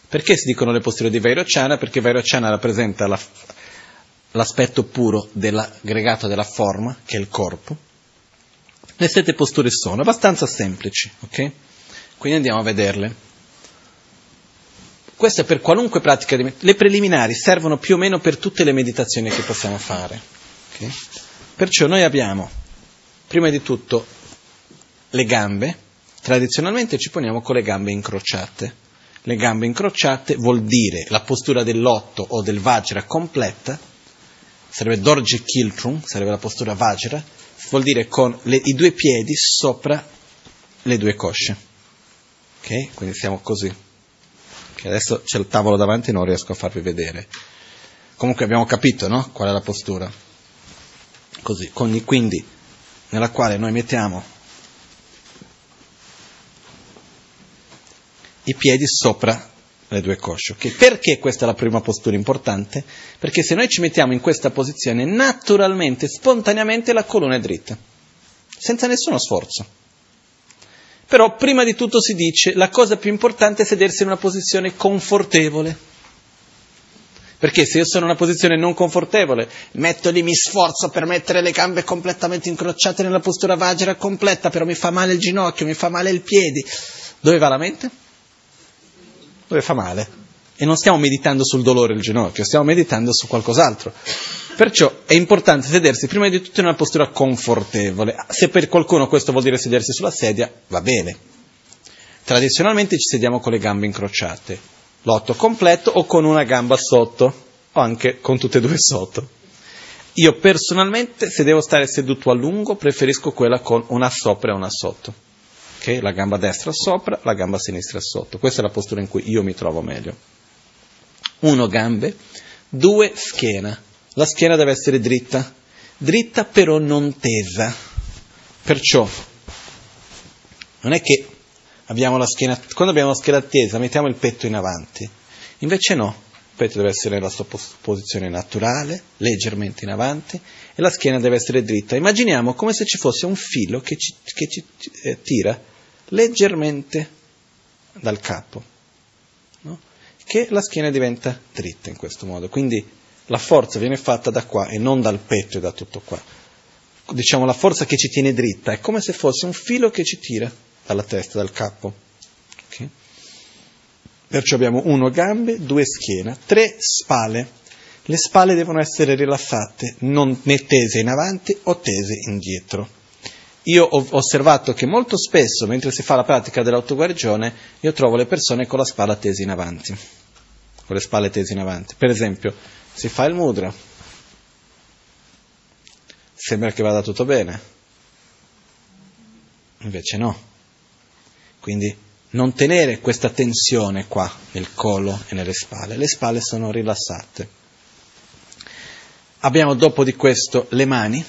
Perché si dicono le posture di Vairocana? Perché Vairocana rappresenta la, l'aspetto puro dell'aggregato della forma, che è il corpo, le sette posture sono abbastanza semplici, ok? Quindi andiamo a vederle. Questo è per qualunque pratica di meditazione. Le preliminari servono più o meno per tutte le meditazioni che possiamo fare. Okay? Perciò noi abbiamo, prima di tutto, le gambe. Tradizionalmente ci poniamo con le gambe incrociate. Le gambe incrociate vuol dire la postura dell'otto o del Vajra completa, sarebbe Dorje Kiltrum, sarebbe la postura Vajra, vuol dire con le, i due piedi sopra le due cosce. Ok? Quindi siamo così. Okay, adesso c'è il tavolo davanti e non riesco a farvi vedere. Comunque abbiamo capito, no? Qual è la postura. Così, quindi nella quale noi mettiamo i piedi sopra le due cosce. Okay? Perché questa è la prima postura importante? Perché se noi ci mettiamo in questa posizione, naturalmente, spontaneamente la colonna è dritta, senza nessuno sforzo. Però prima di tutto si dice la cosa più importante è sedersi in una posizione confortevole. Perché se io sono in una posizione non confortevole, metto lì, mi sforzo per mettere le gambe completamente incrociate nella postura vagera completa, però mi fa male il ginocchio, mi fa male il piede, dove va la mente? dove fa male. E non stiamo meditando sul dolore del ginocchio, stiamo meditando su qualcos'altro. Perciò è importante sedersi prima di tutto in una postura confortevole. Se per qualcuno questo vuol dire sedersi sulla sedia, va bene. Tradizionalmente ci sediamo con le gambe incrociate, l'otto completo o con una gamba sotto, o anche con tutte e due sotto. Io personalmente, se devo stare seduto a lungo, preferisco quella con una sopra e una sotto. Okay? La gamba destra sopra, la gamba sinistra sotto. Questa è la postura in cui io mi trovo meglio. Uno gambe, due schiena. La schiena deve essere dritta, dritta però non tesa. Perciò non è che abbiamo schiena, quando abbiamo la schiena tesa mettiamo il petto in avanti, invece no, il petto deve essere nella sua posizione naturale, leggermente in avanti e la schiena deve essere dritta. Immaginiamo come se ci fosse un filo che ci, che ci eh, tira leggermente dal capo, no? che la schiena diventa dritta in questo modo, quindi la forza viene fatta da qua e non dal petto e da tutto qua. Diciamo la forza che ci tiene dritta è come se fosse un filo che ci tira dalla testa, dal capo. Okay? Perciò abbiamo uno gambe, due schiena, tre spalle. Le spalle devono essere rilassate, non né tese in avanti o tese indietro. Io ho osservato che molto spesso, mentre si fa la pratica dell'autoguarigione, io trovo le persone con la spalla tesa in avanti, con le spalle tese in avanti. Per esempio, si fa il mudra, sembra che vada tutto bene, invece no. Quindi non tenere questa tensione qua nel collo e nelle spalle, le spalle sono rilassate. Abbiamo dopo di questo le mani,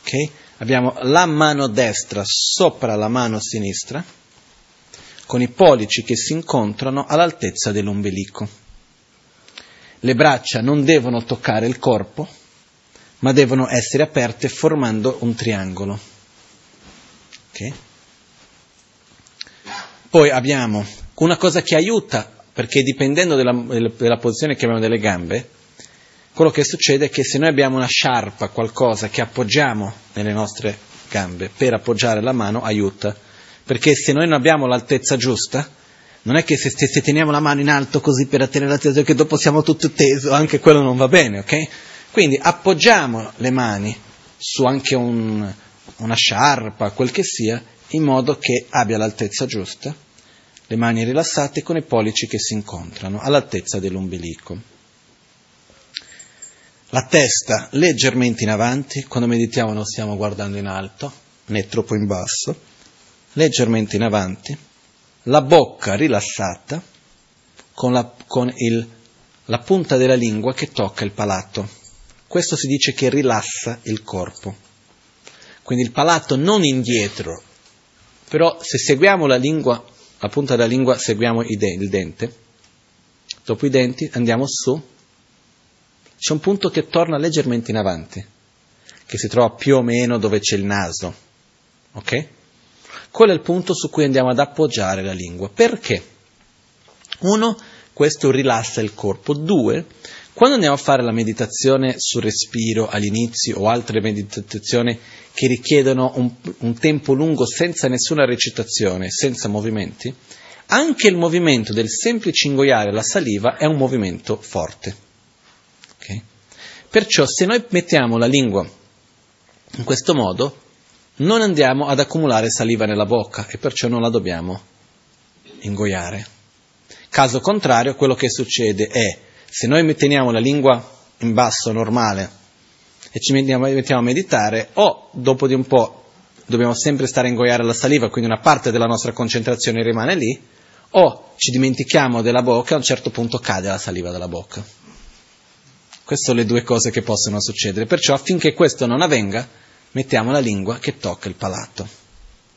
okay? abbiamo la mano destra sopra la mano sinistra, con i pollici che si incontrano all'altezza dell'ombelico. Le braccia non devono toccare il corpo, ma devono essere aperte formando un triangolo. Okay? Poi abbiamo una cosa che aiuta, perché dipendendo della, della posizione che abbiamo delle gambe, quello che succede è che se noi abbiamo una sciarpa, qualcosa che appoggiamo nelle nostre gambe per appoggiare la mano, aiuta. Perché se noi non abbiamo l'altezza giusta, non è che se, se teniamo la mano in alto così per ottenere l'altezza, che dopo siamo tutto teso, anche quello non va bene, ok? Quindi appoggiamo le mani su anche un, una sciarpa, quel che sia, in modo che abbia l'altezza giusta le mani rilassate con i pollici che si incontrano all'altezza dell'ombelico. La testa leggermente in avanti, quando meditiamo non stiamo guardando in alto, né troppo in basso, leggermente in avanti, la bocca rilassata con, la, con il, la punta della lingua che tocca il palato. Questo si dice che rilassa il corpo. Quindi il palato non indietro, però se seguiamo la lingua la punta della lingua seguiamo il dente, dopo i denti andiamo su, c'è un punto che torna leggermente in avanti, che si trova più o meno dove c'è il naso, ok? Quello è il punto su cui andiamo ad appoggiare la lingua. Perché? Uno, questo rilassa il corpo. Due, quando andiamo a fare la meditazione sul respiro all'inizio o altre meditazioni che richiedono un, un tempo lungo senza nessuna recitazione, senza movimenti, anche il movimento del semplice ingoiare la saliva è un movimento forte. Okay? Perciò se noi mettiamo la lingua in questo modo, non andiamo ad accumulare saliva nella bocca e perciò non la dobbiamo ingoiare. Caso contrario, quello che succede è, se noi teniamo la lingua in basso normale e ci mettiamo, a meditare, o dopo di un po' dobbiamo sempre stare a ingoiare la saliva, quindi una parte della nostra concentrazione rimane lì, o ci dimentichiamo della bocca e a un certo punto cade la saliva dalla bocca. Queste sono le due cose che possono succedere, perciò affinché questo non avvenga, mettiamo la lingua che tocca il palato.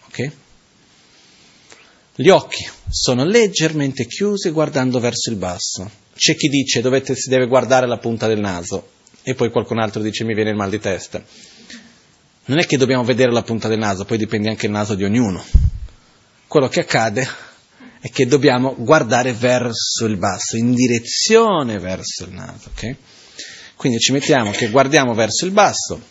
Okay? Gli occhi sono leggermente chiusi guardando verso il basso. C'è chi dice dovete, si deve guardare la punta del naso e poi qualcun altro dice mi viene il mal di testa. Non è che dobbiamo vedere la punta del naso, poi dipende anche il naso di ognuno. Quello che accade è che dobbiamo guardare verso il basso, in direzione verso il naso. Okay? Quindi ci mettiamo che guardiamo verso il basso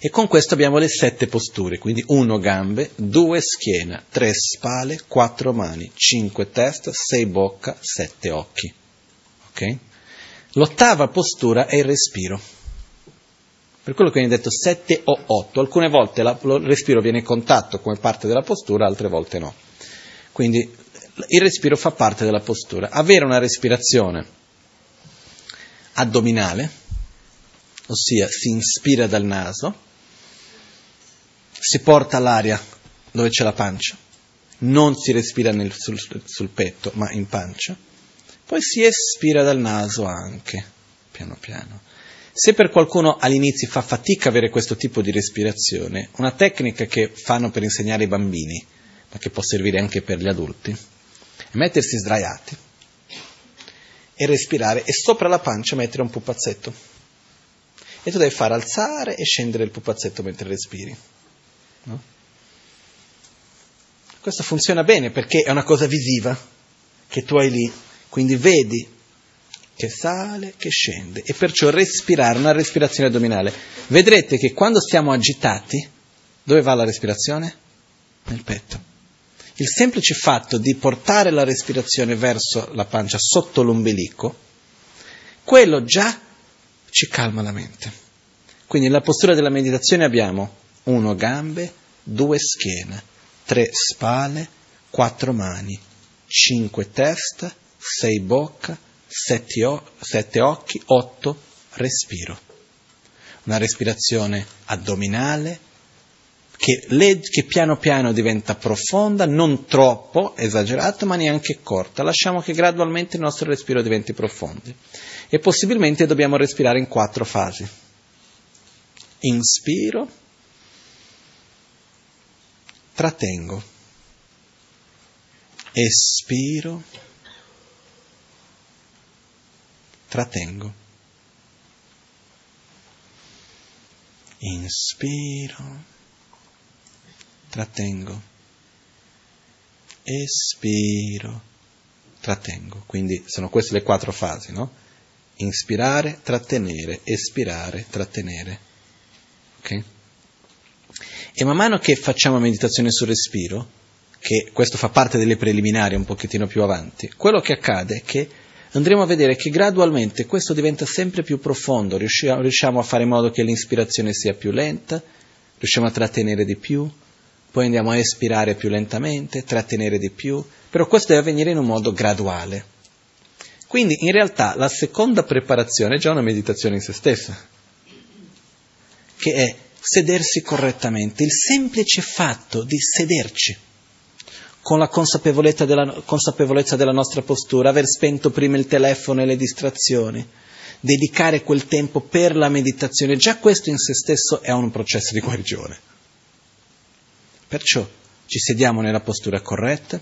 e con questo abbiamo le sette posture, quindi uno gambe, due schiena, tre spalle, quattro mani, cinque testa, sei bocca, sette occhi. Okay? L'ottava postura è il respiro. Per quello che viene detto sette o otto. Alcune volte la, il respiro viene contatto come parte della postura, altre volte no. Quindi il respiro fa parte della postura. Avere una respirazione addominale, ossia si inspira dal naso, si porta l'aria dove c'è la pancia, non si respira nel, sul, sul petto, ma in pancia, poi si espira dal naso anche, piano piano. Se per qualcuno all'inizio fa fatica avere questo tipo di respirazione, una tecnica che fanno per insegnare ai bambini, ma che può servire anche per gli adulti, è mettersi sdraiati e respirare e sopra la pancia mettere un pupazzetto. E tu devi fare alzare e scendere il pupazzetto mentre respiri. No? Questo funziona bene perché è una cosa visiva che tu hai lì, quindi vedi che sale, che scende e perciò respirare, una respirazione addominale. Vedrete che quando stiamo agitati, dove va la respirazione? Nel petto. Il semplice fatto di portare la respirazione verso la pancia, sotto l'ombelico, quello già ci calma la mente. Quindi nella postura della meditazione abbiamo uno gambe, due schiena, tre spalle, quattro mani, cinque testa, sei bocca, sette, o- sette occhi, otto respiro. Una respirazione addominale, che, le, che piano piano diventa profonda, non troppo esagerata, ma neanche corta. Lasciamo che gradualmente il nostro respiro diventi profondo. E possibilmente dobbiamo respirare in quattro fasi. Inspiro, trattengo, espiro, trattengo. Inspiro trattengo, espiro, trattengo. Quindi sono queste le quattro fasi, no? Inspirare, trattenere, espirare, trattenere. Ok? E man mano che facciamo meditazione sul respiro, che questo fa parte delle preliminari un pochettino più avanti, quello che accade è che andremo a vedere che gradualmente questo diventa sempre più profondo, riusciamo, a fare in modo che l'inspirazione sia più lenta, riusciamo a trattenere di più, poi andiamo a espirare più lentamente, trattenere di più, però questo deve avvenire in un modo graduale. Quindi in realtà la seconda preparazione è già una meditazione in se stessa, che è sedersi correttamente, il semplice fatto di sederci con la consapevolezza della, consapevolezza della nostra postura, aver spento prima il telefono e le distrazioni, dedicare quel tempo per la meditazione, già questo in se stesso è un processo di guarigione. Perciò ci sediamo nella postura corretta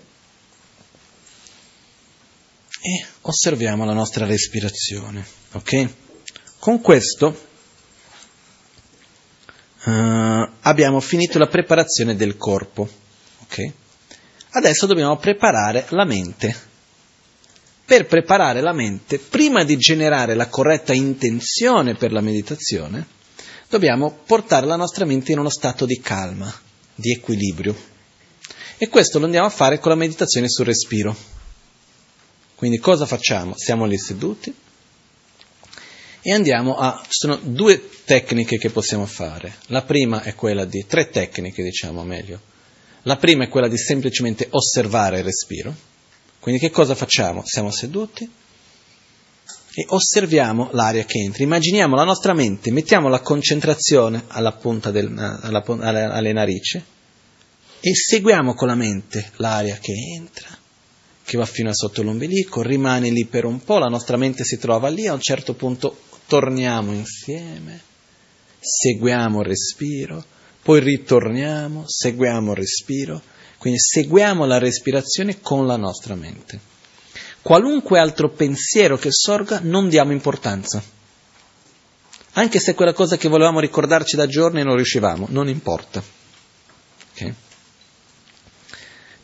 e osserviamo la nostra respirazione. Ok? Con questo uh, abbiamo finito la preparazione del corpo. Ok? Adesso dobbiamo preparare la mente. Per preparare la mente, prima di generare la corretta intenzione per la meditazione, dobbiamo portare la nostra mente in uno stato di calma di equilibrio. E questo lo andiamo a fare con la meditazione sul respiro. Quindi cosa facciamo? Siamo lì seduti e andiamo a... Ci sono due tecniche che possiamo fare. La prima è quella di... tre tecniche diciamo meglio. La prima è quella di semplicemente osservare il respiro. Quindi che cosa facciamo? Siamo seduti e osserviamo l'aria che entra. Immaginiamo la nostra mente, mettiamo la concentrazione alla punta del, alla, alle, alle narici e seguiamo con la mente l'aria che entra, che va fino a sotto l'ombelico, rimane lì per un po', la nostra mente si trova lì, a un certo punto torniamo insieme, seguiamo il respiro, poi ritorniamo, seguiamo il respiro, quindi seguiamo la respirazione con la nostra mente qualunque altro pensiero che sorga non diamo importanza. Anche se quella cosa che volevamo ricordarci da giorni non riuscivamo, non importa. Okay?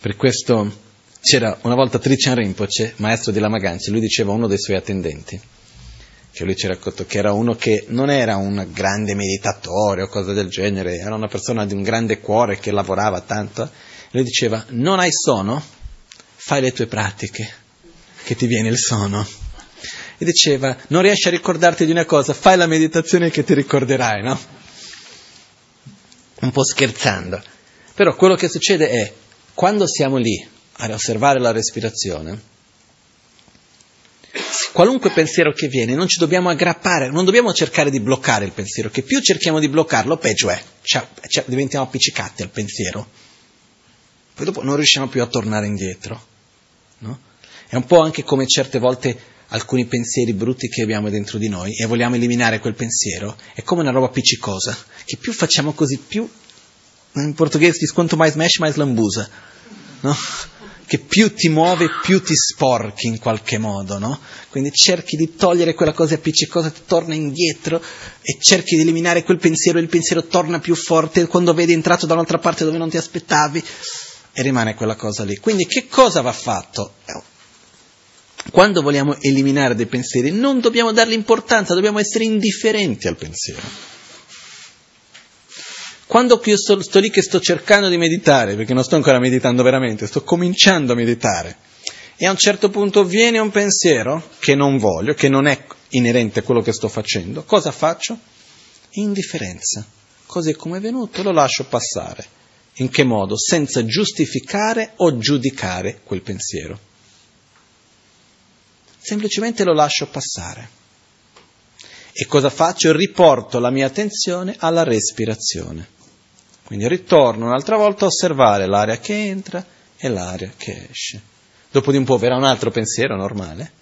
Per questo c'era una volta Trichan Rinpoche, maestro di Lama Ganci, lui diceva a uno dei suoi attendenti, che lui ci raccontò che era uno che non era un grande meditatore o cosa del genere, era una persona di un grande cuore che lavorava tanto, lui diceva non hai sonno, fai le tue pratiche, che ti viene il sonno. E diceva, non riesci a ricordarti di una cosa, fai la meditazione che ti ricorderai, no? Un po' scherzando. Però quello che succede è, quando siamo lì a osservare la respirazione, qualunque pensiero che viene, non ci dobbiamo aggrappare, non dobbiamo cercare di bloccare il pensiero, che più cerchiamo di bloccarlo, peggio è, cioè, cioè, diventiamo appiccicati al pensiero. poi dopo non riusciamo più a tornare indietro. No? È un po' anche come certe volte alcuni pensieri brutti che abbiamo dentro di noi e vogliamo eliminare quel pensiero, è come una roba appiccicosa, che più facciamo così, più, in portoghese dice quanto mais mexe, mais lambusa, no? Che più ti muove, più ti sporchi in qualche modo, no? Quindi cerchi di togliere quella cosa appiccicosa, ti torna indietro e cerchi di eliminare quel pensiero e il pensiero torna più forte quando vedi entrato da un'altra parte dove non ti aspettavi e rimane quella cosa lì. Quindi che cosa va fatto? Quando vogliamo eliminare dei pensieri non dobbiamo dargli importanza, dobbiamo essere indifferenti al pensiero. Quando io sto, sto lì che sto cercando di meditare, perché non sto ancora meditando veramente, sto cominciando a meditare, e a un certo punto viene un pensiero che non voglio, che non è inerente a quello che sto facendo, cosa faccio? Indifferenza. Così come è venuto, lo lascio passare. In che modo? Senza giustificare o giudicare quel pensiero. Semplicemente lo lascio passare. E cosa faccio? Riporto la mia attenzione alla respirazione. Quindi ritorno un'altra volta a osservare l'aria che entra e l'aria che esce. Dopo di un po' verrà un altro pensiero normale.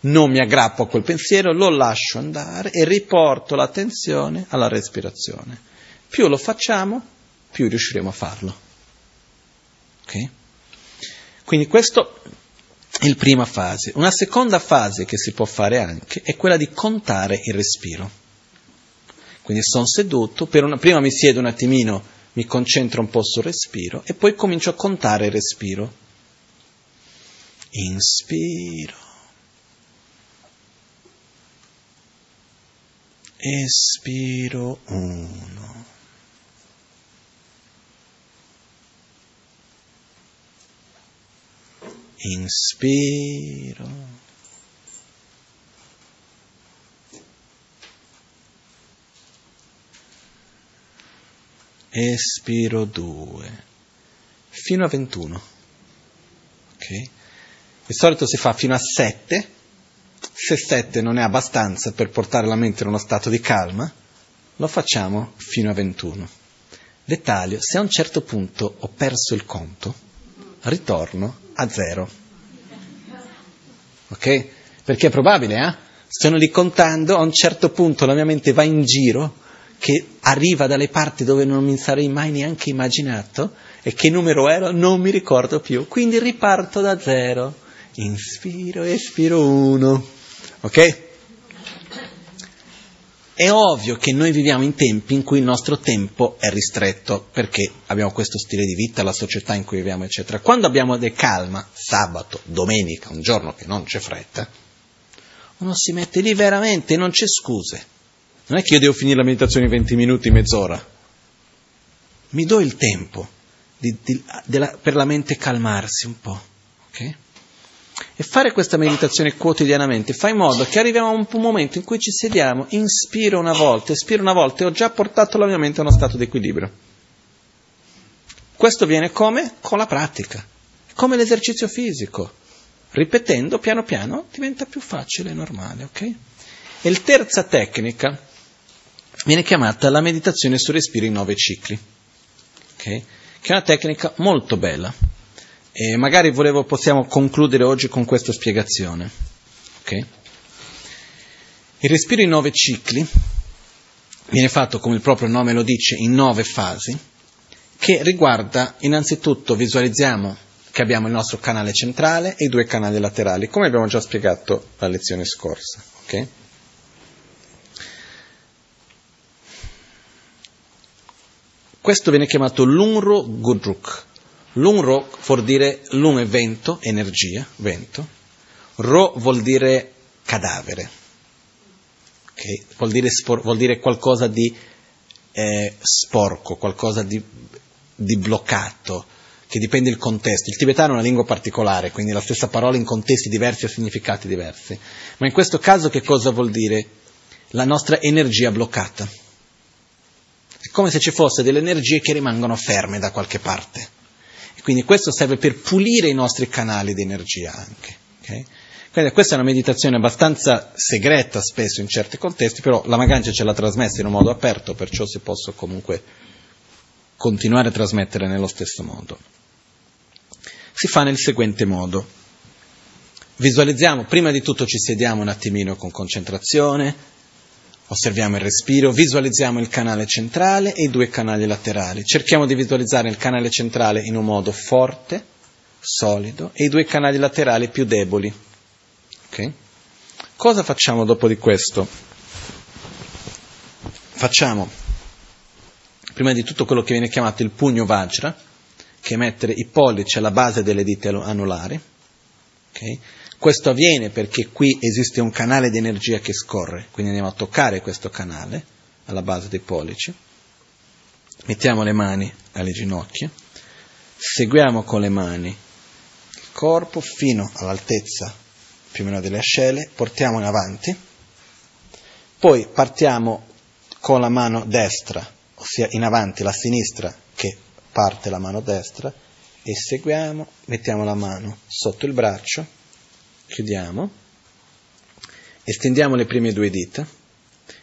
Non mi aggrappo a quel pensiero, lo lascio andare e riporto l'attenzione alla respirazione. Più lo facciamo, più riusciremo a farlo. Okay? Quindi questo è la prima fase. Una seconda fase che si può fare anche è quella di contare il respiro. Quindi sono seduto, una, prima mi siedo un attimino, mi concentro un po' sul respiro e poi comincio a contare il respiro. Inspiro. Espiro uno. inspiro. Espiro 2, fino a 21. Ok? Di solito si fa fino a 7, se 7 non è abbastanza per portare la mente in uno stato di calma, lo facciamo fino a 21. Dettaglio, se a un certo punto ho perso il conto, ritorno a zero. Ok? Perché è probabile, eh? Stanno lì contando, a un certo punto la mia mente va in giro, che arriva dalle parti dove non mi sarei mai neanche immaginato, e che numero ero non mi ricordo più. Quindi riparto da zero. Inspiro, espiro uno. Ok? È ovvio che noi viviamo in tempi in cui il nostro tempo è ristretto, perché abbiamo questo stile di vita, la società in cui viviamo, eccetera. Quando abbiamo del calma, sabato, domenica, un giorno che non c'è fretta, uno si mette lì veramente non c'è scuse. Non è che io devo finire la meditazione in 20 minuti, mezz'ora. Mi do il tempo di, di, della, per la mente calmarsi un po'. Okay? E fare questa meditazione quotidianamente fa in modo che arriviamo a un momento in cui ci sediamo, inspiro una volta, espiro una volta e ho già portato la mia mente a uno stato di equilibrio. Questo viene come? Con la pratica, come l'esercizio fisico. Ripetendo piano piano diventa più facile e normale, ok? E la terza tecnica viene chiamata la meditazione sul respiro in nove cicli, ok? Che è una tecnica molto bella e magari volevo, possiamo concludere oggi con questa spiegazione. Okay? Il respiro in nove cicli viene fatto, come il proprio nome lo dice, in nove fasi, che riguarda innanzitutto, visualizziamo che abbiamo il nostro canale centrale e i due canali laterali, come abbiamo già spiegato la lezione scorsa. Okay? Questo viene chiamato Lunro Gudruk, Lun ro vuol dire lun è vento, energia, vento. Ro vuol dire cadavere. Okay? Vuol, dire spor- vuol, dire qualcosa di eh, sporco, qualcosa di, di bloccato, che dipende dal contesto. Il tibetano è una lingua particolare, quindi la stessa parola in contesti diversi ha significati diversi. Ma in questo caso che cosa vuol dire? La nostra energia bloccata. Come se ci fosse delle energie che rimangono ferme da qualche parte. Quindi questo serve per pulire i nostri canali di energia anche. Okay? Quindi questa è una meditazione abbastanza segreta spesso in certi contesti, però la Magancia ce l'ha trasmessa in un modo aperto, perciò si possa comunque continuare a trasmettere nello stesso modo. Si fa nel seguente modo. Visualizziamo, prima di tutto ci sediamo un attimino con concentrazione, osserviamo il respiro, visualizziamo il canale centrale e i due canali laterali. Cerchiamo di visualizzare il canale centrale in un modo forte, solido, e i due canali laterali più deboli. Okay? Cosa facciamo dopo di questo? Facciamo prima di tutto quello che viene chiamato il pugno Vajra, che è mettere i pollici alla base delle dita anulari. Okay? Questo avviene perché qui esiste un canale di energia che scorre, quindi andiamo a toccare questo canale alla base dei pollici. Mettiamo le mani alle ginocchia, seguiamo con le mani il corpo fino all'altezza più o meno delle ascelle, portiamo in avanti, poi partiamo con la mano destra ossia in avanti la sinistra che parte la mano destra e seguiamo, mettiamo la mano sotto il braccio, chiudiamo, estendiamo le prime due dita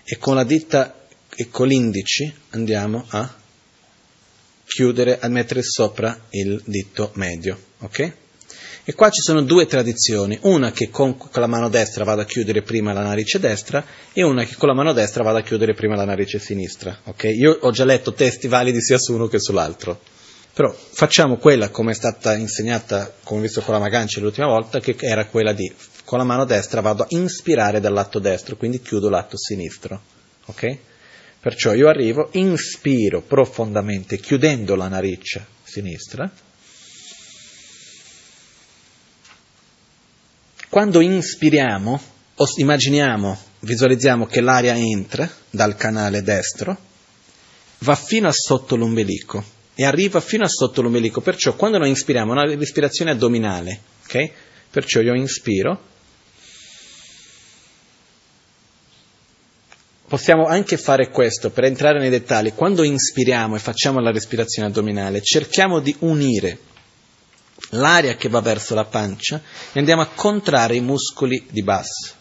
e con la dita e con l'indice andiamo a chiudere, a mettere sopra il dito medio, ok? E qua ci sono due tradizioni, una che con, la mano destra vada a chiudere prima la narice destra e una che con la mano destra vada a chiudere prima la narice sinistra. Okay? Io ho già letto testi validi sia su uno che sull'altro. Però facciamo quella come è stata insegnata, come visto con la Magancia l'ultima volta, che era quella di con la mano destra vado a inspirare dal lato destro, quindi chiudo l'atto sinistro. Ok? Perciò io arrivo, inspiro profondamente chiudendo la narice sinistra, Quando inspiriamo, immaginiamo, visualizziamo che l'aria entra dal canale destro, va fino a sotto l'ombelico e arriva fino a sotto l'ombelico. Perciò quando noi inspiriamo, una respirazione addominale, ok? Perciò io inspiro. Possiamo anche fare questo per entrare nei dettagli. Quando inspiriamo e facciamo la respirazione addominale, cerchiamo di unire l'aria che va verso la pancia e andiamo a contrarre i muscoli di basso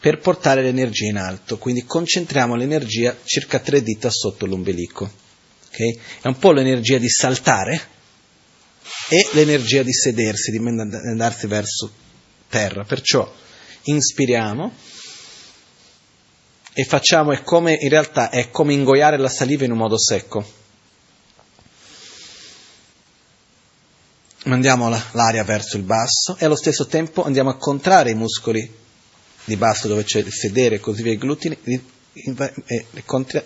per portare l'energia in alto. Quindi concentriamo l'energia circa tre dita sotto l'ombelico. Okay? È un po' l'energia di saltare e l'energia di sedersi, di andarsi verso terra. Perciò inspiriamo e facciamo, è come, in realtà è come ingoiare la saliva in un modo secco. mandiamo l'aria verso il basso e allo stesso tempo andiamo a contrarre i muscoli di basso dove c'è il sedere e così via i glutini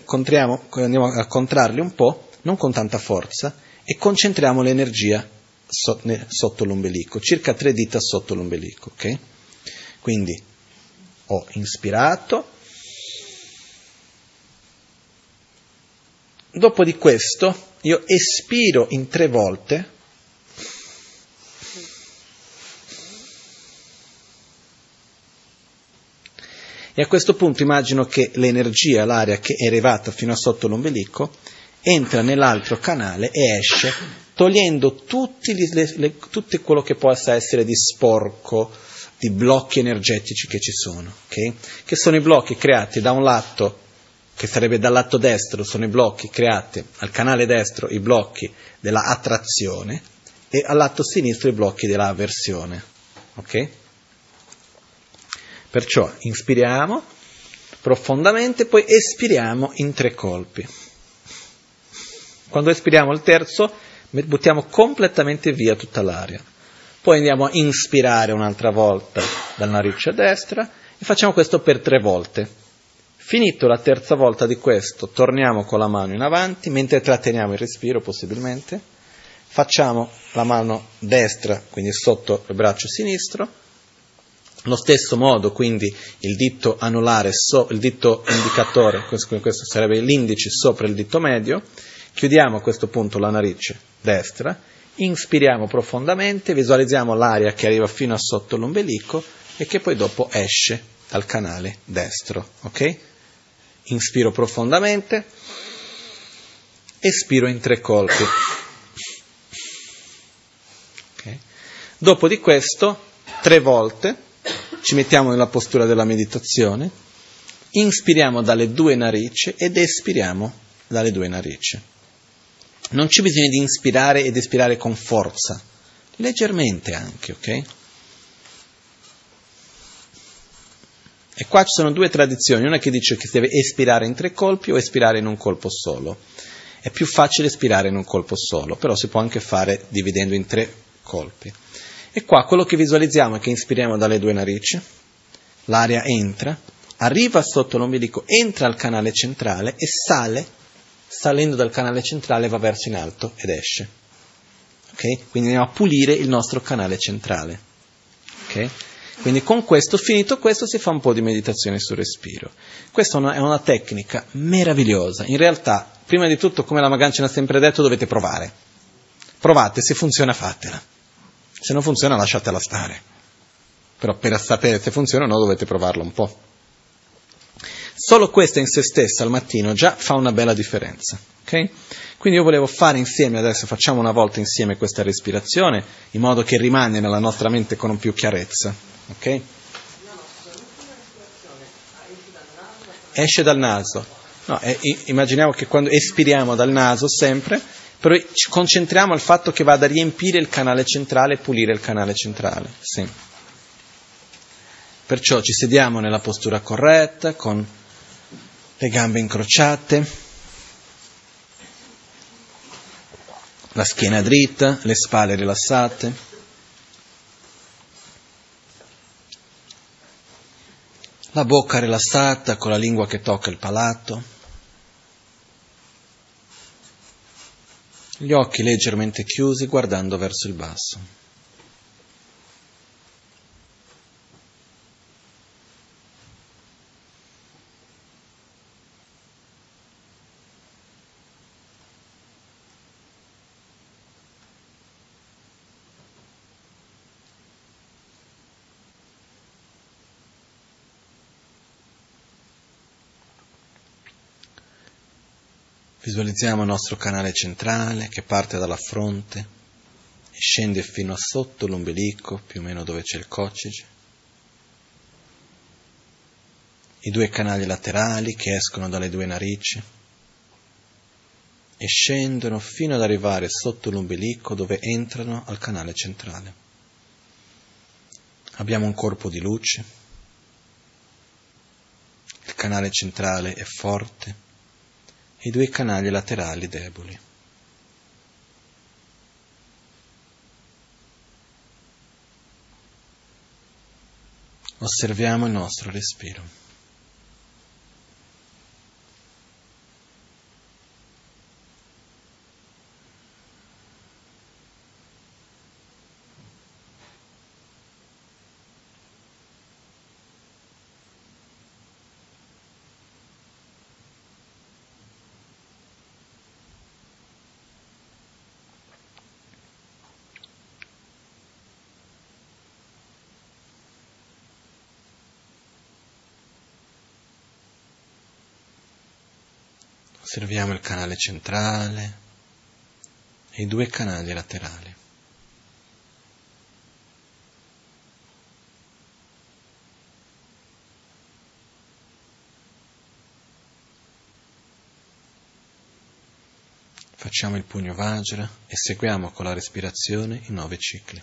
contriamo, andiamo a contrarli un po', non con tanta forza, e concentriamo l'energia sotto l'ombelico, circa tre dita sotto l'ombelico. Okay? Quindi ho inspirato, dopo di questo io espiro in tre volte E a questo punto immagino che l'energia, l'aria che è arrivata fino a sotto l'ombelico, entra nell'altro canale e esce, togliendo gli, le, le, tutto quello che possa essere di sporco, di blocchi energetici che ci sono, okay? che sono i blocchi creati da un lato, che sarebbe dal lato destro, sono i blocchi creati al canale destro, i blocchi della attrazione, e al lato sinistro i blocchi della avversione. Okay? Perciò inspiriamo profondamente, poi espiriamo in tre colpi. Quando espiriamo il terzo, buttiamo completamente via tutta l'aria. Poi andiamo a inspirare un'altra volta dal narice a destra e facciamo questo per tre volte. Finito la terza volta di questo, torniamo con la mano in avanti, mentre tratteniamo il respiro possibilmente, facciamo la mano destra, quindi sotto il braccio sinistro, lo stesso modo, quindi, il dito anulare, so, il dito indicatore, questo, sarebbe l'indice sopra il dito medio, chiudiamo a questo punto la narice destra, inspiriamo profondamente, visualizziamo l'aria che arriva fino a sotto l'ombelico e che poi dopo esce dal canale destro. Ok? Inspiro profondamente, espiro in tre colpi. Okay. Dopo di questo, tre volte, ci mettiamo nella postura della meditazione, inspiriamo dalle due narici ed espiriamo dalle due narici. Non c'è bisogno di inspirare ed espirare con forza. leggermente anche, ok? E qua ci sono due tradizioni, una che dice che si deve espirare in tre colpi o espirare in un colpo solo. È più facile espirare in un colpo solo, però si può anche fare dividendo in tre colpi. E qua quello che visualizziamo è che inspiriamo dalle due narici, l'aria entra, arriva sotto l'ombelico, entra al canale centrale e sale, salendo dal canale centrale va verso in alto ed esce. Okay? Quindi andiamo a pulire il nostro canale centrale. Okay? Quindi con questo, finito questo, si fa un po' di meditazione sul respiro. Questa è una, tecnica meravigliosa. In realtà, prima di tutto, come la Magancia ha sempre detto, dovete provare. Provate, se funziona fatela. Se non funziona lasciatela stare. Però per sapere se funziona o no dovete provarlo un po'. Solo questa in se stessa al mattino già fa una bella differenza. Okay? Quindi io volevo fare insieme, adesso facciamo una volta insieme questa respirazione, in modo che rimane nella nostra mente con più chiarezza. Ok? Esce dal naso. No, è, immaginiamo che quando espiriamo dal naso sempre, però ci concentriamo al fatto che vada a riempire il canale centrale e pulire il canale centrale. Sì. Perciò ci sediamo nella postura corretta, con le gambe incrociate, la schiena dritta, le spalle rilassate. la bocca rilassata con la lingua che tocca il palato, gli occhi leggermente chiusi guardando verso il basso. Visualizziamo il nostro canale centrale che parte dalla fronte e scende fino a sotto l'ombelico, più o meno dove c'è il coccige. I due canali laterali che escono dalle due narici e scendono fino ad arrivare sotto l'ombelico dove entrano al canale centrale. Abbiamo un corpo di luce, il canale centrale è forte i due canali laterali deboli. Osserviamo il nostro respiro. Osserviamo il canale centrale e i due canali laterali. Facciamo il pugno Vajra e seguiamo con la respirazione i nove cicli.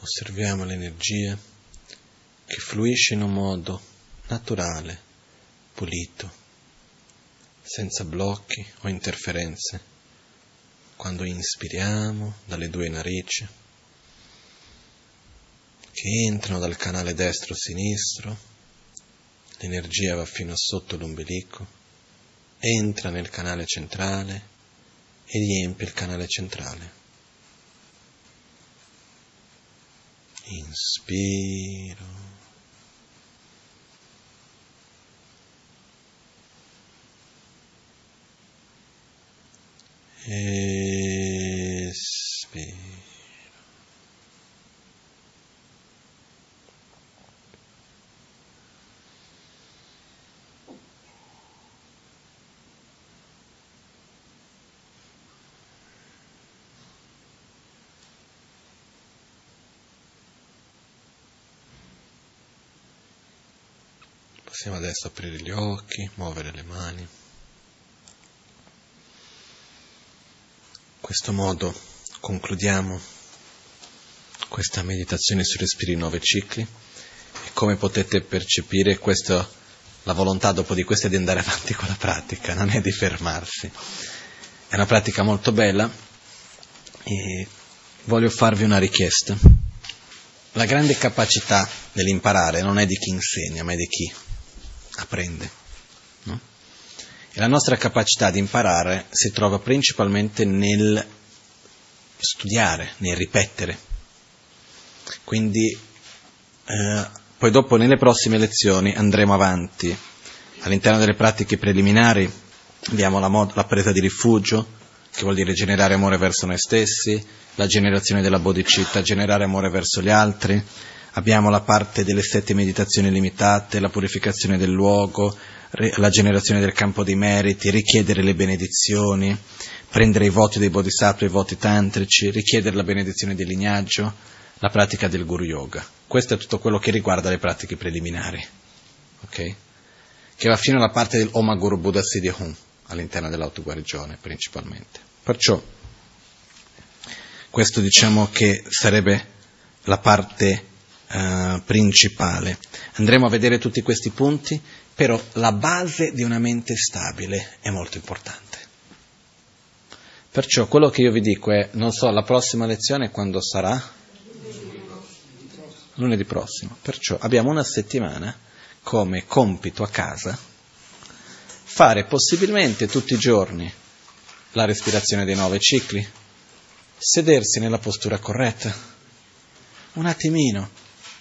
Osserviamo l'energia che fluisce in un modo naturale, pulito, senza blocchi o interferenze, quando inspiriamo dalle due narici, che entrano dal canale destro-sinistro, l'energia va fino a sotto l'ombelico, entra nel canale centrale e riempie il canale centrale. Inspiro. Espiro. Possiamo adesso aprire gli occhi, muovere le mani. In questo modo concludiamo questa meditazione sui respiri nove cicli e come potete percepire questa, la volontà dopo di questo è di andare avanti con la pratica, non è di fermarsi. È una pratica molto bella e voglio farvi una richiesta. La grande capacità dell'imparare non è di chi insegna, ma è di chi apprende. E la nostra capacità di imparare si trova principalmente nel studiare, nel ripetere. Quindi eh, poi dopo nelle prossime lezioni andremo avanti. All'interno delle pratiche preliminari abbiamo la, mod- la presa di rifugio, che vuol dire generare amore verso noi stessi, la generazione della bodhicitta, generare amore verso gli altri, abbiamo la parte delle sette meditazioni limitate, la purificazione del luogo, la generazione del campo dei meriti, richiedere le benedizioni, prendere i voti dei bodhisattva, i voti tantrici, richiedere la benedizione del lignaggio, la pratica del guru yoga. Questo è tutto quello che riguarda le pratiche preliminari, ok? Che va fino alla parte del Oma Guru Buddha Siddhi Hum, all'interno dell'autoguarigione principalmente. Perciò, questo diciamo che sarebbe la parte uh, principale. Andremo a vedere tutti questi punti però la base di una mente stabile è molto importante. Perciò quello che io vi dico è, non so, la prossima lezione quando sarà? Lunedì prossimo. Perciò abbiamo una settimana come compito a casa fare possibilmente tutti i giorni la respirazione dei nove cicli, sedersi nella postura corretta, un attimino,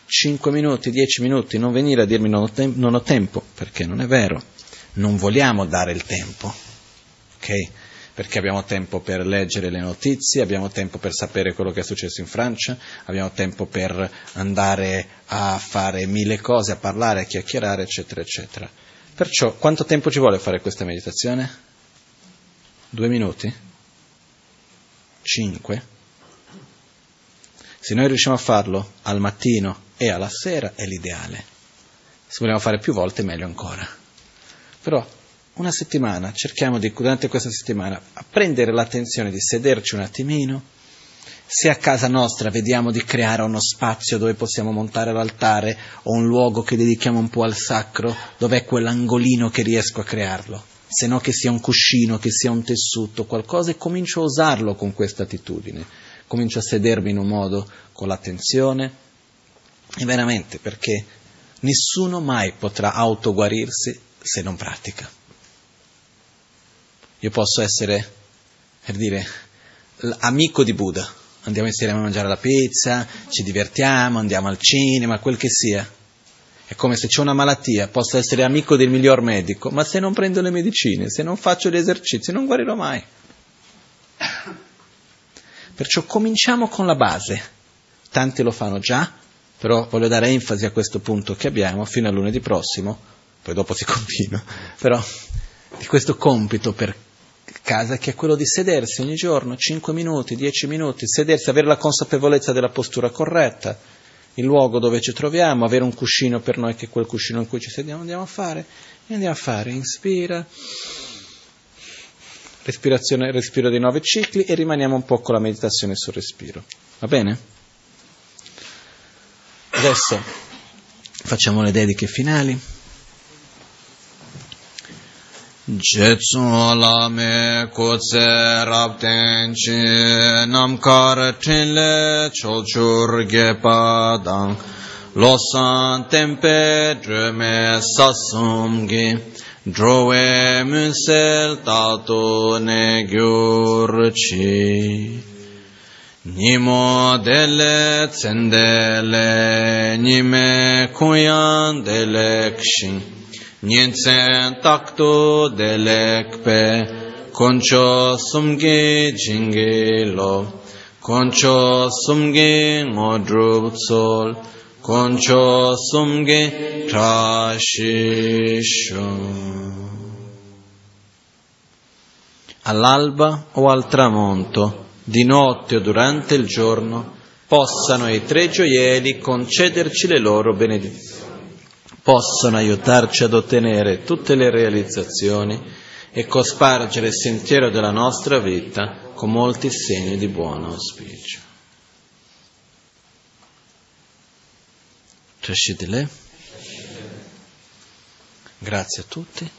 5 minuti, 10 minuti, non venire a dirmi non ho, te- non ho tempo, perché non è vero, non vogliamo dare il tempo, ok? Perché abbiamo tempo per leggere le notizie, abbiamo tempo per sapere quello che è successo in Francia, abbiamo tempo per andare a fare mille cose, a parlare, a chiacchierare, eccetera, eccetera. Perciò, quanto tempo ci vuole fare questa meditazione? Due minuti? Cinque? Se noi riusciamo a farlo al mattino e alla sera è l'ideale. Se vogliamo fare più volte meglio ancora. Però una settimana, cerchiamo di, durante questa settimana, a prendere l'attenzione di sederci un attimino, se a casa nostra vediamo di creare uno spazio dove possiamo montare l'altare o un luogo che dedichiamo un po' al sacro, dov'è quell'angolino che riesco a crearlo, se no che sia un cuscino, che sia un tessuto, qualcosa e comincio a usarlo con questa attitudine, comincio a sedermi in un modo con l'attenzione, e veramente perché nessuno mai potrà autoguarirsi se non pratica. Io posso essere, per dire, amico di Buddha, andiamo insieme a mangiare la pizza, ci divertiamo, andiamo al cinema, quel che sia. È come se c'è una malattia, posso essere amico del miglior medico, ma se non prendo le medicine, se non faccio gli esercizi, non guarirò mai. Perciò cominciamo con la base. Tanti lo fanno già, però voglio dare enfasi a questo punto che abbiamo fino a lunedì prossimo, poi dopo si <laughs> continua, però di questo compito per casa che è quello di sedersi ogni giorno, 5 minuti, 10 minuti, sedersi, avere la consapevolezza della postura corretta, il luogo dove ci troviamo, avere un cuscino per noi che è quel cuscino in cui ci sediamo, andiamo a fare, e andiamo a fare, inspira, respirazione, respiro dei nove cicli e rimaniamo un po' con la meditazione sul respiro. Va bene? Adesso facciamo le dediche finali. Jetsu lame kutse rabten chi namkar trinle cholchur gepa dang. Losan tempe dreme sasumgi drove munsel tato ne gyurchi Nimo dele tsendele nime kuyan dele kshin. Nyensen takto delekpe koncho sumge jinge lo. Koncho sumge ngodrub sol koncho sumge all'alba o al tramonto di notte o durante il giorno, possano i tre gioielli concederci le loro benedizioni, possano aiutarci ad ottenere tutte le realizzazioni e cospargere il sentiero della nostra vita con molti segni di buon auspicio. Grazie a tutti.